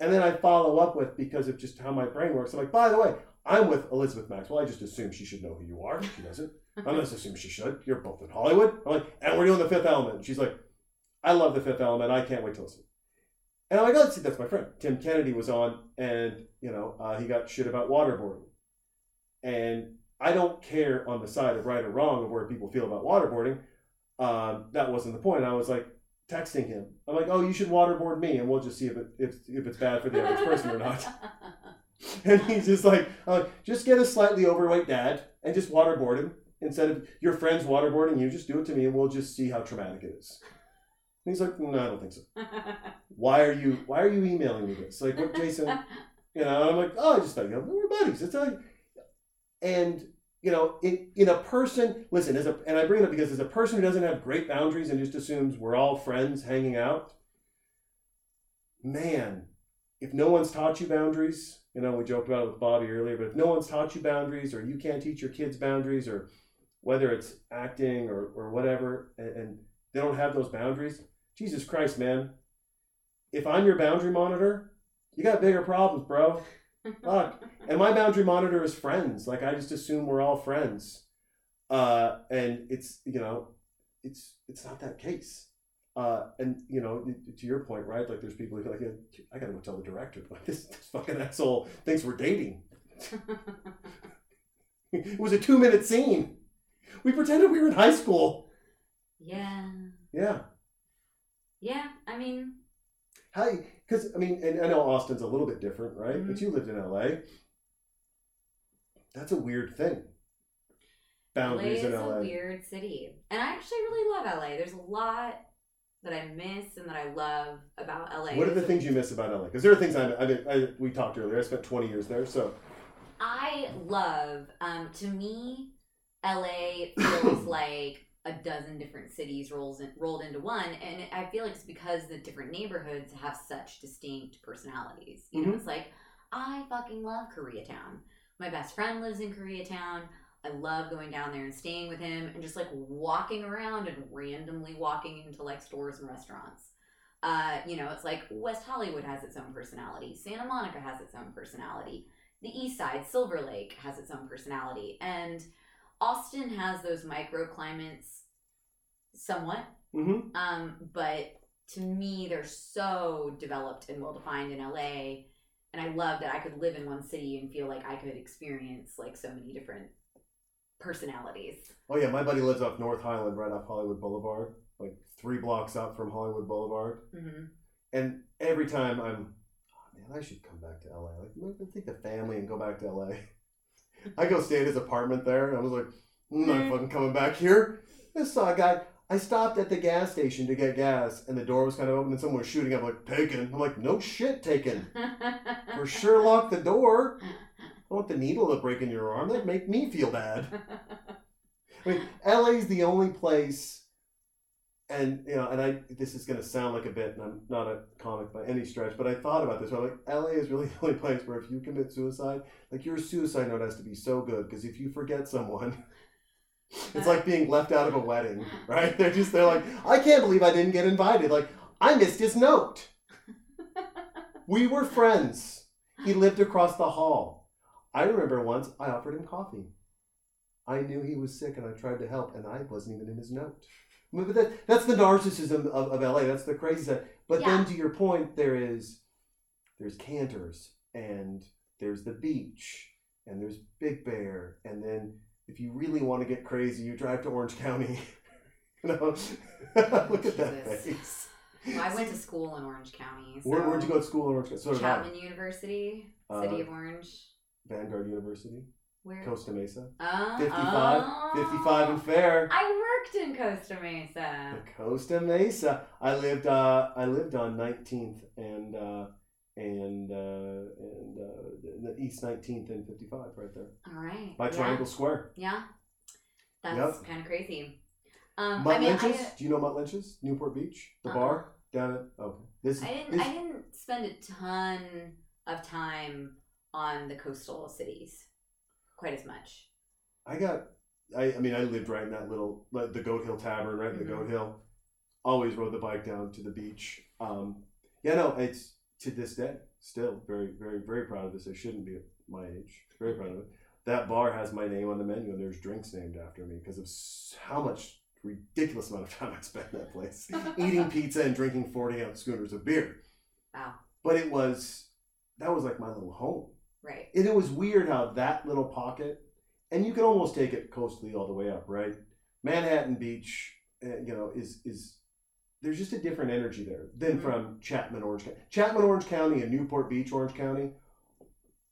And then I follow up with because of just how my brain works. I'm like, "By the way, I'm with Elizabeth Maxwell. I just assume she should know who you are. She doesn't. I'm just assuming she should. You're both in Hollywood." I'm like, "And we're doing the Fifth Element." She's like, "I love the Fifth Element. I can't wait to listen." And I'm like, "Oh, see, that's my friend Tim Kennedy was on, and you know, uh, he got shit about waterboarding." And I don't care on the side of right or wrong of where people feel about waterboarding. Um, that wasn't the point. I was like texting him. I'm like, "Oh, you should waterboard me, and we'll just see if it if, if it's bad for the average person or not." And he's just like, I'm like, just get a slightly overweight dad and just waterboard him instead of your friends waterboarding you. Just do it to me, and we'll just see how traumatic it is. And he's like, "No, I don't think so. Why are you Why are you emailing me this? Like, what, Jason?" You know, I'm like, "Oh, I just thought you know, we're buddies." It's like, and you know, in in a person, listen, as a and I bring it up because as a person who doesn't have great boundaries and just assumes we're all friends hanging out, man, if no one's taught you boundaries, you know, we joked about it with Bobby earlier, but if no one's taught you boundaries or you can't teach your kids boundaries or whether it's acting or, or whatever, and, and they don't have those boundaries. Jesus Christ, man! If I'm your boundary monitor, you got bigger problems, bro. Fuck. And my boundary monitor is friends. Like I just assume we're all friends. Uh, and it's you know, it's it's not that case. Uh, and you know, to your point, right? Like there's people who are like, I gotta go tell the director, like this, this fucking asshole thinks we're dating. it was a two minute scene. We pretended we were in high school. yeah. Yeah. Yeah. I mean, how? because I mean, and I know Austin's a little bit different, right? Mhm. But you lived in LA. That's a weird thing. Boundaries LA in is LA. a weird city, and I actually really love LA. There's a lot that I miss and that I love about LA. What are the things you miss about LA? Because there are things I, I, I we talked earlier. I spent 20 years there, so I love. Um, to me, LA feels like a dozen different cities rolls in, rolled into one, and I feel like it's because the different neighborhoods have such distinct personalities. You know, Mhm. it's like I fucking love Koreatown. My best friend lives in Koreatown. I love going down there and staying with him and just like walking around and randomly walking into like stores and restaurants. Uh, you know, it's like West Hollywood has its own personality. Santa Monica has its own personality. The East Side, Silver Lake has its own personality. And Austin has those microclimates somewhat. mm-hmm. Um, but to me, they're so developed and well defined in LA. And I love that I could live in one city and feel like I could experience like so many different personalities. Oh yeah, my buddy lives off North Highland, right off Hollywood Boulevard, like three blocks up from Hollywood Boulevard. Mm-hmm. And every time I'm, oh, man, I should come back to LA. Like, maybe take the family and go back to LA. I go stay at his apartment there, and I was like, hmm, I'm not fucking coming back here. I saw a guy. I stopped at the gas station to get gas, and the door was kind of open, and someone was shooting. I'm like, taken. I'm like, no shit, taken. For sure, lock the door. I don't want the needle to break in your arm. That'd make me feel bad. I mean, LA's the only place, and you know, and I this is gonna sound like a bit, and I'm not a comic by any stretch, but I thought about this. I'm like, LA is really the only place where if you commit suicide, like your suicide note has to be so good because if you forget someone. It's like being left out of a wedding, right? They're just they're like, I can't believe I didn't get invited. Like, I missed his note. We were friends. He lived across the hall. I remember once I offered him coffee. I knew he was sick and I tried to help, and I wasn't even in his note. But that, that's the narcissism of, of LA. That's the crazy side. But Yeah. then to your point, there is there's Canter's and there's the beach and there's Big Bear and then if you really want to get crazy, you drive to Orange County. you know, look at that Jesus. face. well, I went to school in Orange County. So Where, where'd you go to school in Orange County? So. Chapman University, City Uh, of Orange. Vanguard University, Where? Costa Mesa. Oh, 55, oh. 55 and fair. I worked in Costa Mesa. Costa Mesa. I lived. Uh, I lived on 19th and uh, and uh, and uh, the East 19th and 55, right there All right. by yeah. Triangle Square. Yeah. That's Yep. kind of crazy. Um, Mutt I mean, Lynch's. I, Do you know Mutt Lynch's? Newport Beach, the Uh-uh. bar down at. Okay, this. I didn't. this I didn't spend a ton of time on the coastal cities, quite as much. I got. I, I mean, I lived right in that little like, the Goat Hill Tavern, right? In the Mhm. Goat Hill. Always rode the bike down to the beach. Um, yeah, no, it's to this day still very, very, very proud of this. I shouldn't be at my age. Very proud of it. That bar has my name on the menu, and there's drinks named after me because of how much ridiculous amount of time I spent in that place, eating pizza and drinking forty ounce schooners of beer. Wow. But it was that was like my little home. Right. And it was weird how that little pocket, and you can almost take it coastally all the way up, right? Manhattan Beach, uh, you know, is is there's just a different energy there than Mhm. from Chapman Orange County. Chapman Orange County and Newport Beach Orange County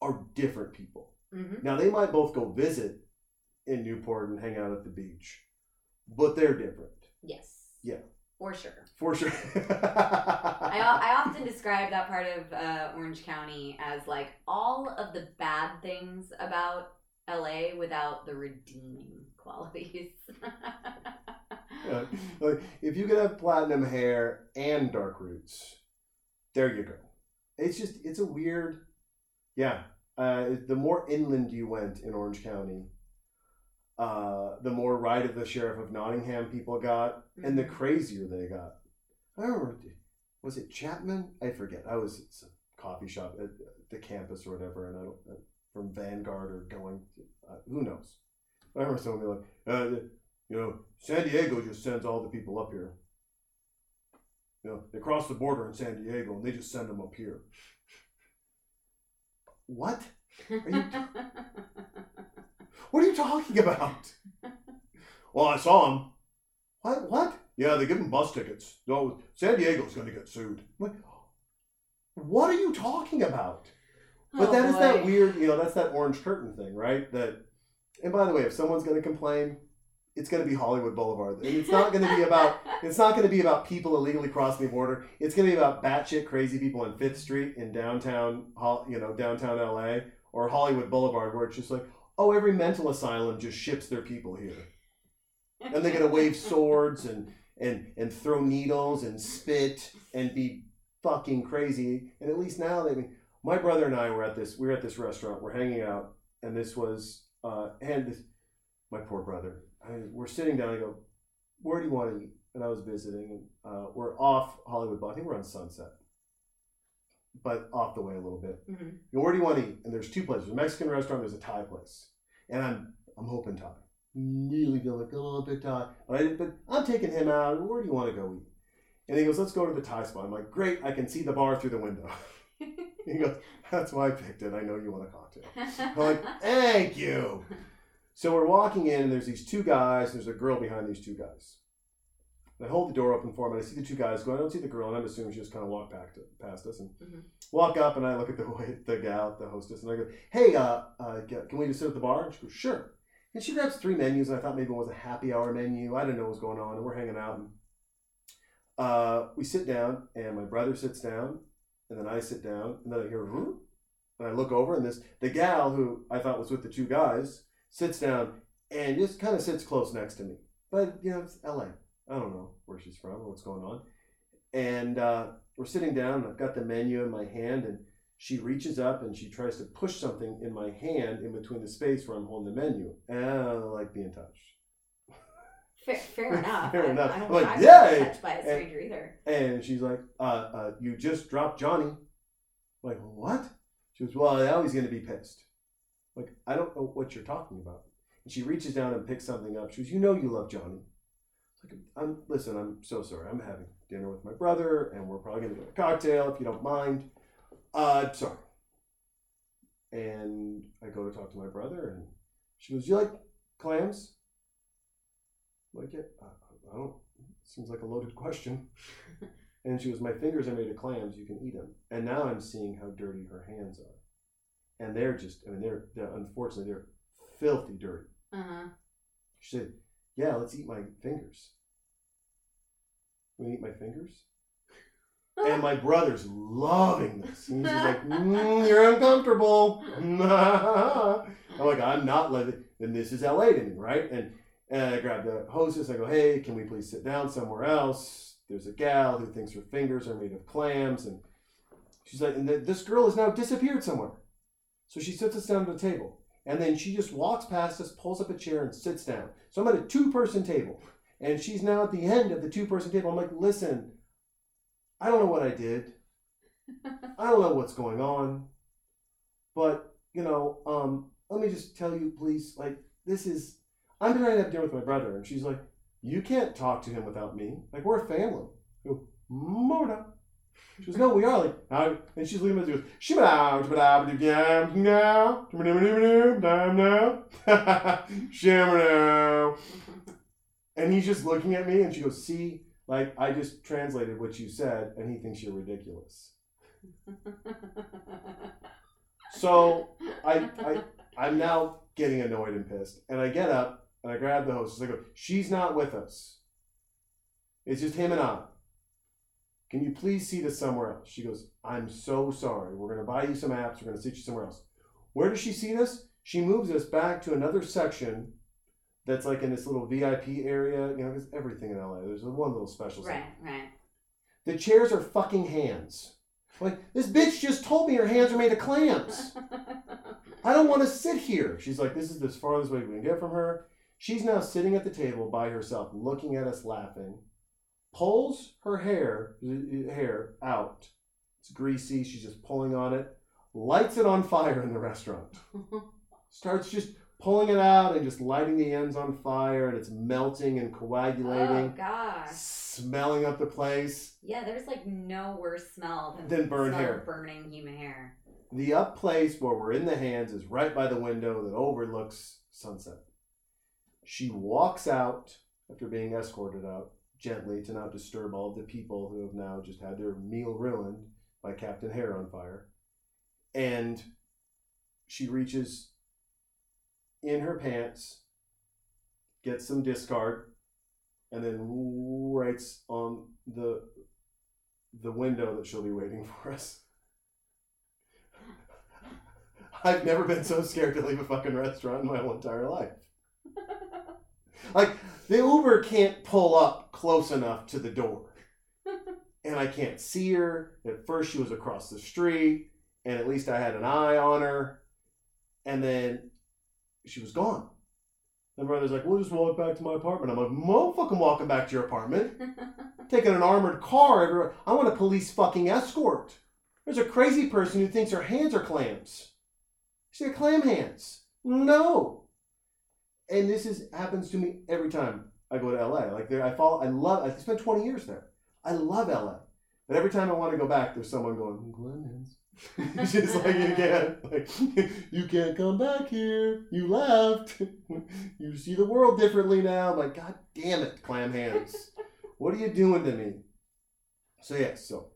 are different people. hmm Now they might both go visit in Newport and hang out at the beach, but they're different Yes. Yeah. For sure. for sure. I, I often describe that part of uh, Orange County as like all of the bad things about LA without the redeeming qualities. Yeah. Like, if you could have platinum hair and dark roots, there you go. It's just it's a weird, yeah. Uh, the more inland you went in Orange County, uh, the more right of the sheriff of Nottingham people got, and the Mhm. crazier they got. I remember, was it Chapman? I forget. I was at some coffee shop at the campus or whatever, and I don't uh, from Vanguard or going. Uh, who knows? I remember someone being like, uh, you know, San Diego just sends all the people up here. You know, they cross the border in San Diego and they just send them up here. What? Are you What are you talking about? well, I saw them. What? What? Yeah, they give them bus tickets. No, San Diego's going to get sued. What? What are you talking about? But Oh, that is that boy. weird, you know, that's that orange curtain thing, right? That, and by the way, if someone's going to complain, it's going to be Hollywood Boulevard. And it's not going to be about, it's not going to be about people illegally crossing the border. It's going to be about batshit crazy people on Fifth Street in downtown, you know, downtown LA or Hollywood Boulevard, where it's just like, oh, every mental asylum just ships their people here, and they're going to wave swords and and and throw needles and spit and be fucking crazy. And at least now they. My brother and I were at this. We were at this restaurant. We're hanging out, and this was uh, and this, my poor brother. I, we're sitting down. I go, "Where do you want to eat?" And I was visiting, and uh, we're off Hollywood. Boulevard. I think we're on Sunset, but off the way a little bit. Mhm. You know, where do you want to eat? And there's two places: a Mexican restaurant. There's a Thai place, and I'm I'm hoping Thai. Really feel like a little bit Thai, but, I, but I'm taking him out. Where do you want to go eat? And he goes, "Let's go to the Thai spot." I'm like, "Great! I can see the bar through the window." he goes, "That's why I picked it. I know you want a cocktail." I'm like, "Thank you." So we're walking in, and there's these two guys. And There's a girl behind these two guys. I hold the door open for him, and I see the two guys go. I don't see the girl, and I'm assuming she just kind of walked back to, past us and Mhm. walk up. And I look at the the gal, the hostess, and I go, "Hey, uh, uh, can we just sit at the bar?" And she goes, "Sure." And she grabs three menus, and I thought maybe it was a happy hour menu. I didn't know what was going on, and we're hanging out. And uh, we sit down, and my brother sits down, and then I sit down, and then I hear, "Hmm?" and I look over, and this the gal who I thought was with the two guys sits down and just kind of sits close next to me. But you know, it's L.A. I don't know where she's from or what's going on. And uh, we're sitting down, and I've got the menu in my hand, and she reaches up and she tries to push something in my hand in between the space where I'm holding the menu. And I don't like being touched. Fair, fair enough. Fair I- enough. I don't I'm like, "Yay!" touched by a stranger either. And she's like, uh, uh, you just dropped Johnny. I'm like, what? She goes, well, now he's going to be pissed. I'm like, I don't know what you're talking about. And she reaches down and picks something up. She goes, you know you love Johnny. I'm, listen, I'm so sorry. I'm having dinner with my brother, and we're probably going to get a cocktail if you don't mind. Uh, sorry. And I go to talk to my brother, and she goes, you like clams? I'm like, yeah, I, I don't. Seems like a loaded question. And she goes, My fingers are made of clams, you can eat them. And now I'm seeing how dirty her hands are. And they're just, I mean, they're, they're unfortunately, they're filthy dirty. Uh-huh. She said, Yeah, let's eat my fingers. We eat my fingers? And my brother's loving this. And he's like, mm, You're uncomfortable. I'm like, I'm not living. And this is LA to me, right? And, and I grab the hostess. I go, Hey, can we please sit down somewhere else? There's a gal who thinks her fingers are made of clams. And she's like, And th- this girl has now disappeared somewhere. So she sits us down at the table. And then she just walks past us, pulls up a chair, and sits down. So I'm at a two person table. And she's now at the end of the two person table. I'm like, listen, I don't know what I did. I don't know what's going on. But, you know, um, let me just tell you, please, like, this is. I'm trying to have dinner with my brother. And she's like, you can't talk to him without me. Like, we're a family. Go, Mona. She goes, no, we are like, and she's leaving. She goes, shimmer now, now, shimmer now. And he's just looking at me, and she goes, see, like I just translated what you said, and he thinks you're ridiculous. So I, I, I'm now getting annoyed and pissed, and I get up and I grab the hostess. I go, she's not with us. It's just him and I. Can you please seat us somewhere else? She goes, I'm so sorry. We're going to buy you some apps. We're going to sit you somewhere else. Where does she seat us? She moves us back to another section that's like in this little VIP area. You know, there's everything in LA. There's one little special right, section. right. The chairs are fucking hands. Like, this bitch just told me her hands are made of clams. I don't want to sit here. She's like, this is as farthest way we can get from her. She's now sitting at the table by herself, looking at us laughing. Pulls her hair hair out. It's greasy. She's just pulling on it. Lights it on fire in the restaurant. Starts just pulling it out and just lighting the ends on fire, and it's melting and coagulating. oh gosh. smelling up the place. Yeah, there's like no worse smell than, Than burned hair. burning human hair. The up place where we're in the hands is right by the window that overlooks sunset. She walks out after being escorted out gently to not disturb all of the people who have now just had their meal ruined by Captain Hair on fire. And she reaches in her pants, gets some discard, and then writes on the the window that she'll be waiting for us. I've never been so scared to leave a fucking restaurant in my whole entire life. Like the Uber can't pull up close enough to the door. And I can't see her. At first she was across the street, and at least I had an eye on her. And then she was gone. And brother's like, we'll just walk back to my apartment. I'm like, motherfucking walking back to your apartment. Taking an armored car everywhere. I want a police fucking escort. There's a crazy person who thinks her hands are clams. She got clam hands. No. And this is happens to me every time I go to LA. Like there, I follow. I love. I spent 20 years there. I love LA. But every time I want to go back, there's someone going mm, clam hands. It's just like you can't. Like you can't come back here. You left. you see the world differently now. I'm like God damn it, clam hands. What are you doing to me? So yes. so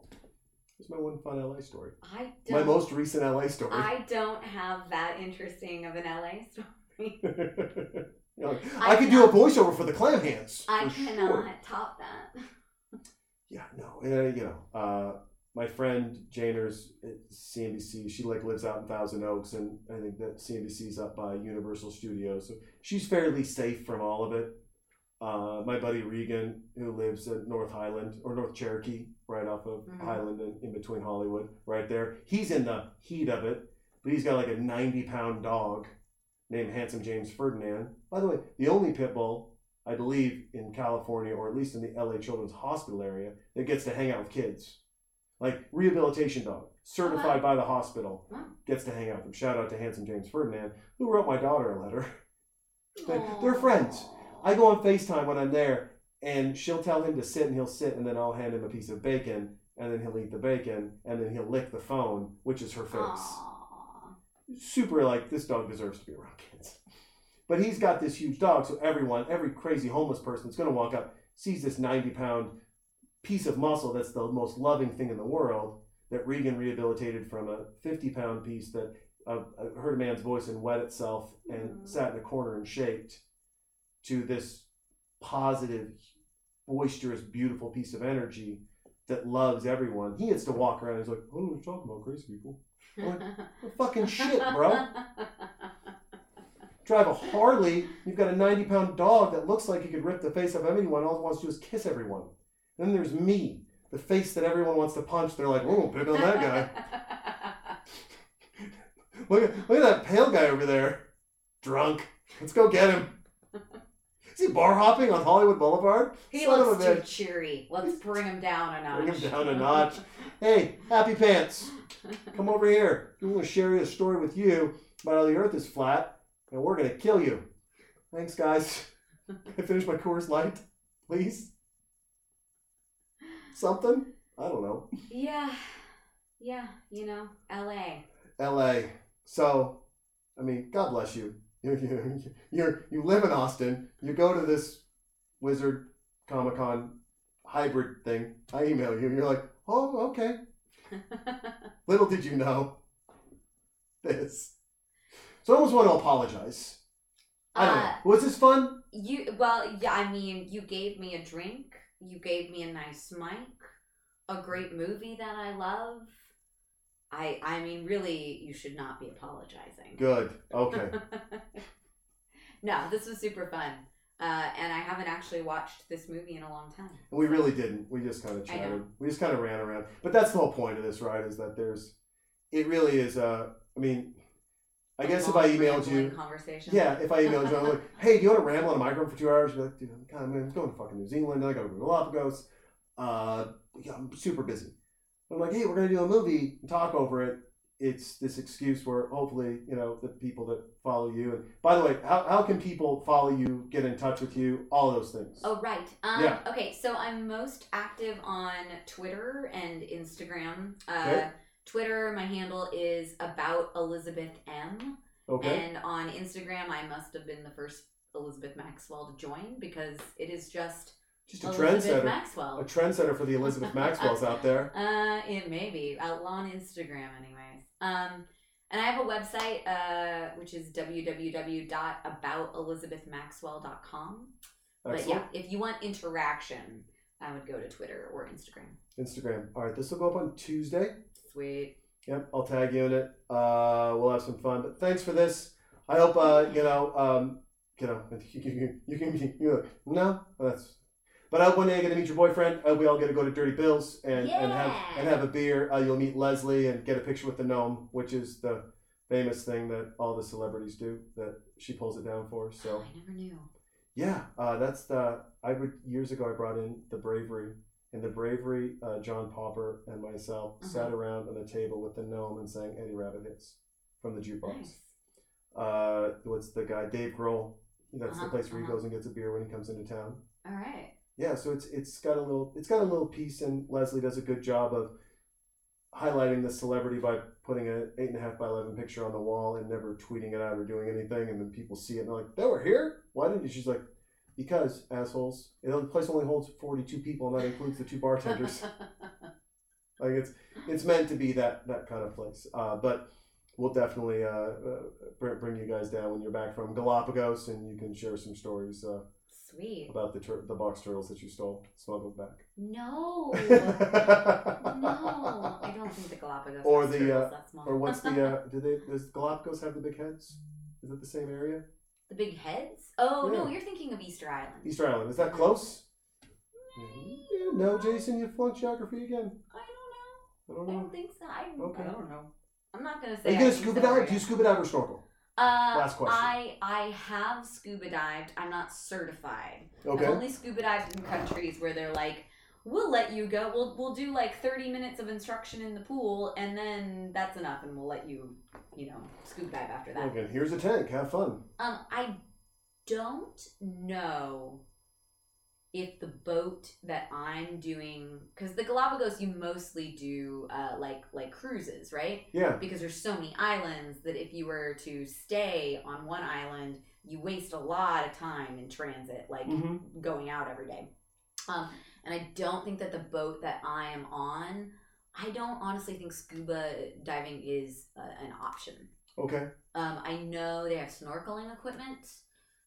Here's my one fun LA story. I My most recent LA story. I don't have that interesting of an LA story. Know, I I, could do a voiceover for the clam hands. I cannot sure. top that. Yeah, no, uh, you know, uh, my friend Janers at CNBC, she like lives out in Thousand Oaks, and I think that CNBC's up by Universal Studios, so she's fairly safe from all of it. Uh, my buddy Regan, who lives at North Highland or North Cherokee, right off of Mhm. Highland and in between Hollywood, right there. He's in the heat of it, but he's got like a ninety-pound dog named Handsome James Ferdinand. By the way, the only pit bull I believe in California or at least in the LA Children's Hospital area that gets to hang out with kids. Like rehabilitation dog, certified by the hospital, gets to hang out with them. Shout out to Handsome James Ferdinand, who wrote my daughter a letter. They- They're friends. I go on FaceTime when I'm there, and she'll tell him to sit, and he'll sit, and then I'll hand him a piece of bacon, and then he'll eat the bacon, and then he'll lick the phone, which is her face Aw. Super like this dog deserves to be around kids. But he's got this huge dog, so everyone, every crazy homeless person that's going to walk up sees this 90 pound piece of muscle that's the most loving thing in the world that Regan rehabilitated from a 50 pound piece that uh, heard a man's voice and wet itself and Mhm. sat in a corner and shaped to this positive, boisterous, beautiful piece of energy that loves everyone. He gets to walk around and he's like, I don't know what you're talking about, crazy people. Well, fucking shit, bro. drive a Harley, you've got a 90 pound dog that looks like he could rip the face off anyone, all it wants to do is kiss everyone. Then there's me, the face that everyone wants to punch. They're like, oh, pick on that guy. Look at, look at that pale guy over there. Drunk. Let's go get him. Is he bar hopping on Hollywood Boulevard? He Son looks too bitch. cheery. Let's bring him down a notch. Bring him down a notch. Hey, Happy Pants, come over here. We want to share a story with you about how the earth is flat and we're going to kill you. Thanks, guys. Can I finish my Coors Light, please? Something? I don't know. yeah, yeah. You know, L.A. LA. So, I mean, God bless you. You you you're, you live in Austin. You go to this Wizard Comic Con hybrid thing. I email you. and You're like, oh, okay. Little did you know this. So I almost want to apologize. I don't know. Uh, Was this fun? You well, yeah. I mean, you gave me a drink. You gave me a nice mic. A great movie that I love. I I mean, really, you should not be apologizing. Good. Okay. no, this was super fun. Uh, and I haven't actually watched this movie in a long time. we really didn't. We just kind of chatted. We just kind of ran around. But that's the whole point of this, right? Is that there's, it really is. Uh, I mean, I A guess if I emailed you, conversation. yeah, if I emailed you, I'm like, hey, do you want to ramble on a microphone for two hours? You're like, dude, I'm, God, man, I'm going to fucking New Zealand. Then I got to go to Galapagos. Uh, yeah, I'm super busy. I'm like, hey, we're gonna do a movie and talk over it. It's this excuse where hopefully, you know, the people that follow you. And by the way, how, how can people follow you, get in touch with you, all those things? Oh right. Um, Yeah. Okay, so I'm most active on Twitter and Instagram. Uh, Okay. Twitter, my handle is about Elizabeth M. okay. And on Instagram, I must have been the first Elizabeth Maxwell to join because it is just Just a Elizabeth trendsetter. Maxwell. A trendsetter for the Elizabeth Maxwells out there. Uh, it may be out on Instagram, anyways. Um, and I have a website, uh, which is www.aboutelizabethmaxwell.com. But yeah, if you want interaction, I would go to Twitter or Instagram. Instagram. All right, this will go up on Tuesday. Sweet. Yep, I'll tag you in it. Uh, we'll have some fun. But thanks for this. I hope uh, you know, um, you know, you can, you can, you can no, that's. But I hope one day I get to meet your boyfriend. I hope we all get to go to Dirty Bills and, and have and have a beer. Uh, you'll meet Leslie and get a picture with the gnome, which is the famous thing that all the celebrities do. That she pulls it down for. So I never knew. yeah, uh, that's the. I would years ago. I brought in the bravery. In the bravery, uh, John Popper and myself Uh-huh. sat around on the table with the gnome and sang Eddie Rabbitt hits from the jukebox. Nice. Uh, what's the guy Dave Grohl? That's the Uh-huh, place where he uh-huh. goes and gets a beer when he comes into town. All right. Yeah, so it's it's got a little it's got a little piece, and Leslie does a good job of highlighting the celebrity by putting an eight and a half by eleven picture on the wall and never tweeting it out or doing anything, and then people see it and they're like, "They were here? Why didn't you?" She's like, "Because assholes, You know, the place only holds forty two people, and that includes the two bartenders. like it's it's meant to be that that kind of place. Uh, but we'll definitely uh, uh, bring you guys down when you're back from Galapagos, and you can share some stories uh, Sweet. about the tur- the box turtles that you stole smuggled back. No. no. I don't think the Galapagos Or the, turtles uh, or what's the uh, do they does Galapagos have the big heads? Is it the same area? the big heads? Oh no, you're thinking of Easter Island. Easter Island is that close? Yeah, no, Jason, you flunked geography again. I don't I know. don't I don't think so. I, Okay. I don't know. I'm not gonna say. Are you I gonna scuba dive? Do you scuba dive or snorkel? Uh, Last question. I I have scuba dived. I'm not certified. Okay. I've only scuba dived in countries where they're like, we'll let you go. We'll we'll do like 30 minutes of instruction in the pool, and then that's enough, and we'll let you, you know, scuba dive after that. Okay, here's a tank. Have fun. Um, I don't know if the boat that I'm doing, because the Galapagos, you mostly do uh, like like cruises, right? Yeah. Because there's so many islands that if you were to stay on one island, you waste a lot of time in transit, like Mm-hmm. going out every day. Um, and I don't think that the boat that I am on, I don't honestly think scuba diving is uh, an option. Okay. Um, I know they have snorkeling equipment,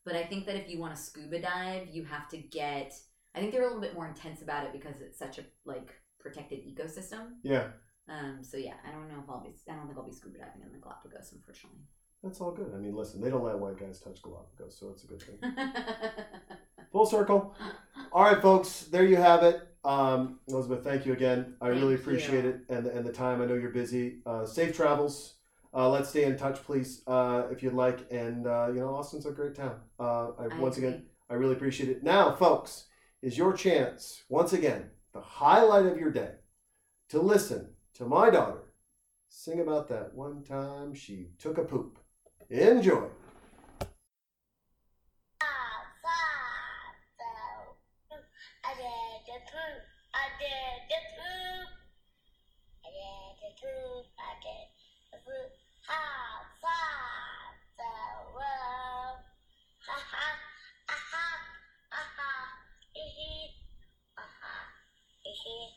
but I think that if you want to scuba dive, you have to get. I think they're a little bit more intense about it because it's such a like protected ecosystem. Yeah. Um, so yeah, I don't know if I'll be. I don't think I'll be scuba diving in the Galapagos, unfortunately. That's all good. I mean, listen, they don't let white guys touch Galapagos, so it's a good thing. Full circle. All right, folks, there you have it. Um, Elizabeth, thank you again. I Thank really you. appreciate it and the, and the time. I know you're busy. Uh, safe travels. Uh, let's stay in touch, please, uh, if you'd like. And uh, you know, Austin's a great town. Uh, I, I once agree. again, I really appreciate it. Now, folks, is your chance once again, the highlight of your day, to listen to my daughter sing about that one time she took a poop. Enjoy. 啊大的喔哈哈哈哈哈嘿嘿哈哈嘿嘿。